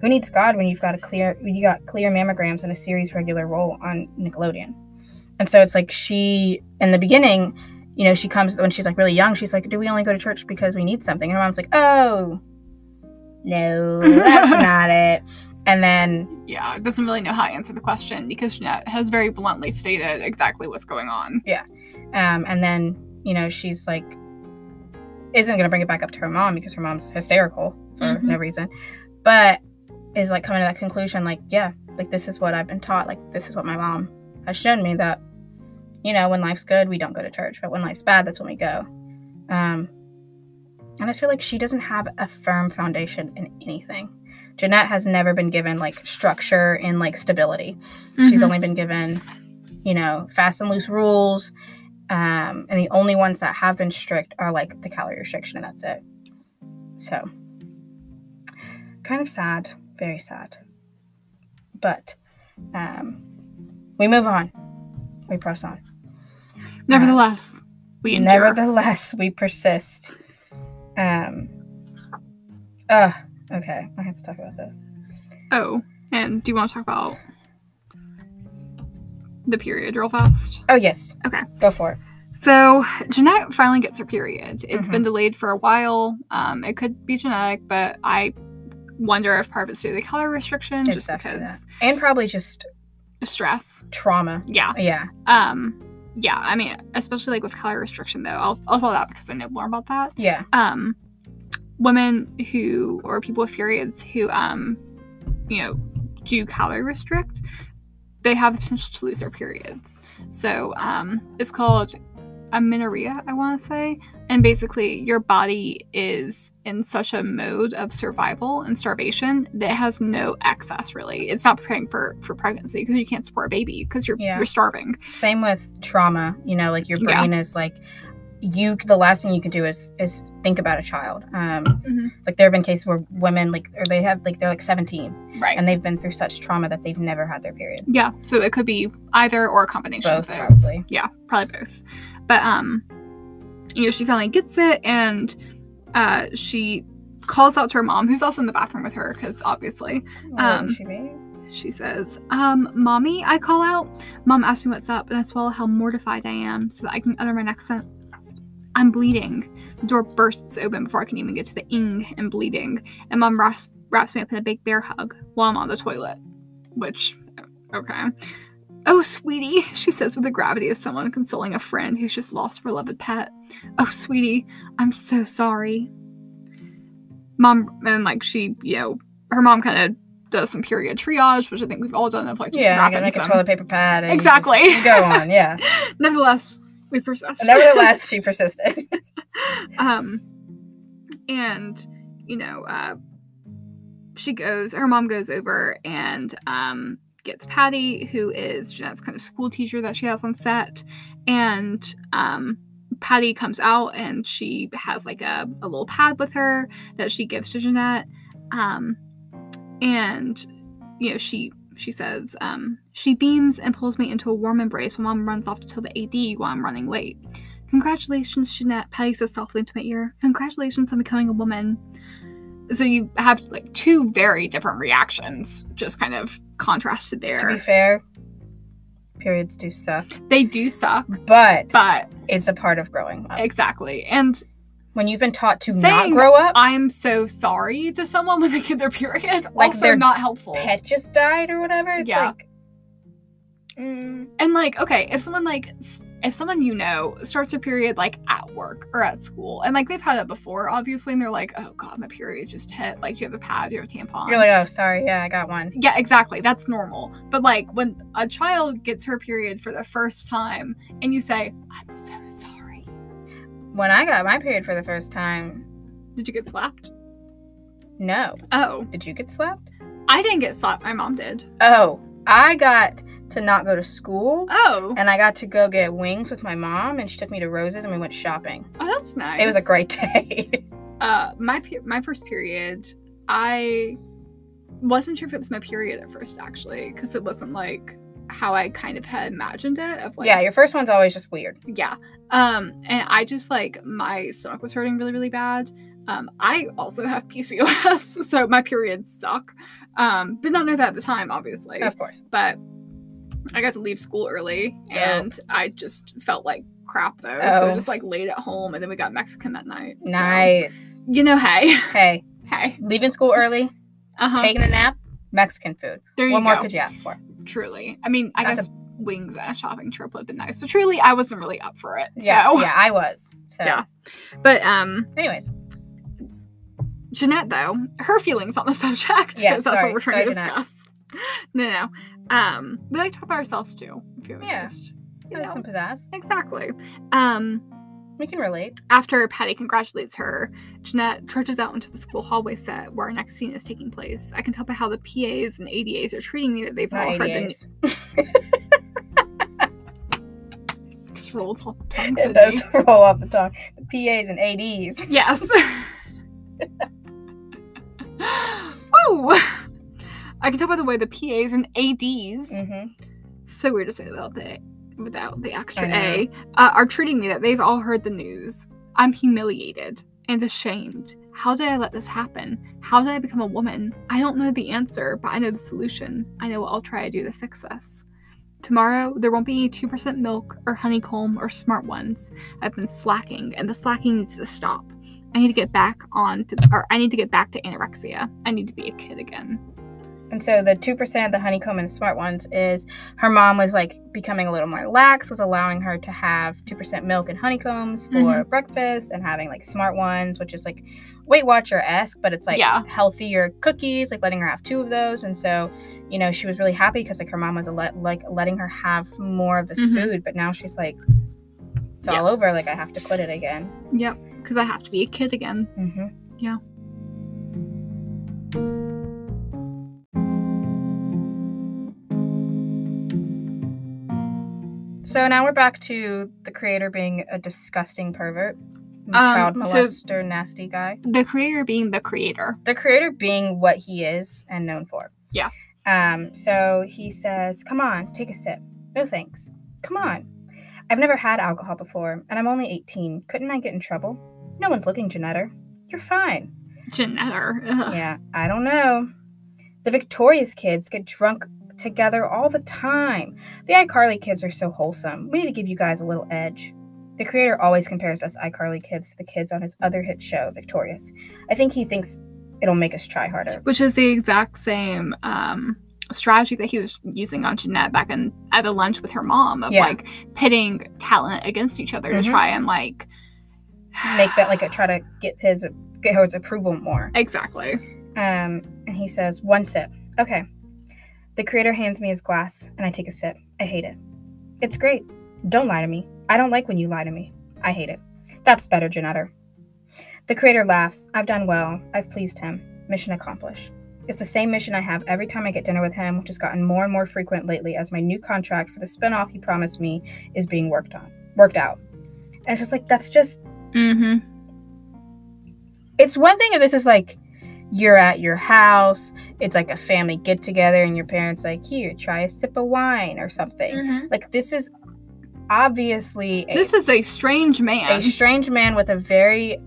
Who needs God when you've got a clear when you got clear mammograms and a series regular role on Nickelodeon? And so it's like she in the beginning, you know, she comes when she's like really young, she's like, Do we only go to church because we need something? And her mom's like, Oh no, that's *laughs* not it. And then Yeah, doesn't really know how to answer the question because Jennette has very bluntly stated exactly what's going on. Yeah. Um, and then, you know, she's like, isn't going to bring it back up to her mom because her mom's hysterical for Mhm. no reason. But is like coming to that conclusion, like, yeah, like this is what I've been taught. Like, this is what my mom has shown me that, you know, when life's good, we don't go to church. But when life's bad, that's when we go. Um, and I feel like she doesn't have a firm foundation in anything. Jennette has never been given like structure and like stability. She's Mhm. only been given, you know, fast and loose rules. Um, and the only ones that have been strict are like the calorie restriction, and that's it. So, kind of sad, very sad. But um, we move on, we press on. Nevertheless, we endure. Nevertheless, we persist. Um, uh, okay, I have to talk about this. Oh, and do you want to talk about the period real fast? Oh, yes. Okay. Go for it. So Jennette finally gets her period. It's Mm-hmm. been delayed for a while. Um, it could be genetic, but I wonder if part of it's due to the calorie restriction, It's just because And probably just stress. trauma. Yeah. Yeah. Um, yeah. I mean, especially like with calorie restriction, though. I'll I'll follow that because I know more about that. Yeah. um, women who or people with periods who um, you know do calorie restrict they have the potential to lose their periods so um, it's called amenorrhea i want to say and basically your body is in such a mode of survival and starvation that it has no excess really it's not preparing for for pregnancy because you can't support a baby because you're Yeah. you're starving Same with trauma. You know, like your Yeah. brain is like you. The last thing you can do is is think about a child. Um, Mhm. like there have been cases where women like or they have like they're like 17 right and they've been through such trauma that they've never had their period. Yeah, so it could be either or a combination Both, of those. probably. Yeah, probably both. But um, you know, she finally gets it, and uh, she calls out to her mom, who's also in the bathroom with her, because obviously Um, she she says, "Um, mommy," I call out. Mom asks me what's up, and I swallow how mortified I am, so that I can utter my next sentence. I'm bleeding. The door bursts open before I can even get to the ing and bleeding, and mom wraps, wraps me up in a big bear hug while I'm on the toilet. Which, okay. Oh, sweetie, *laughs* she says with the gravity of someone consoling a friend who's just lost a beloved pet. Oh, sweetie, I'm so sorry. Mom, and like she, you know, her mom kind of does some period triage, which I think we've all done of like just Yeah, wrapping gotta make a toilet paper pad. Exactly. go on, yeah. *laughs* Nevertheless, we persist. Nevertheless, *laughs* she persisted. um, and you know, uh, she goes. Her mom goes over and um gets Patty, who is Jennette's kind of school teacher that she has on set, and um. Patty comes out and she has like a, a little pad with her that she gives to Jennette. Um, and you know, she she says, um, she beams and pulls me into a warm embrace when mom runs off to tell the AD while I'm running late. Congratulations, Jeanette, Patty says softly into my ear. Congratulations on becoming a woman. So you have like two very different reactions, just kind of contrasted there. To be fair, periods do suck, They do suck, but, but it's a part of growing up. exactly. And When you've been taught to not grow up, I'm so sorry to someone when they get their period. *laughs* Like also their not helpful. pet just died or whatever. It's Yeah. like, mm, And like, okay, if someone like s- if someone you know starts a period like at work or at school, and like they've had it before, obviously, and they're like, oh god, my period just hit. Like, do you have a pad? Do you have a tampon? you're like, oh, sorry, yeah, I got one. yeah, exactly. That's normal. But like when a child gets her period for the first time, and you say, I'm so sorry. When I got my period for the first time, Did you get slapped? no. Oh, Did you get slapped? I didn't get slapped. My mom did. Oh, I got to not go to school. Oh, And I got to go get wings with my mom, and she took me to Roses, and we went shopping. oh, that's nice. It was a great day. *laughs* uh my pe- my first period i wasn't sure if it was my period at first actually because it wasn't like how i kind of had imagined it of like yeah, your first one's always just weird. yeah um and i just like my stomach was hurting really really bad um i also have pcos *laughs* so my periods suck um did not know that at the time obviously Of course. but i got to leave school early and i just felt like crap though so I Oh. just like laid at home and then we got mexican that night So, Nice. you know hey *laughs* Hey, hey leaving school early, uh-huh taking a nap, Mexican food. There you what more go. could you ask for? Truly. I mean, I That's guess wings and a shopping trip would have been nice, but truly, I wasn't really up for it. Yeah, so, yeah, I was. So, Yeah. But um, anyways, Jennette, though, her feelings on the *laughs* subject, Yes, that's what we're trying Sorry, to discuss. *laughs* No, no. Um, we like to talk about ourselves too. If you've Yeah. You know? some pizzazz. Exactly. Um, We can relate. after Patty congratulates her, Jennette trudges out into the school hallway set where our next scene is taking place. I can tell by how the PAs and ADAs are treating me that they've all Not heard the ADAs. news *laughs* rolls off the tongue. It does *laughs* roll off the tongue. The PAs and ADs. Yes. *laughs* Woo! I can tell by the way the PAs and ADs, hmm so weird to say without the without the extra A, uh, are treating me that they've all heard the news. I'm humiliated and ashamed. How did I let this happen? How did I become a woman? I don't know the answer, but I know the solution. I know what I'll try to do to fix this. Tomorrow, there won't be any 2% milk or honeycomb or smart ones. I've been slacking, and the slacking needs to stop. I need to get back on to, or I need to get back to anorexia. I need to be a kid again. And so the two percent, of the honeycomb and the smart ones, is her mom was like becoming a little more lax, was allowing her to have two percent milk and honeycombs for Mhm. breakfast, and having like smart ones, which is like Weight Watcher esque, but it's like Yeah. healthier cookies, like letting her have two of those. And so, you know, she was really happy because like her mom was a let, like letting her have more of this Mhm. food, but now she's like, it's Yeah. all over. Like I have to quit it again. Yep, because I have to be a kid again. hmm Yeah. So now we're back to the creator being a disgusting pervert, Um, child so- molester, nasty guy. The creator being the creator. The creator being what he is and known for. Yeah. Um. So he says, "Come on, take a sip. No thanks. Come on. I've never had alcohol before, and I'm only 18. Couldn't I get in trouble? No one's looking, Janetta. You're fine. Janetter. Yeah, I don't know. The Victorious kids get drunk together all the time. The iCarly kids are so wholesome. We need to give you guys a little edge. The creator always compares us iCarly kids to the kids on his other hit show, Victorious. I think he thinks it'll make us try harder. Which is the exact same um, strategy that he was using on Jennette back in at the lunch with her mom of Yeah. like pitting talent against each other Mhm. to try and like Make that like a try to get his get his approval more. exactly. Um, and he says, one sip. Okay. The creator hands me his glass, and I take a sip. I hate it. It's great. Don't lie to me. I don't like when you lie to me. I hate it. That's better, Janetta. The creator laughs. I've done well. I've pleased him. Mission accomplished. It's the same mission I have every time I get dinner with him, which has gotten more and more frequent lately as my new contract for the spinoff he promised me is being worked on, worked out. And it's just like that's just Mm-hmm. it's one thing if this is like you're at your house, it's like a family get together, and your parents like, here, try a sip of wine or something. Mhm. Like this is obviously a, This is a strange man. a strange man with a very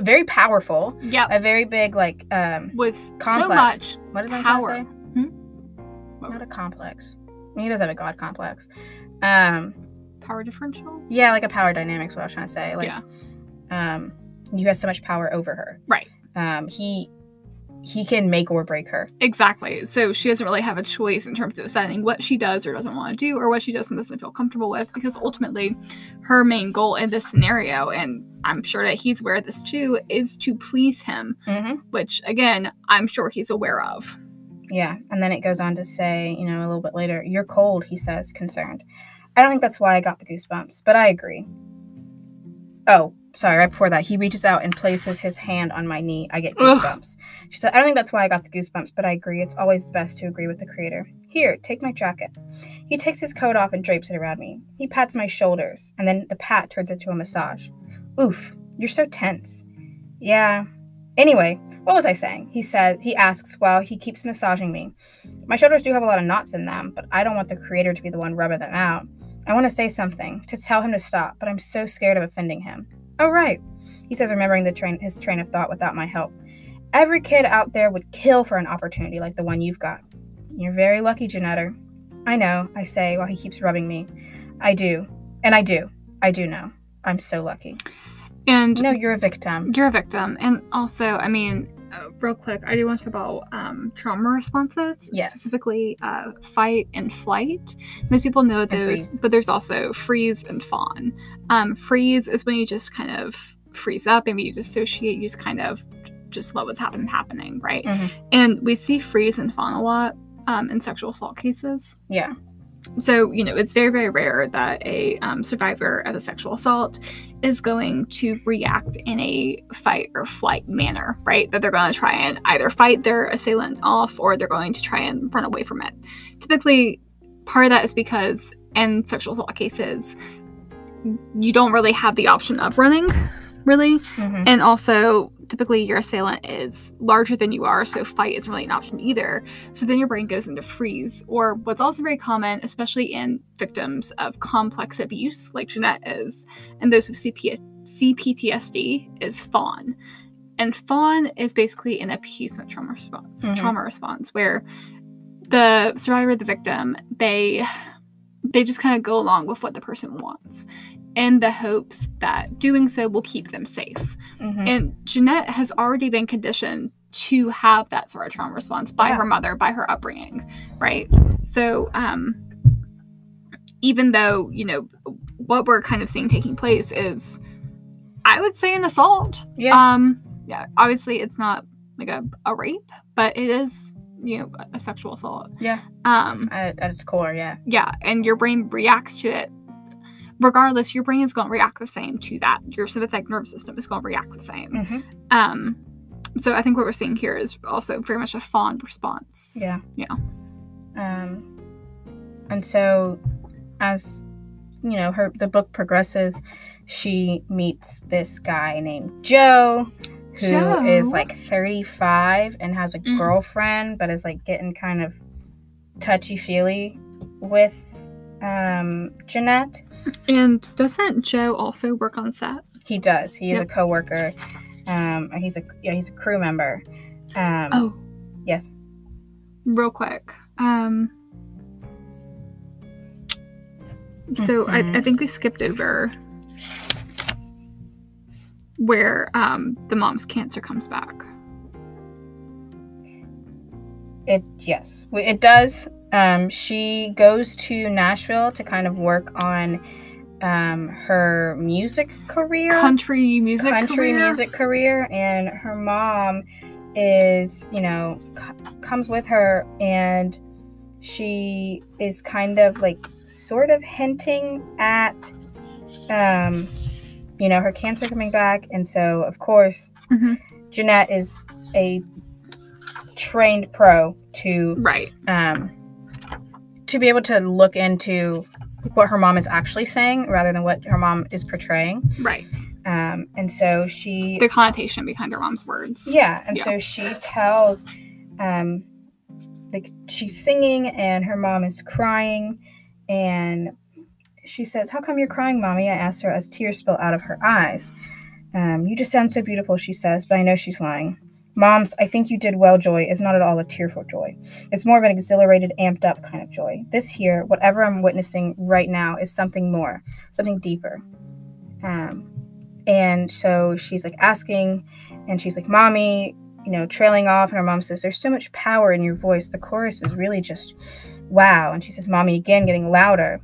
very powerful, Yeah. a very big like um With so complex. much what is that power. say? Hmm? Not a complex. He does have a god complex. Um power differential. yeah, like a power dynamics what I was trying to say. Like yeah. um you have so much power over her. Right. Um he he can make or break her. Exactly. So she doesn't really have a choice in terms of deciding what she does or doesn't want to do, or what she does and doesn't feel comfortable with, because ultimately, her main goal in this scenario, and I'm sure that he's aware of this too, is to please him, Mm-hmm. which again, I'm sure he's aware of. Yeah, and then it goes on to say, you know, a little bit later, "You're cold," he says, concerned. I don't think that's why I got the goosebumps, but I agree. Oh, sorry, right before that, he reaches out and places his hand on my knee. I get Ugh. goosebumps. She said, I don't think that's why I got the goosebumps, but I agree. It's always best to agree with the creator. Here, take my jacket. He takes his coat off and drapes it around me. He pats my shoulders, and then the pat turns into a massage. Oof, you're so tense. Yeah. Anyway, what was I saying? He said he asks while he keeps massaging me. My shoulders do have a lot of knots in them, but I don't want the creator to be the one rubbing them out. I want to say something, to tell him to stop, but I'm so scared of offending him. Oh right, he says, remembering the train his train of thought without my help. Every kid out there would kill for an opportunity like the one you've got. You're very lucky, Janetta. I know, I say while he keeps rubbing me. I do. And I do. I do know. I'm so lucky. And No, you're a victim. you're a victim. And also, I mean, uh, real quick, I do want to talk about um, trauma responses. Yes. Specifically, uh, fight and flight. Most people know those, but there's also freeze and fawn. Um, freeze is when you just kind of freeze up, maybe you dissociate, you just kind of just let what's happening happening, right? Mhm. And we see freeze and fawn a lot um, in sexual assault cases. Yeah. So, you know, it's very, very rare that a um, survivor of a sexual assault is going to react in a fight or flight manner, right? That they're going to try and either fight their assailant off or they're going to try and run away from it. Typically, part of that is because in sexual assault cases, you don't really have the option of running, really. Mhm. And also, typically your assailant is larger than you are, so fight isn't really an option either. So then your brain goes into freeze. Or what's also very common, especially in victims of complex abuse, like Jennette is, and those with CP- CPTSD, is fawn. And fawn is basically an appeasement trauma response, Mhm. trauma response, where the survivor, the victim, they they just kind of go along with what the person wants in the hopes that doing so will keep them safe. Mhm. And Jennette has already been conditioned to have that sort of trauma response by Yeah. her mother, by her upbringing, right? So, um, even though, you know, what we're kind of seeing taking place is, I would say, an assault. Yeah. Um, yeah, obviously, it's not like a, a rape, but it is, you know, a sexual assault. Yeah. Um, At, at its core, yeah. yeah, and your brain reacts to it. Regardless, your brain is going to react the same to that. Your sympathetic nervous system is going to react the same. hmm Um, so I think what we're seeing here is also very much a fawn response. Yeah. Yeah. Um, and so, as you know, her the book progresses, she meets this guy named Joe, who is Joe. like 35 and has a Mhm. girlfriend, but is like getting kind of touchy feely with um, Jennette. And doesn't Joe also work on set? He does. He is Yep. a coworker. Um, he's a yeah, he's a crew member. Um, Oh, yes. real quick. Um, so I, I Mhm. think we skipped over where um, the mom's cancer comes back. It yes, it does. Um, she goes to Nashville to kind of work on um, her music career, Country music country career. music career, and her mom is you know c- comes with her, and she is kind of like sort of hinting at um, you know her cancer coming back, and so of course Mhm. Jennette is a trained pro to Right. um, to be able to look into what her mom is actually saying rather than what her mom is portraying. Right. Um, and so she The connotation behind her mom's words. yeah, and Yeah. so she tells, um, like she's singing and her mom is crying, and she says, "How come you're crying, mommy?" I asked her as tears spill out of her eyes. Um, you just sound so beautiful, she says, but I know she's lying. Mom's, I think you did well, joy is not at all a tearful joy. It's more of an exhilarated, amped up kind of joy. This here, whatever I'm witnessing right now, is something more, something deeper. Um, and so she's like asking, and she's like, Mommy, you know, trailing off. And her mom says, There's so much power in your voice. The chorus is really just wow. And she says, Mommy, again, getting louder.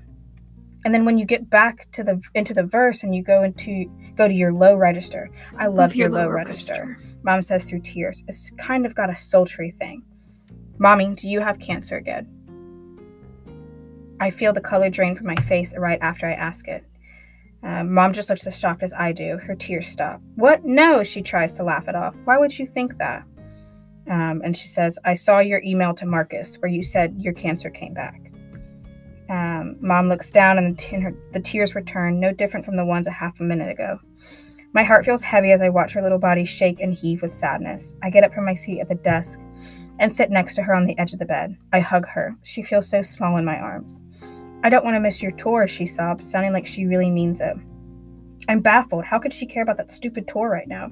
And then when you get back to the into the verse and you go into go to your low register, I love your, low lower register. Mom says through tears. It's kind of got a sultry thing. Mommy, do you have cancer again? I feel the color drain from my face right after I ask it. Uh, Mom just looks as shocked as I do. Her tears stop. What? No, she tries to laugh it off. Why would you think that? Um, and she says, I saw your email to Marcus where you said your cancer came back. Um, Mom looks down and the, t- her, the tears return, no different from the ones a half a minute ago. My heart feels heavy as I watch her little body shake and heave with sadness. I get up from my seat at the desk and sit next to her on the edge of the bed. I hug her. She feels so small in my arms. I don't want to miss your tour, she sobs, sounding like she really means it. I'm baffled. How could she care about that stupid tour right now?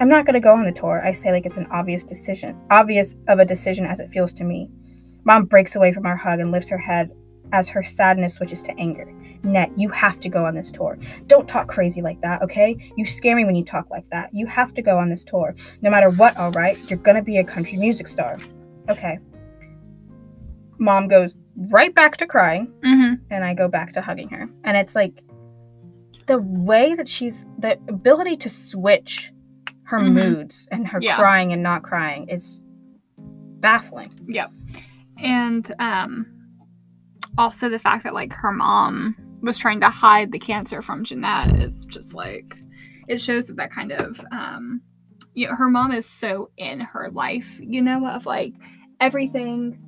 I'm not going to go on the tour, I say like it's an obvious decision, obvious of a decision as it feels to me. Mom breaks away from our hug and lifts her head as her sadness switches to anger. Net, you have to go on this tour. Don't talk crazy like that, okay? You scare me when you talk like that. You have to go on this tour. No matter what, all right? You're gonna be a country music star. Okay. Mom goes right back to crying, Mm-hmm. and I go back to hugging her. And it's like the way that she's, the ability to switch her Mhm. moods and her Yeah. crying and not crying, it's baffling. Yep. And um also the fact that like her mom was trying to hide the cancer from Jennette is just like it shows that that kind of um you know her mom is so in her life, you know, of like everything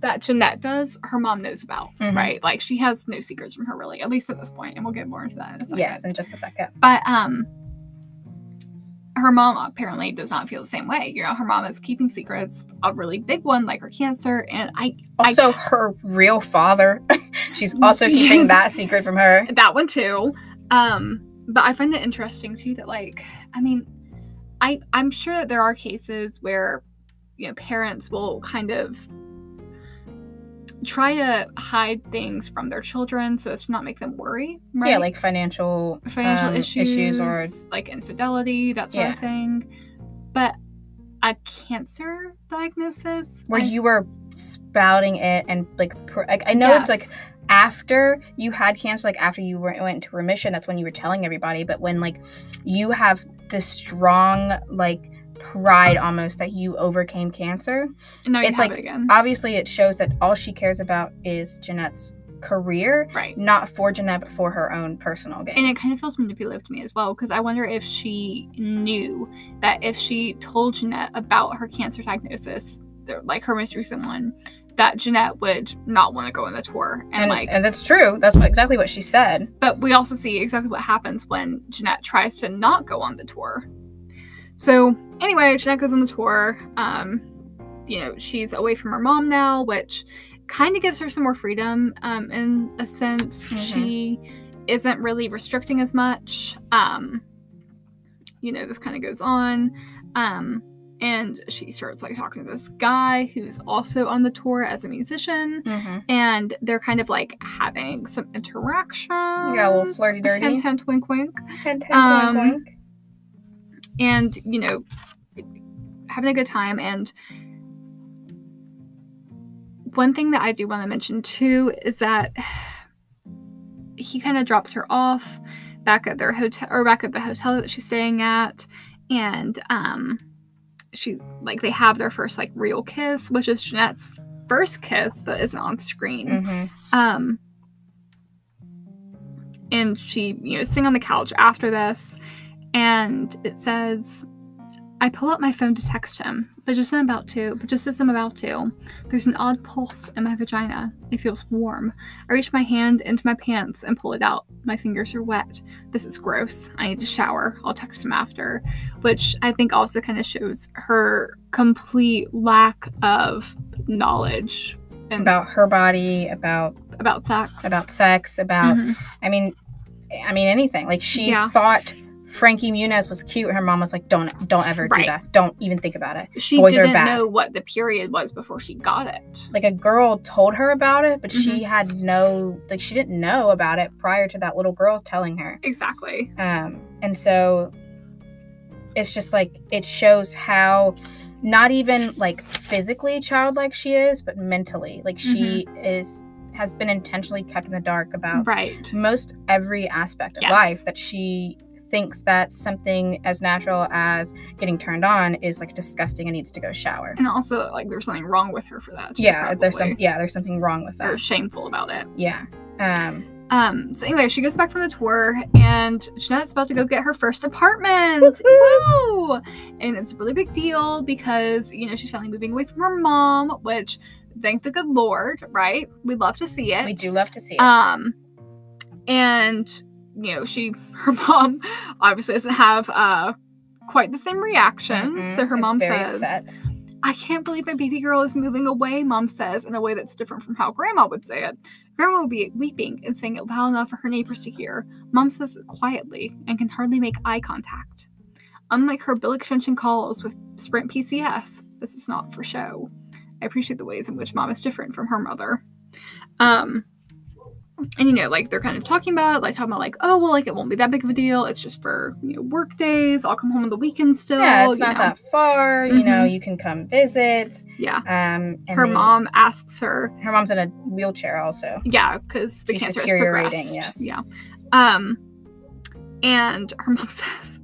that Jennette does, her mom knows about, Mhm. right? Like she has no secrets from her really, at least at this point, and we'll get more into that in a second. Yes, in just a second. But um her mom apparently does not feel the same way. You know, her mom is keeping secrets, a really big one like her cancer, and I Also, her real father. *laughs* She's also *laughs* keeping that secret from her. that one too. Um, but I find it interesting too that like, I mean, I I'm sure that there are cases where you know parents will kind of try to hide things from their children so as to not make them worry. Right? Yeah, like financial financial um, issues, or like infidelity, that sort Yeah. of thing. But a cancer diagnosis, where I- you were spouting it and like, I know it's like after you had cancer, like after you went into remission, that's when you were telling everybody. But when like you have this strong like pride almost that you overcame cancer, no, you it's have like- it again, obviously it shows that all she cares about is Jennette's career, right? not for Jennette, but for her own personal gain. And it kind of feels manipulative to me as well because I wonder if she knew that if she told Jennette about her cancer diagnosis, like her most recent one, that Jennette would not want to go on the tour. And, and, like, and that's true. That's what, exactly what she said. but we also see exactly what happens when Jennette tries to not go on the tour. So anyway, Jennette goes on the tour. Um, you know, she's away from her mom now, which kind of gives her some more freedom. Um, in a sense, Mhm. she isn't really restricting as much. Um, you know, this kind of goes on. Um, and she starts like talking to this guy who's also on the tour as a musician Mm-hmm. and they're kind of like having some interaction. Yeah, a little flirty-dirty. Hint, hint, wink, wink. Hint, hint, Um, wink, wink. And, you know, having a good time. And one thing that I do want to mention too is that *sighs* he kind of drops her off back at their hotel or back at the hotel that she's staying at. And, um, she like they have their first like real kiss, which is Jennette's first kiss that isn't on screen. Mm-hmm. Um, and she, you know, sing on the couch after this, and it says, I pull out my phone to text him, but just as I'm about to, but just as I'm about to, there's an odd pulse in my vagina. It feels warm. I reach my hand into my pants and pull it out. My fingers are wet. This is gross. I need to shower. I'll text him after, which I think also kind of shows her complete lack of knowledge and about her body, about about sex. about sex, about Mhm. I mean, I mean anything. Like she Yeah. thought Frankie Muniz was cute. Her mom was like, "Don't, don't ever Right. do that. Don't even think about it." She Boys are didn't know what the period was before she got it. Like a girl told her about it, but she Mm-hmm. had no, like she didn't know about it prior to that little girl telling her. Exactly. Um, and so it's just like it shows how not even like physically childlike she is, but mentally, like she is has been intentionally kept in the dark about Right. most every aspect of Yes. life that she thinks that something as natural as getting turned on is like disgusting and needs to go shower. And also, like, there's something wrong with her for that. Too, Yeah, there's some yeah, there's something wrong with that. Or shameful about it. Yeah. Um Um, so anyway, she goes back from the tour and Jennette's about to go get her first apartment. Woo! And it's a really big deal because, you know, she's finally moving away from her mom, which thank the good Lord, right? We'd love to see it. we do love to see it. Um, and you know, she *laughs* her mom obviously doesn't have uh quite the same reaction. Mm-mm, So her is mom says, upset. I can't believe my baby girl is moving away, mom says, in a way that's different from how grandma would say it. Grandma would be weeping and saying it loud enough for her neighbors to hear. Mom says it quietly and can hardly make eye contact. Unlike her bill extension calls with Sprint PCS, this is not for show. I appreciate the ways in which mom is different from her mother. Um, and you know, like they're kind of talking about, like talking about, like, oh well, like it won't be that big of a deal. It's just for you know work days. I'll come home on the weekend still. yeah, it's not know. that far. You know, Mhm. you can come visit. Yeah. Um, and her mom asks her, her mom's in a wheelchair also. yeah, because the She's cancer has deteriorating, progressed. yes. Yeah. Um, and her *laughs* mom says,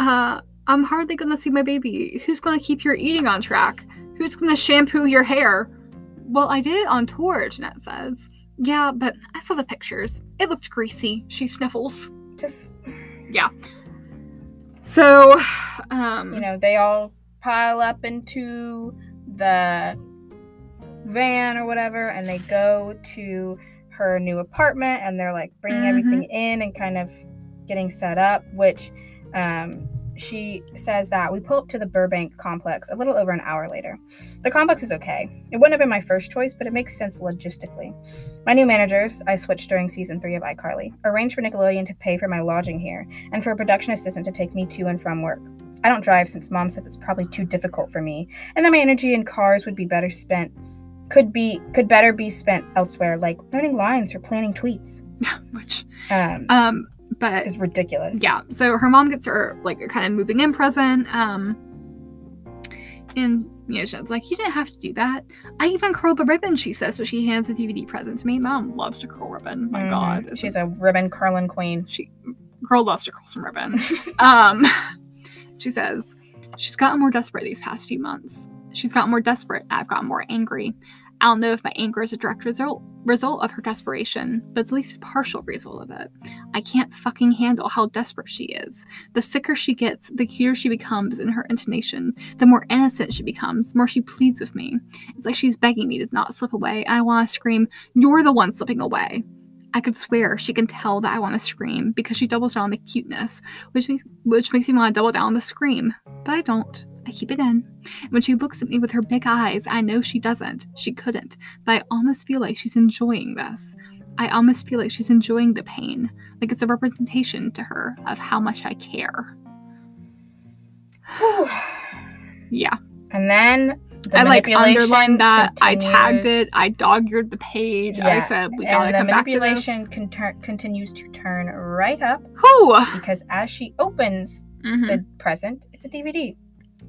uh, "I'm hardly gonna see my baby. Who's gonna keep your eating on track? Who's gonna shampoo your hair?" Well, I did it on tour. Jennette says. Yeah, but I saw the pictures. It looked greasy. She sniffles. Just Yeah. So, um, you know, they all pile up into the van or whatever, and they go to her new apartment, and they're like bringing Mhm. everything in and kind of getting set up. Which um, she says that we pull up to the Burbank complex a little over an hour later. The complex is okay. It wouldn't have been my first choice, but it makes sense logistically. My new managers, I switched during season three of iCarly, arranged for Nickelodeon to pay for my lodging here and for a production assistant to take me to and from work. I don't drive since mom said it's probably too difficult for me, and that my energy in cars would be better spent could be could better be spent elsewhere, like learning lines or planning tweets. *laughs* which, Um, um, but is ridiculous. yeah so her mom gets her like a kind of moving in present um and you know she's like you didn't have to do that. I even curled the ribbon she says so she hands the dvd present to me. Mom loves to curl ribbon. My Mhm. god. It's she's a ribbon curling queen. she girl loves to curl some ribbon. *laughs* Um she says she's gotten more desperate these past few months. She's gotten more desperate. I've gotten more angry i don't know if my anger is a direct result result of her desperation but it's at least a partial result of it. I can't fucking handle how desperate she is. The sicker she gets the cuter she becomes in her intonation. The more innocent she becomes the more she pleads with me. It's like she's begging me to not slip away. And i want to scream you're the one slipping away. I could swear she can tell that I want to scream because she doubles down on the cuteness, which makes which makes me want to double down on the scream. But I don't. I keep it in. When she looks at me with her big eyes, I know she doesn't. She couldn't. But I almost feel like she's enjoying this. I almost feel like she's enjoying the pain, like it's a representation to her of how much I care. *sighs* Yeah. and then the I like underlined that. I tagged it. I dog-eared the page. I said we gotta and the come back to manipulation this. con- continues to turn right up Whew. because as she opens Mhm. the present, it's a DVD.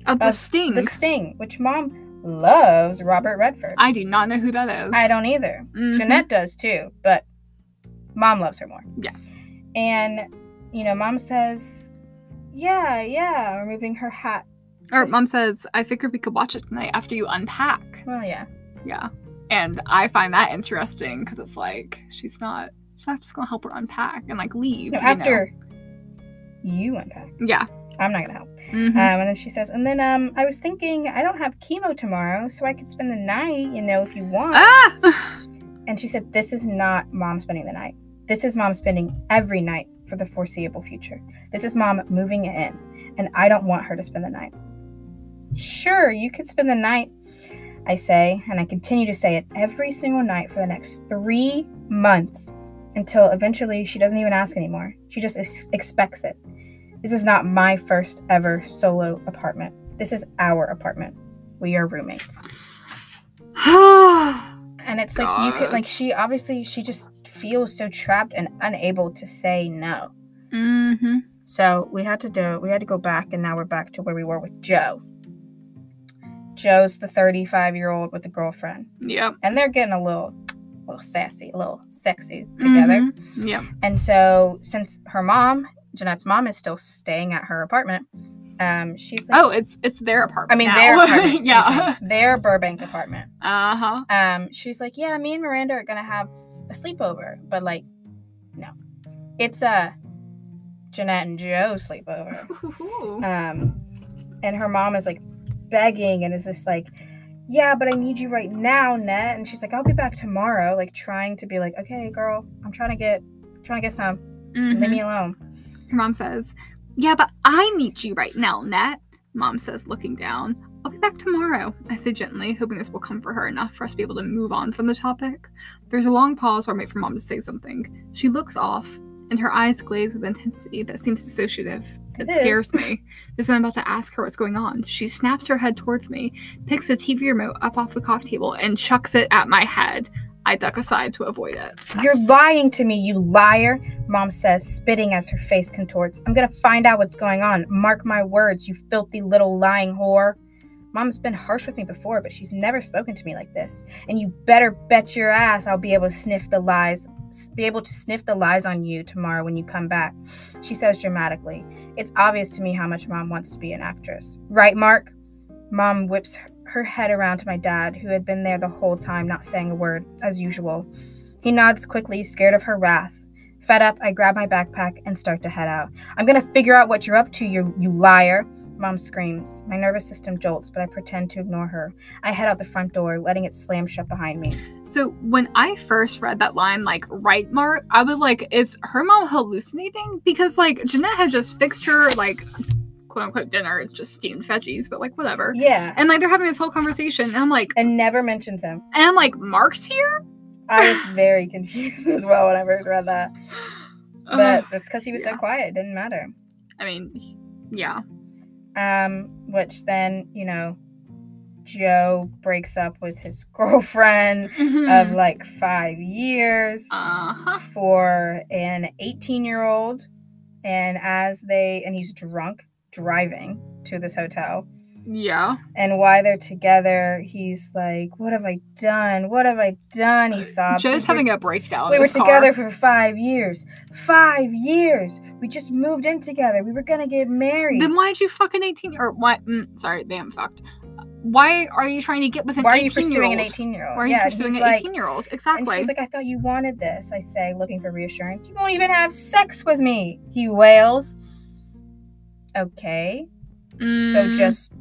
Of the of sting. The Sting, which mom loves Robert Redford. I do not know who that is. I don't either. Mhm. Jennette does too, but mom loves her more. Yeah. And, you know, mom says, yeah, yeah, removing her hat. Or mom says, I figured we could watch it tonight after you unpack. Well, yeah. Yeah. And I find that interesting because it's like she's not she's not just gonna help her unpack and like leave. No, you know? after you unpack. Yeah. I'm not gonna help. Mhm. Um, and then she says, and then um, I was thinking I don't have chemo tomorrow, so I could spend the night, you know, if you want. ah! *laughs* And she said, this is not mom spending the night. This is mom spending every night for the foreseeable future. This is mom moving in, and I don't want her to spend the night. Sure, you could spend the night, I say, and I continue to say it every single night for the next three months until eventually she doesn't even ask anymore. She just ex- expects it. This is not my first ever solo apartment. This is our apartment. We are roommates. *sighs* And it's like you could like she obviously she just feels so trapped and unable to say no. mm-hmm. So we had to do we had to go back and now we're back to where we were with Joe. Joe's the 35 year old with the girlfriend. Yep. And they're getting a little a little sassy, a little sexy together. Mhm. Yep. And so since her mom, Jennette's mom is still staying at her apartment, um, she's like Oh, it's it's their apartment. I mean now. their apartment, *laughs* yeah. me, their Burbank apartment. Uh huh. um she's like yeah me and miranda are gonna have a sleepover but like no it's a jennette and joe sleepover *laughs* um and her mom is like begging and is just like yeah but i need you right now net and she's like i'll be back tomorrow like trying to be like okay girl i'm trying to get trying to get some leave me alone Her mom says, "Yeah, but I need you right now, Net. Mom says, looking down. I'll be back tomorrow, I say gently, hoping this will comfort her enough for us to be able to move on from the topic. There's a long pause where I wait for mom to say something. She looks off, and her eyes glaze with intensity that seems dissociative. It, It is. scares me. *laughs* As I'm about to ask her what's going on, she snaps her head towards me, picks the TV remote up off the coffee table, and chucks it at my head. I duck aside to avoid it. You're lying to me, you liar, Mom says, spitting as her face contorts. I'm gonna find out what's going on. Mark my words, you filthy little lying whore. Mom's been harsh with me before, but she's never spoken to me like this. And you better bet your ass I'll be able to sniff the lies, be able to sniff the lies on you tomorrow when you come back. She says dramatically. It's obvious to me how much Mom wants to be an actress. Right, Mark? Mom whips her- her head around to my dad, who had been there the whole time, not saying a word, as usual. He nods quickly, scared of her wrath. Fed up, I grab my backpack and start to head out. I'm gonna figure out what you're up to, you, you liar. Mom screams. My nervous system jolts, but I pretend to ignore her. I head out the front door, letting it slam shut behind me. So when I first read that line, like right mark, I was like, is her mom hallucinating? Because like Jennette had just fixed her like quote unquote dinner. It's just steamed veggies, but like whatever. Yeah. And like they're having this whole conversation, and I'm like, And never mentions him. and I'm like, Mark's here. I was very confused *laughs* as well when I first read that. But that's because he was yeah. so quiet. It didn't matter. I mean, yeah. Um, which then, you know, Joe breaks up with his *laughs* girlfriend of like five years uh huh. for an 18 year old. And as they, and he's drunk driving to this hotel. Yeah. And while they're together, he's like, What have I done? What have I done? He sobs. Joe's having a breakdown. We were car. together for five years. Five years. We just moved in together. We were gonna get married. Then why'd you fucking 18 or what? Mm, sorry, they haven't fucked. Why are you trying to get with an 18 year old? Why are you pursuing an 18 year old? Why are you yeah, pursuing an like, 18 year old? And Exactly. she's like, I thought you wanted this. I say, looking for reassurance. You won't even have sex with me. He wails. Okay. So Mm, just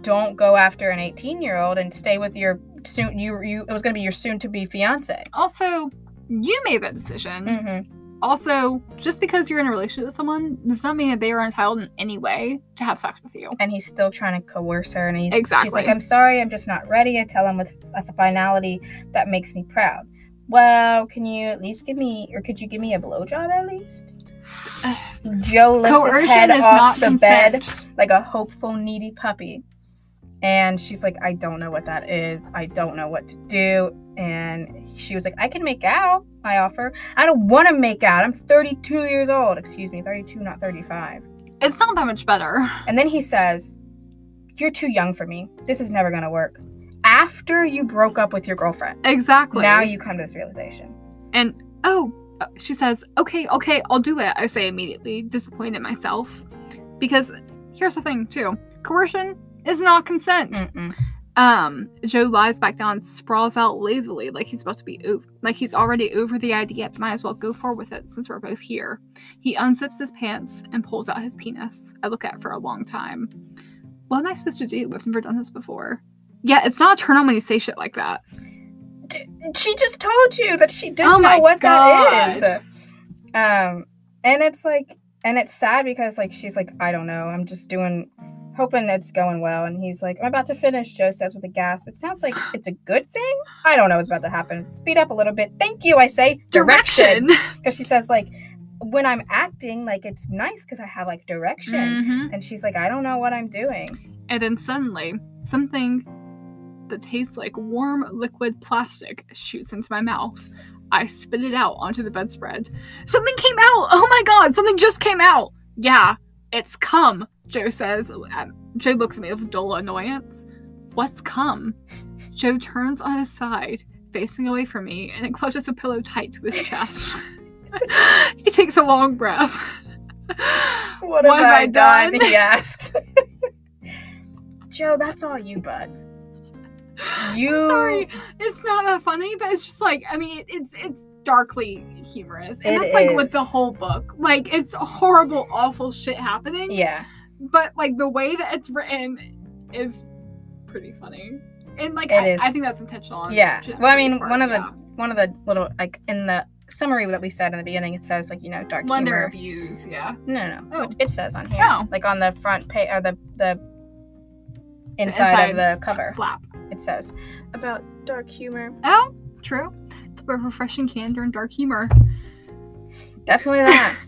don't go after an 18 year old and stay with your soon you you it was gonna be your soon to be fiance. also, you made that decision. Mm-hmm. Also, just because you're in a relationship with someone does not mean that they are entitled in any way to have sex with you. And he's still trying to coerce her, and he's she's Exactly. like, "I'm sorry, I'm just not ready." I tell him with a finality that makes me proud. Well, can you at least give me, or could you give me a blowjob at least? Joe lifts his Coercion head is off not the consent. bed like a hopeful, needy puppy. And she's like, I don't know what that is. I don't know what to do. And she was like, I can make out. I offer. I don't want to make out. I'm 32 years old. Excuse me, 32, not 35. It's not that much better. And then he says, You're too young for me. This is never going to work. After you broke up with your girlfriend, Exactly. now you come to this realization. And oh, she says, "Okay, okay, I'll do it." I say immediately, disappointed myself, because here's the thing too: coercion is not consent. Mm-mm. Um, Joe lies back down sprawls out lazily like he's about to be over like he's already over the idea, but might as well go forward with it since we're both here. He unzips his pants and pulls out his penis. I look at it for a long time. What am I supposed to do? I've never done this before. Yeah, it's not a turn on when you say shit like that. D- She just told you that she didn't Oh know what that is. Um, and it's like, and it's sad because like she's like, I don't know, I'm just doing, hoping it's going well. And he's like, I'm about to finish. Joe says with a gasp. It sounds like it's a good thing. I don't know what's about to happen. Speed up a little bit. Thank you. I say Direction. because *laughs* she says like, when I'm acting, like it's nice because I have like direction. Mhm. And she's like, I don't know what I'm doing. And then suddenly, something that tastes like warm liquid plastic shoots into my mouth. I spit it out onto the bedspread. Something came out! Oh my god, something just came out! Yeah, it's come, Joe says. Um, Joe looks at me with dull annoyance. What's come? Joe turns on his side, facing away from me, and it clutches a pillow tight to his chest. *laughs* he takes a long breath. What, have, I, done? He asks. *laughs* Joe, that's all you, bud. You. Sorry, it's not that funny, but it's just like I mean, it's it's darkly humorous, and It that's like with the whole book. Like it's horrible, awful shit happening. Yeah. But like the way that it's written is pretty funny, and like I, is. I think that's intentional. Yeah. Well, I mean, part, one of the one of the little like in the summary that we said in the beginning, it says like you know dark the humor. reviews, yeah. No, no, no. Oh. It says on here, Oh. like on the front page or the the inside, of the cover. Flap. It says about dark humor. Oh, true. But refreshing candor and dark humor. Definitely that. *laughs*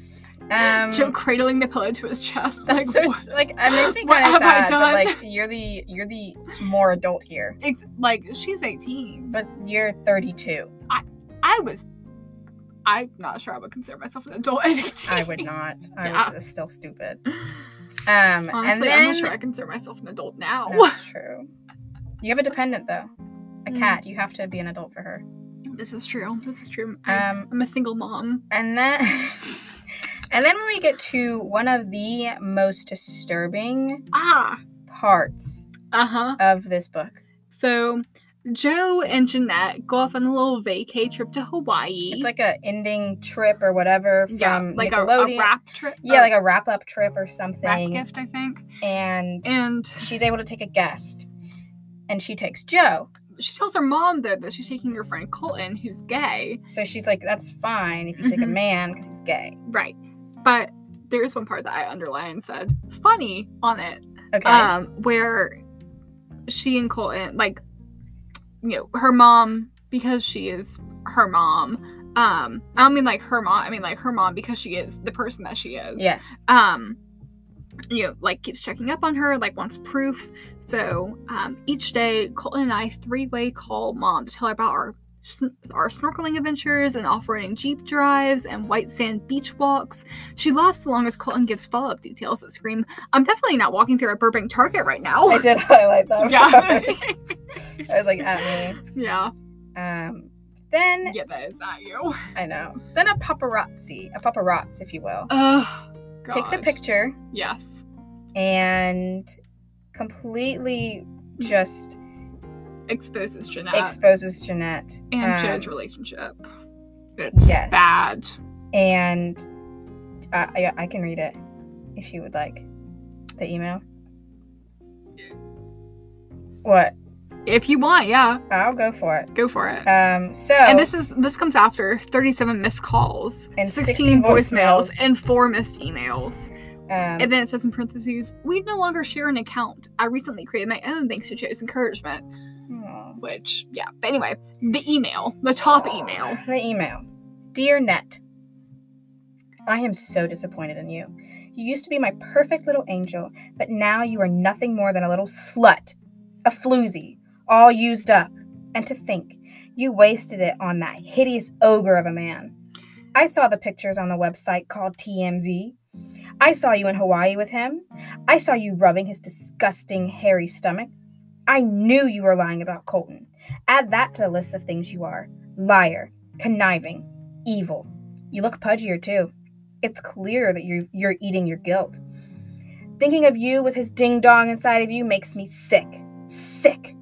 Um, Joe cradling the pillow to his chest. that's Like, so what- s- like it makes me what kind of have I sad, but done? like you're the you're the more adult here, Ex- like she's 18. but you're 32. I was. I'm not sure I would consider myself an adult at 18. I would not. I *laughs* Yeah. was still stupid. *laughs* Um, Honestly, and I'm then not sure I consider myself an adult now. That's *laughs* true. You have a dependent though. A Mm. cat. You have to be an adult for her. This is true. This is true. I, Um, I'm a single mom. and then, *laughs* and then when we get to one of the most disturbing Ah. parts Uh huh. of this book. So, Joe and Jennette go off on a little vacay trip to Hawaii. It's like a ending trip or whatever from yeah, like a, a wrap trip. yeah, like a wrap up trip or something. wrap gift, I think. And And she's able to take a guest, and she takes Joe. she tells her mom though that she's taking her friend Colton, who's gay. So she's like, "That's fine if you take a Mhm. man because he's gay." Right. But there is one part that I underlined and said funny on it. Okay. um where she and colton like you know her mom because she is her mom. Um i don't mean like her mom i mean like her mom because she is the person that she is. Yes. um you know like keeps checking up on her like wants proof. So um each day colton and i three-way call mom to tell her about our our snorkeling adventures and off-roading jeep drives and white sand beach walks she laughs along as colton gives follow-up details that scream i'm definitely not walking through a burbank target right now I did *laughs* highlight that. yeah. *laughs* I was like, at me. yeah Um, then yeah that is at you *laughs* I know. Then a paparazzi, a paparazzi, if you will, oh God. takes a picture yes and completely just exposes jennette exposes Jennette. and um, joe's relationship it's yes. bad And uh, I, I can read it if you would like. The email. What? if you want yeah I'll go for it. go for it Um, so and this is this comes after 37 missed calls And 16, 16 voicemails, voicemails. and four missed emails um, and then it says in parentheses we no longer share an account i recently created my own thanks to joe's encouragement. Which yeah but anyway the email the top oh, email The email. Dear Net, I am so disappointed in you. You used to be my perfect little angel, but now you are nothing more than a little slut, a floozy, all used up. And to think, you wasted it on that hideous ogre of a man. I saw the pictures on the website called TMZ. I saw you in Hawaii with him. I saw you rubbing his disgusting, hairy stomach. I knew you were lying about Colton. Add that to the list of things you are liar, conniving, evil. You look pudgier too. It's clear that you're, you're eating your guilt. Thinking of you with his ding dong inside of you makes me sick. Sick.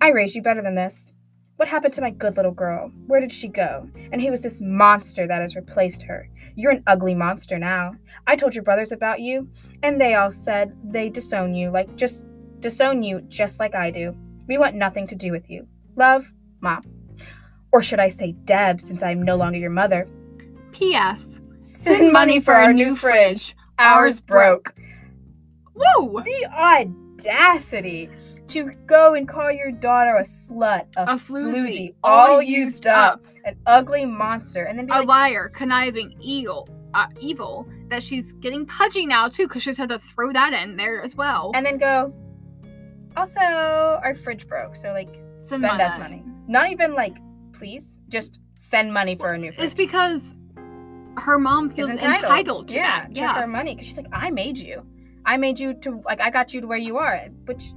I raised you better than this. What happened to my good little girl? Where did she go? And who is this monster that has replaced her? You're an ugly monster now. I told your brothers about you, and they all said they disown you, like just disown you just like I do. We want nothing to do with you. Love, Mom. Or should I say Deb, since I am no longer your mother? P.S. Send money for our new fridge. Ours broke. Woo! The audacity to go and call your daughter a slut, a, A floozy, all used up, an ugly monster, and then be a like, liar, conniving, evil, uh, evil. That she's getting pudgy now too, because she's had to throw that in there as well. and then go. Also, our fridge broke, so like Send send, us money. money. Not even like, please, just send money for a new fridge. it's because her mom Is feels entitled, to yeah, that. to her money because she's like, I made you, I made you to like, I got you to where you are, which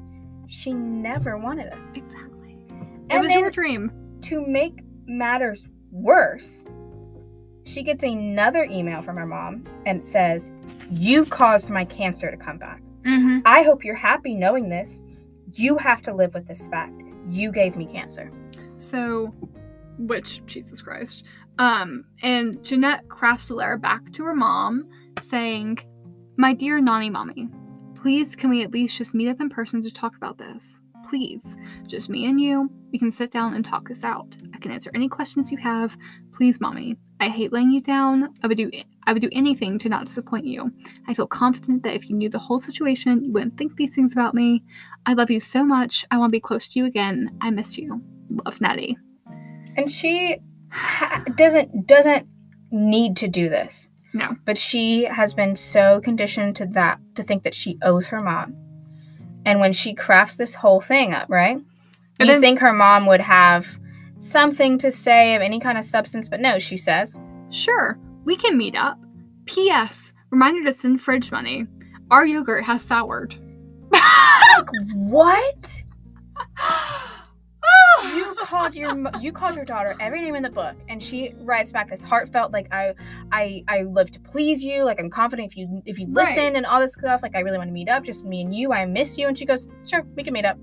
she never wanted it. Exactly. It And was then- your dream. To make matters worse, she gets another email from her mom and says, You caused my cancer to come back. Mm-hmm. I hope you're happy knowing this. You have to live with this fact. You gave me cancer. So, which Jesus Christ. Um, and Jennette crafts a letter back to her mom saying, "My dear Nani mommy, please can we at least just meet up in person to talk about this? Please, just me and you. We can sit down and talk this out. I can answer any questions you have. Please, mommy. I hate laying you down. I would do I would do anything to not disappoint you. I feel confident that if you knew the whole situation, you wouldn't think these things about me. I love you so much. I want to be close to you again. I miss you. Love, Natty." And she ha- doesn't doesn't need to do this. No. But she has been so conditioned to that to think that she owes her mom. And when she crafts this whole thing up, right? And you then- think her mom would have something to say of any kind of substance, but no, she says, Sure, we can meet up. P.S. Reminder to send fridge money. Our yogurt has soured. Like, "What? *gasps* You called your you called your daughter every name in the book, and she writes back this heartfelt like I I I live to please you, like I'm confident if you if you Right. listen and all this stuff, like I really want to meet up, just me and you. I miss you, and she goes, sure, we can meet up.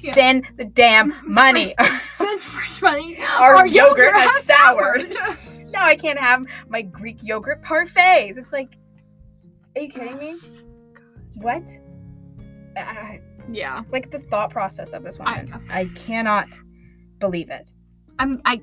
Yeah. Send the damn *laughs* money. send fresh money. *laughs* Our yogurt has soured. *laughs* no, I can't have my Greek yogurt parfaits. It's like, are you kidding me? What? Uh, yeah, like the thought process of this woman. know. I cannot believe it. I'm I.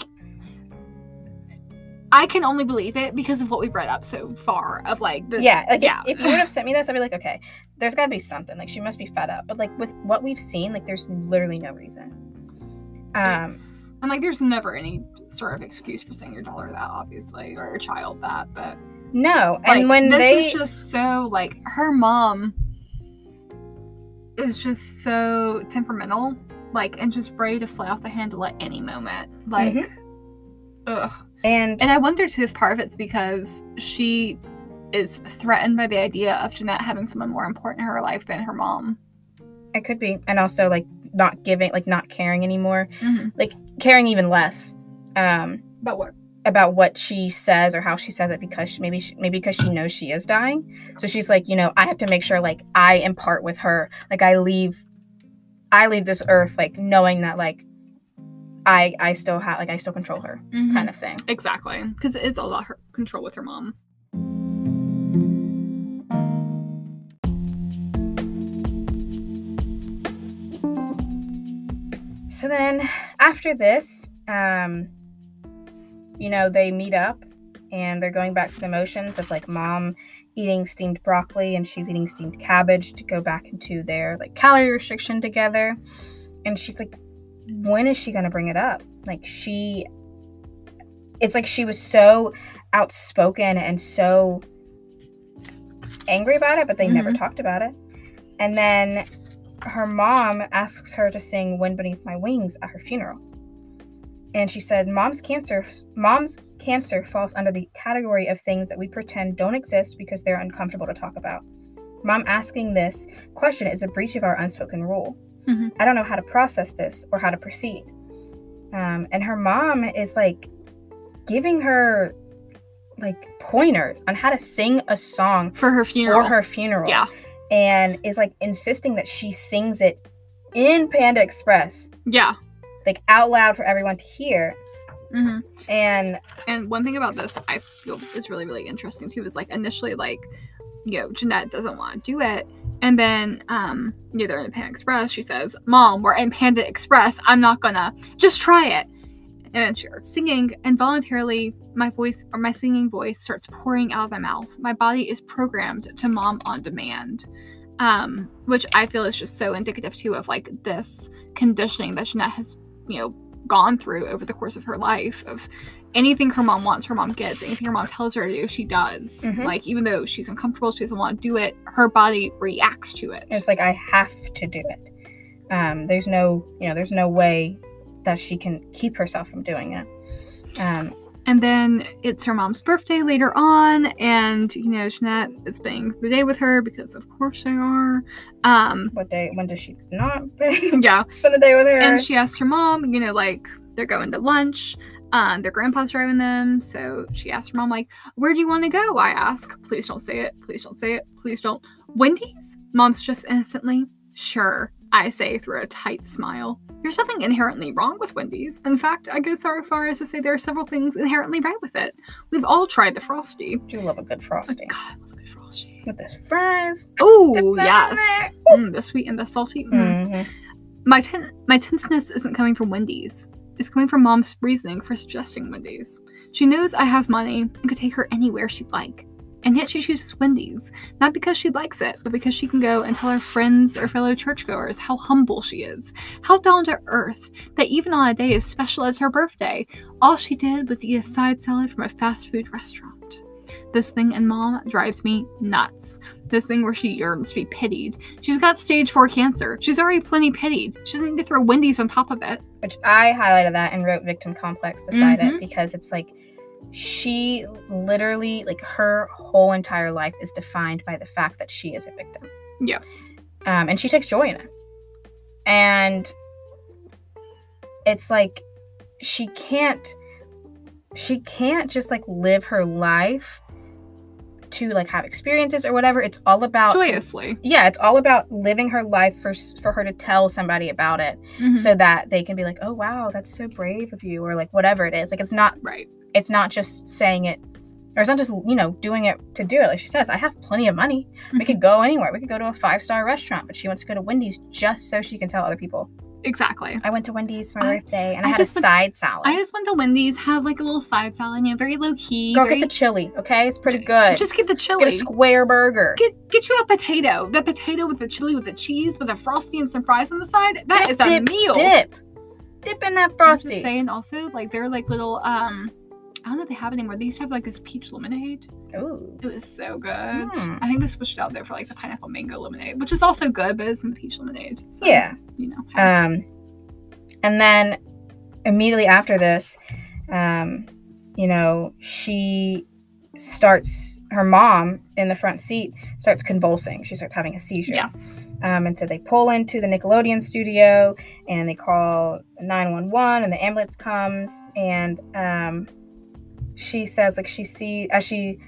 I can only believe it because of what we've read up so far of like the Yeah, like yeah. If, if you would have sent me this, I'd be like, okay, there's got to be something. Like she must be fed up. But like with what we've seen, like there's literally no reason. Um, It's- and like there's never any sort of excuse for saying your daughter that obviously or your child that but no, like, and when this they, is just so like her mom is just so temperamental like and just ready to fly off the handle at any moment like Mm-hmm. ugh and and i wonder too if part of it's because she is threatened by the idea of jennette having someone more important in her life than her mom it could be, and also like not giving, like not caring anymore, mm-hmm. caring even less. Um, but what about what she says or how she says it because she, maybe she, maybe because she knows she is dying. So she's like, you know, I have to make sure like I impart with her, like I leave, I leave this earth like knowing that like I I still have like I still control her kind of thing. exactly because it's all about her control with her mom So then after this, um, you know, they meet up and they're going back to the motions of like mom eating steamed broccoli and she's eating steamed cabbage to go back into their like calorie restriction together. And she's like, when is she gonna bring it up? Like she it's like she was so outspoken and so angry about it, but they never Mhm. talked about it. And then her mom asks her to sing Wind Beneath My Wings at her funeral. And she said, Mom's cancer mom's cancer falls under the category of things that we pretend don't exist because they're uncomfortable to talk about. Mom asking this question is a breach of our unspoken rule. Mhm. I don't know how to process this or how to proceed. Um, and her mom is like giving her like pointers on how to sing a song for her funeral for her funeral yeah and is like insisting that she sings it in Panda Express, Yeah. Like out loud for everyone to hear. hmm And And one thing about this I feel is really, really interesting too is like initially like, you know, Jennette doesn't want to do it. And then um, you know, they're in Panda Express, she says, Mom, we're in Panda Express. I'm not gonna just try it. And she starts singing, and voluntarily my voice or my singing voice starts pouring out of my mouth. My body is programmed to mom on demand. Um, which I feel is just so indicative too of like this conditioning that Jennette has, you know, gone through over the course of her life of anything her mom wants, her mom gets. Anything her mom tells her to do, she does. Mhm. Like even though she's uncomfortable, she doesn't want to do it, her body reacts to it. it's like I have to do it. Um, there's no, you know, there's no way that she can keep herself from doing it. Um, And then it's her mom's birthday later on, and you know, Jennette is spending the day with her because of course they are. Um what day? When does she not *laughs* yeah. spend the day with her? And she asked her mom, you know, like they're going to lunch. Um, their grandpa's driving them, so she asked her mom, like, "Where do you want to go?" I ask. Please don't say it. Please don't say it. Please don't. Wendy's? Mom's just innocently. Sure, I say through a tight smile. There's nothing inherently wrong with Wendy's. In fact, I go so far as to say there are several things inherently right with it. We've all tried the frosty. do love a good frosty God, I love a good frosty. with the fries. Oh yes, mm, the sweet and the salty. Mm. Mhm. My ten- my tenseness isn't coming from Wendy's. It's coming from Mom's reasoning for suggesting Wendy's. She knows I have money and could take her anywhere she'd like. And yet she chooses Wendy's, not because she likes it, but because she can go and tell her friends or fellow churchgoers how humble she is, how down to earth, that even on a day as special as her birthday, all she did was eat a side salad from a fast food restaurant. This thing in Mom drives me nuts. This thing where she yearns to be pitied. She's got stage 4 cancer. She's already plenty pitied. She doesn't need to throw Wendy's on top of it. Which I highlighted that and wrote victim complex beside Mhm. it because it's like she literally like her whole entire life is defined by the fact that she is a victim. Yeah. Um, and she takes joy in it. And it's like she can't she can't just like live her life to like have experiences or whatever. It's all about Joyously. yeah, it's all about living her life for for her to tell somebody about it Mhm. so that they can be like, "Oh wow, that's so brave of you," or like whatever it is. Like it's not right. It's not just saying it or it's not just, you know, doing it to do it. Like she says, I have plenty of money. We Mhm. could go anywhere. We could go to a five-star restaurant, but she wants to go to Wendy's just so she can tell other people. Exactly. I went to Wendy's for my I- birthday and I, I had a went- side salad. I just went to Wendy's, have like a little side salad, you know, very low key. Go very, get the chili, okay? It's pretty good. Just get the chili. get a square burger. Get, get you a potato. The potato with the chili with the cheese with a frosty and some fries on the side. That Dip, is a dip, meal. Dip. Dip in that I'm just saying also, like they're like little um I don't know if they have it anymore. They used to have like this peach lemonade. Oh. It was so good. Hmm. I think they switched out there for like the pineapple mango lemonade, which is also good, but it's in the peach lemonade. So, Yeah. You know. Um, and then immediately after this, um, you know, she starts, her mom in the front seat starts convulsing. She starts having a seizure. yes. Um, and so they pull into the Nickelodeon studio and they call 911 and the ambulance comes and um, she says like she see as she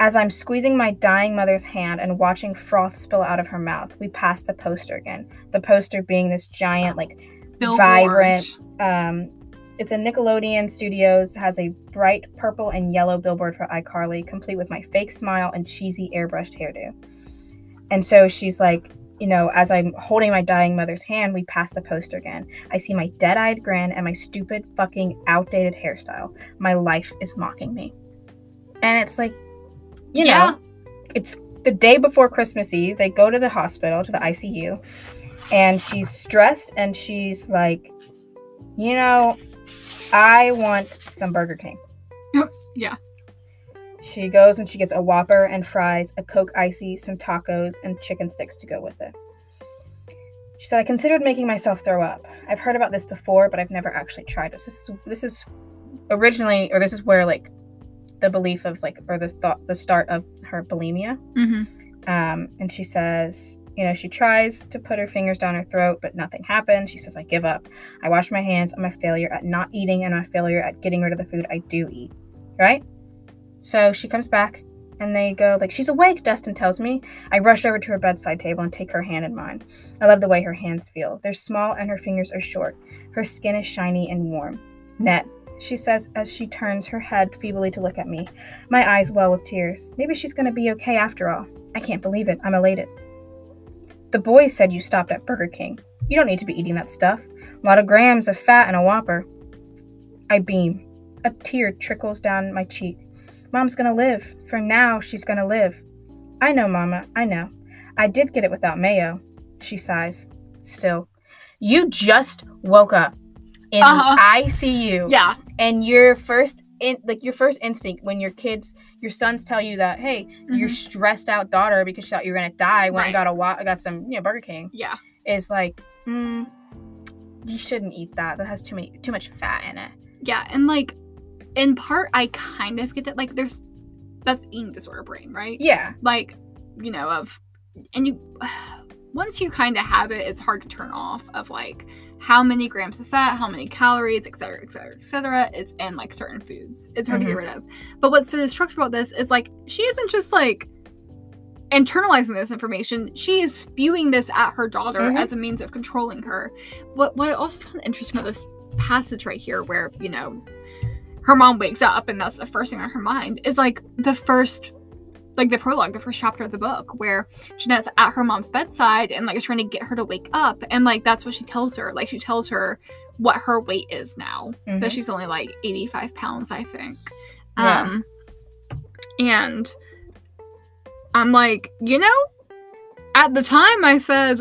as I'm squeezing my dying mother's hand and watching froth spill out of her mouth, we pass the poster again. The poster being this giant like Billboard. Vibrant. um it's a Nickelodeon Studios has a bright purple and yellow billboard for iCarly, complete with my fake smile and cheesy airbrushed hairdo. And so she's like, you know, as I'm holding my dying mother's hand, we pass the poster again. I see my dead-eyed grin and my stupid fucking outdated hairstyle. My life is mocking me. And it's like, you Yeah. know, it's the day before Christmas Eve. They go to the hospital, to the ICU, and she's stressed and she's like, you know, I want some Burger King. *laughs* Yeah. She goes and she gets a Whopper and fries, a Coke Icy, some tacos, and chicken sticks to go with it. She said, I considered making myself throw up. I've heard about this before, but I've never actually tried this. This is, this is originally, or this is where, like, the belief of, like, or the thought, the start of her bulimia. Mm-hmm. Um, and she says, you know, she tries to put her fingers down her throat, but nothing happens. She says, I give up. I wash my hands. I'm a failure at not eating and I'm a failure at getting rid of the food I do eat. Right? So she comes back And they go like, "She's awake," Dustin tells me. I rush over to her bedside table and take her hand in mine. I love the way her hands feel. They're small and her fingers are short. Her skin is shiny and warm. Net, she says as she turns her head feebly to look at me. My eyes well with tears. Maybe she's going to be okay after all. I can't believe it. I'm elated. The boys said you stopped at Burger King. You don't need to be eating that stuff. A lot of grams of fat and a whopper. I beam. A tear trickles down my cheek. Mom's gonna live. For now, she's gonna live. I know, Mama. I know. I did get it without mayo. She sighs. Still. You just woke up in Uh-huh. ICU Yeah. and your first in like your first instinct when your kids your sons tell you that hey your Mhm. stressed out daughter because she thought you were gonna die went and Right. got a wa- got some you know burger king Yeah. is like mm, you shouldn't eat that that has too many too much fat in it Yeah. And like, in part, I kind of get that. Like, there's that's eating disorder brain, right? yeah Like, you know, of, and you, *sighs* once you kind of have it, it's hard to turn off of like how many grams of fat, how many calories, et cetera, et cetera, et cetera, is in like certain foods. It's hard to get rid of. But what's so destructive about this is like, she isn't just like, internalizing this information she is spewing this at her daughter Mhm. as a means of controlling her what what i also found interesting about this passage right here where you know her mom wakes up and that's the first thing on her mind is like the first like the prologue the first chapter of the book where jennette's at her mom's bedside and like is trying to get her to wake up and like that's what she tells her like she tells her what her weight is now that Mhm. she's only like 85 pounds i think Yeah. um and i'm like you know at the time i said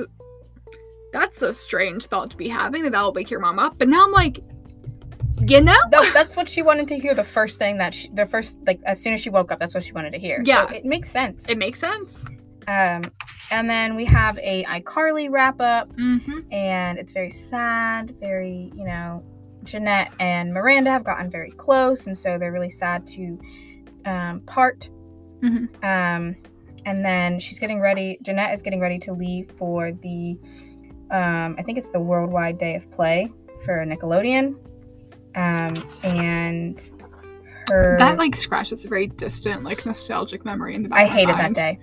that's a strange thought to be having that that'll wake your mom up but now i'm like you know? That- that's what she wanted to hear the first thing that she the first like as soon as she woke up that's what she wanted to hear. Yeah. so it makes sense. It makes sense. Um and then we have a icarly wrap up mm-hmm. And it's very sad very you know jennette and miranda have gotten very close and so they're really sad to um, part. Mhm. um, and then she's getting ready jennette is getting ready to leave for the um, i think it's the worldwide day of play for nickelodeon um, and her that like scratches a very distant like nostalgic memory in the back i hated that day.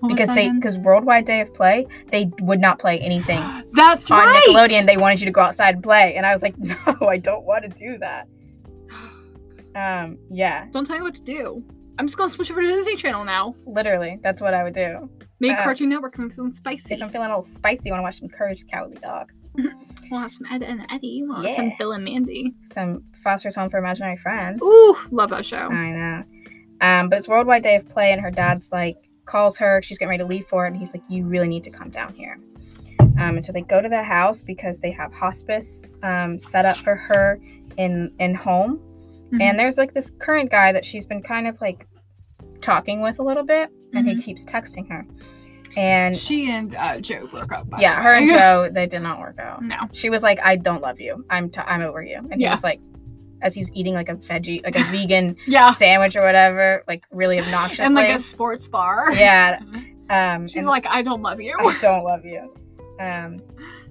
What because they because worldwide day of play they would not play anything *gasps* that's on right! Nickelodeon, they wanted you to go outside and play, and I was like, *laughs* no, I don't want to do that. *gasps* Um, yeah, don't tell me what to do. I'm just gonna switch over to disney channel now. Literally, that's what I would do. make Uh, cartoon network can make something spicy. If I'm feeling a little spicy, i want to watch some Courage the Cowardly Dog, *laughs* want some ed and eddie want some Yeah. bill and mandy some Foster's Home for Imaginary Friends. Ooh, love that show. I know. Um, but it's Worldwide Day of Play, and her dad's like calls her. She's getting ready to leave for it, and he's like, "You really need to come down here." Um, and so they go to the house because they have hospice um, set up for her in in home. Mhm. And there's like this current guy that she's been kind of like talking with a little bit, and he keeps texting her. And she and uh, Joe broke up. yeah, her and. *laughs* Joe, they did not work out. No. She was like, "I don't love you. I'm t- I'm over you." And he Yeah. was like, as he was eating like a veggie, like a vegan *laughs* Yeah. sandwich or whatever, like really obnoxious. And like a sports bar. *laughs* yeah. Um, She's like, I don't love you. I don't love you. Um,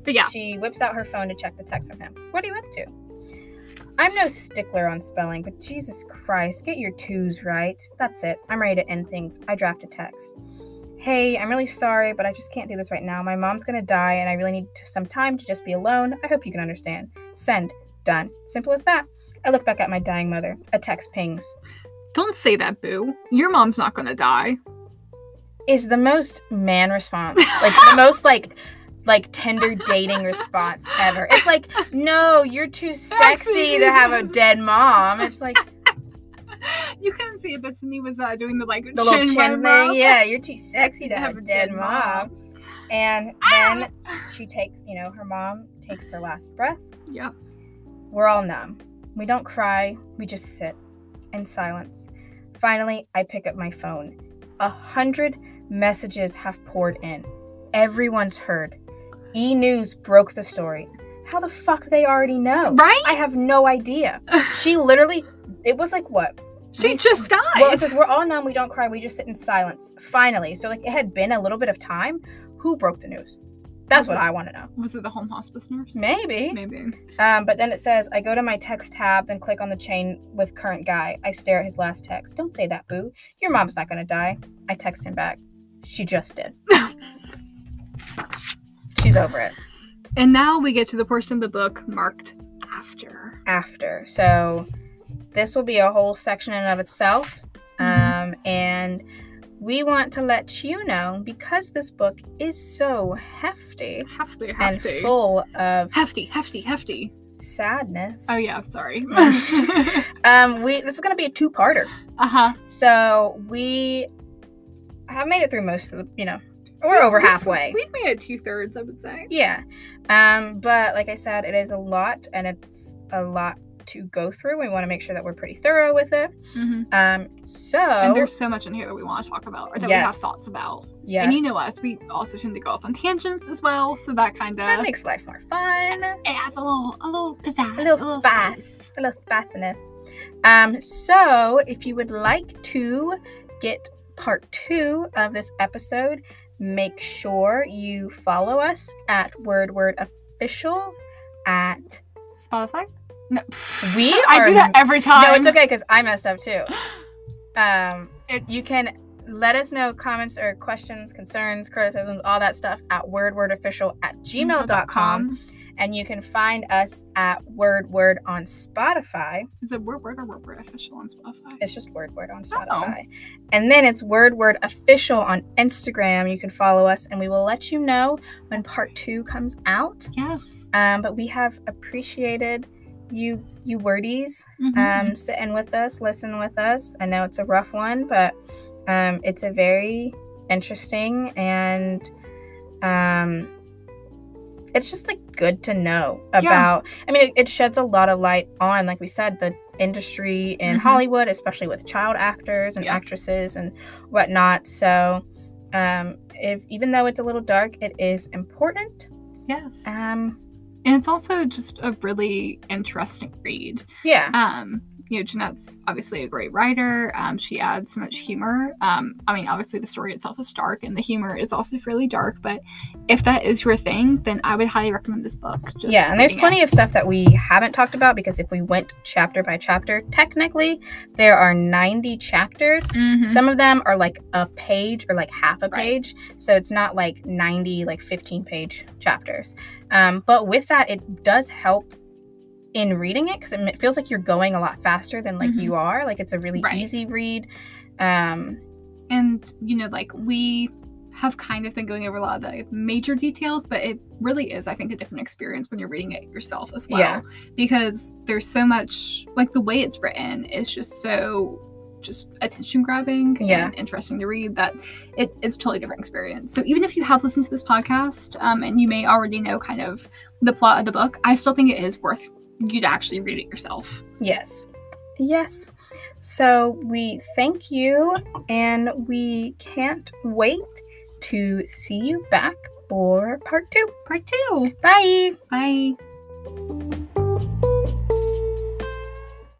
But yeah. She whips out her phone to check the text from him. What are you up to? I'm no stickler on spelling, but Jesus Christ, get your twos right. That's it. I'm ready to end things. I draft a text. Hey, I'm really sorry, but I just can't do this right now. My mom's gonna die, and I really need some time to just be alone. I hope you can understand. Send. Done. Simple as that. I look back at my dying mother. A text pings. Don't say that, boo. Your mom's not gonna die. Is the most man response. *laughs* Like the most like like tender dating response ever. It's like, no, you're too *laughs* sexy to have a dead mom. It's like *laughs* you couldn't see it, but Sydney was uh, doing the like the little chin up. thing. *laughs* Yeah, you're too sexy to have a dead mom. And then she takes, you know, her mom takes her last breath. Yep. We're all numb. We don't cry. We just sit in silence. Finally, I pick up my phone. A hundred messages have poured in. Everyone's heard. E News broke the story. How the fuck they already know? Right? I have no idea. *laughs* She literally, it was like what? She just died. Well, it says we're all numb. We don't cry. We just sit in silence. Finally, so like it had been a little bit of time. Who broke the news? That's Was what it- I want to know. Was it the home hospice nurse? Maybe. Maybe. Um, but then it says, I go to my text tab, then click on the chain with current guy. I stare at his last text. Don't say that, boo. Your mom's not gonna die. I text him back. She just did. *laughs* She's over it. And now we get to the portion of the book marked after. After. So this will be a whole section in and of itself. Um, and we want to let you know because this book is so hefty Hefty, and hefty. full of Hefty, hefty, hefty. sadness. Oh yeah, sorry. *laughs* *laughs* Um, we this is gonna be a two-parter. uh huh. So we have made it through most of the, you know, we're over halfway. We've made it two thirds, I would say. Yeah. Um, but like I said, it is a lot and it's a lot to go through. We want to make sure that we're pretty thorough with it. Mm-hmm. Um, so And there's so much in here that we want to talk about, or that we have thoughts about. yes, And you know us, we also tend to go off on tangents as well, so that kind of that makes life more fun. it adds a little, a little pizzazz, A little spice. A little spiciness. Um, so if you would like to get part two of this episode, make sure you follow us at Word Word Official at Spotify. No, We *laughs* I do that every time. No, it's okay because I messed up too. *gasps* Um, It's, you can let us know comments or questions, concerns, criticisms, all that stuff at wordwordofficial at gmail.com. And you can find us at Word Word on Spotify. Is it word word or word word official on Spotify? It's just Word Word Oh. on Spotify. And then it's Word Word Official on Instagram. You can follow us and we will let you know when part two comes out. Yes. Um, but we have appreciated you you wordies Mhm. um, sitting with us, listen with us. I know it's a rough one, but um, it's a very interesting and um, it's just like good to know about. I mean, it, it sheds a lot of light on, like we said, the industry in Mhm. Hollywood, especially with child actors and Yeah. actresses and whatnot. So, um, if even though it's a little dark, it is important. yes. Um, and it's also just a really interesting read. yeah, Um, you know, Jennette's obviously a great writer. Um, she adds so much humor. Um, I mean, obviously the story itself is dark, and the humor is also fairly dark. But if that is your thing, then I would highly recommend this book. Just yeah, and there's reading it. plenty of stuff that we haven't talked about because if we went chapter by chapter, technically there are 90 chapters. Mhm. Some of them are like a page or like half a Right. page, so it's not like 90 like 15 page chapters. Um, but with that, it does help in reading it because it feels like you're going a lot faster than like Mhm. you are. Like it's a really Right. easy read. Um, and you know like we have kind of been going over a lot of the major details but it really is i think a different experience when you're reading it yourself as well Yeah. because there's so much like the way it's written is just so just attention grabbing Yeah. and interesting to read that it is a totally different experience so even if you have listened to this podcast um, and you may already know kind of the plot of the book i still think it is worth you to actually read it yourself yes, yes. So we thank you, and we can't wait to see you back for part two. part two Bye. bye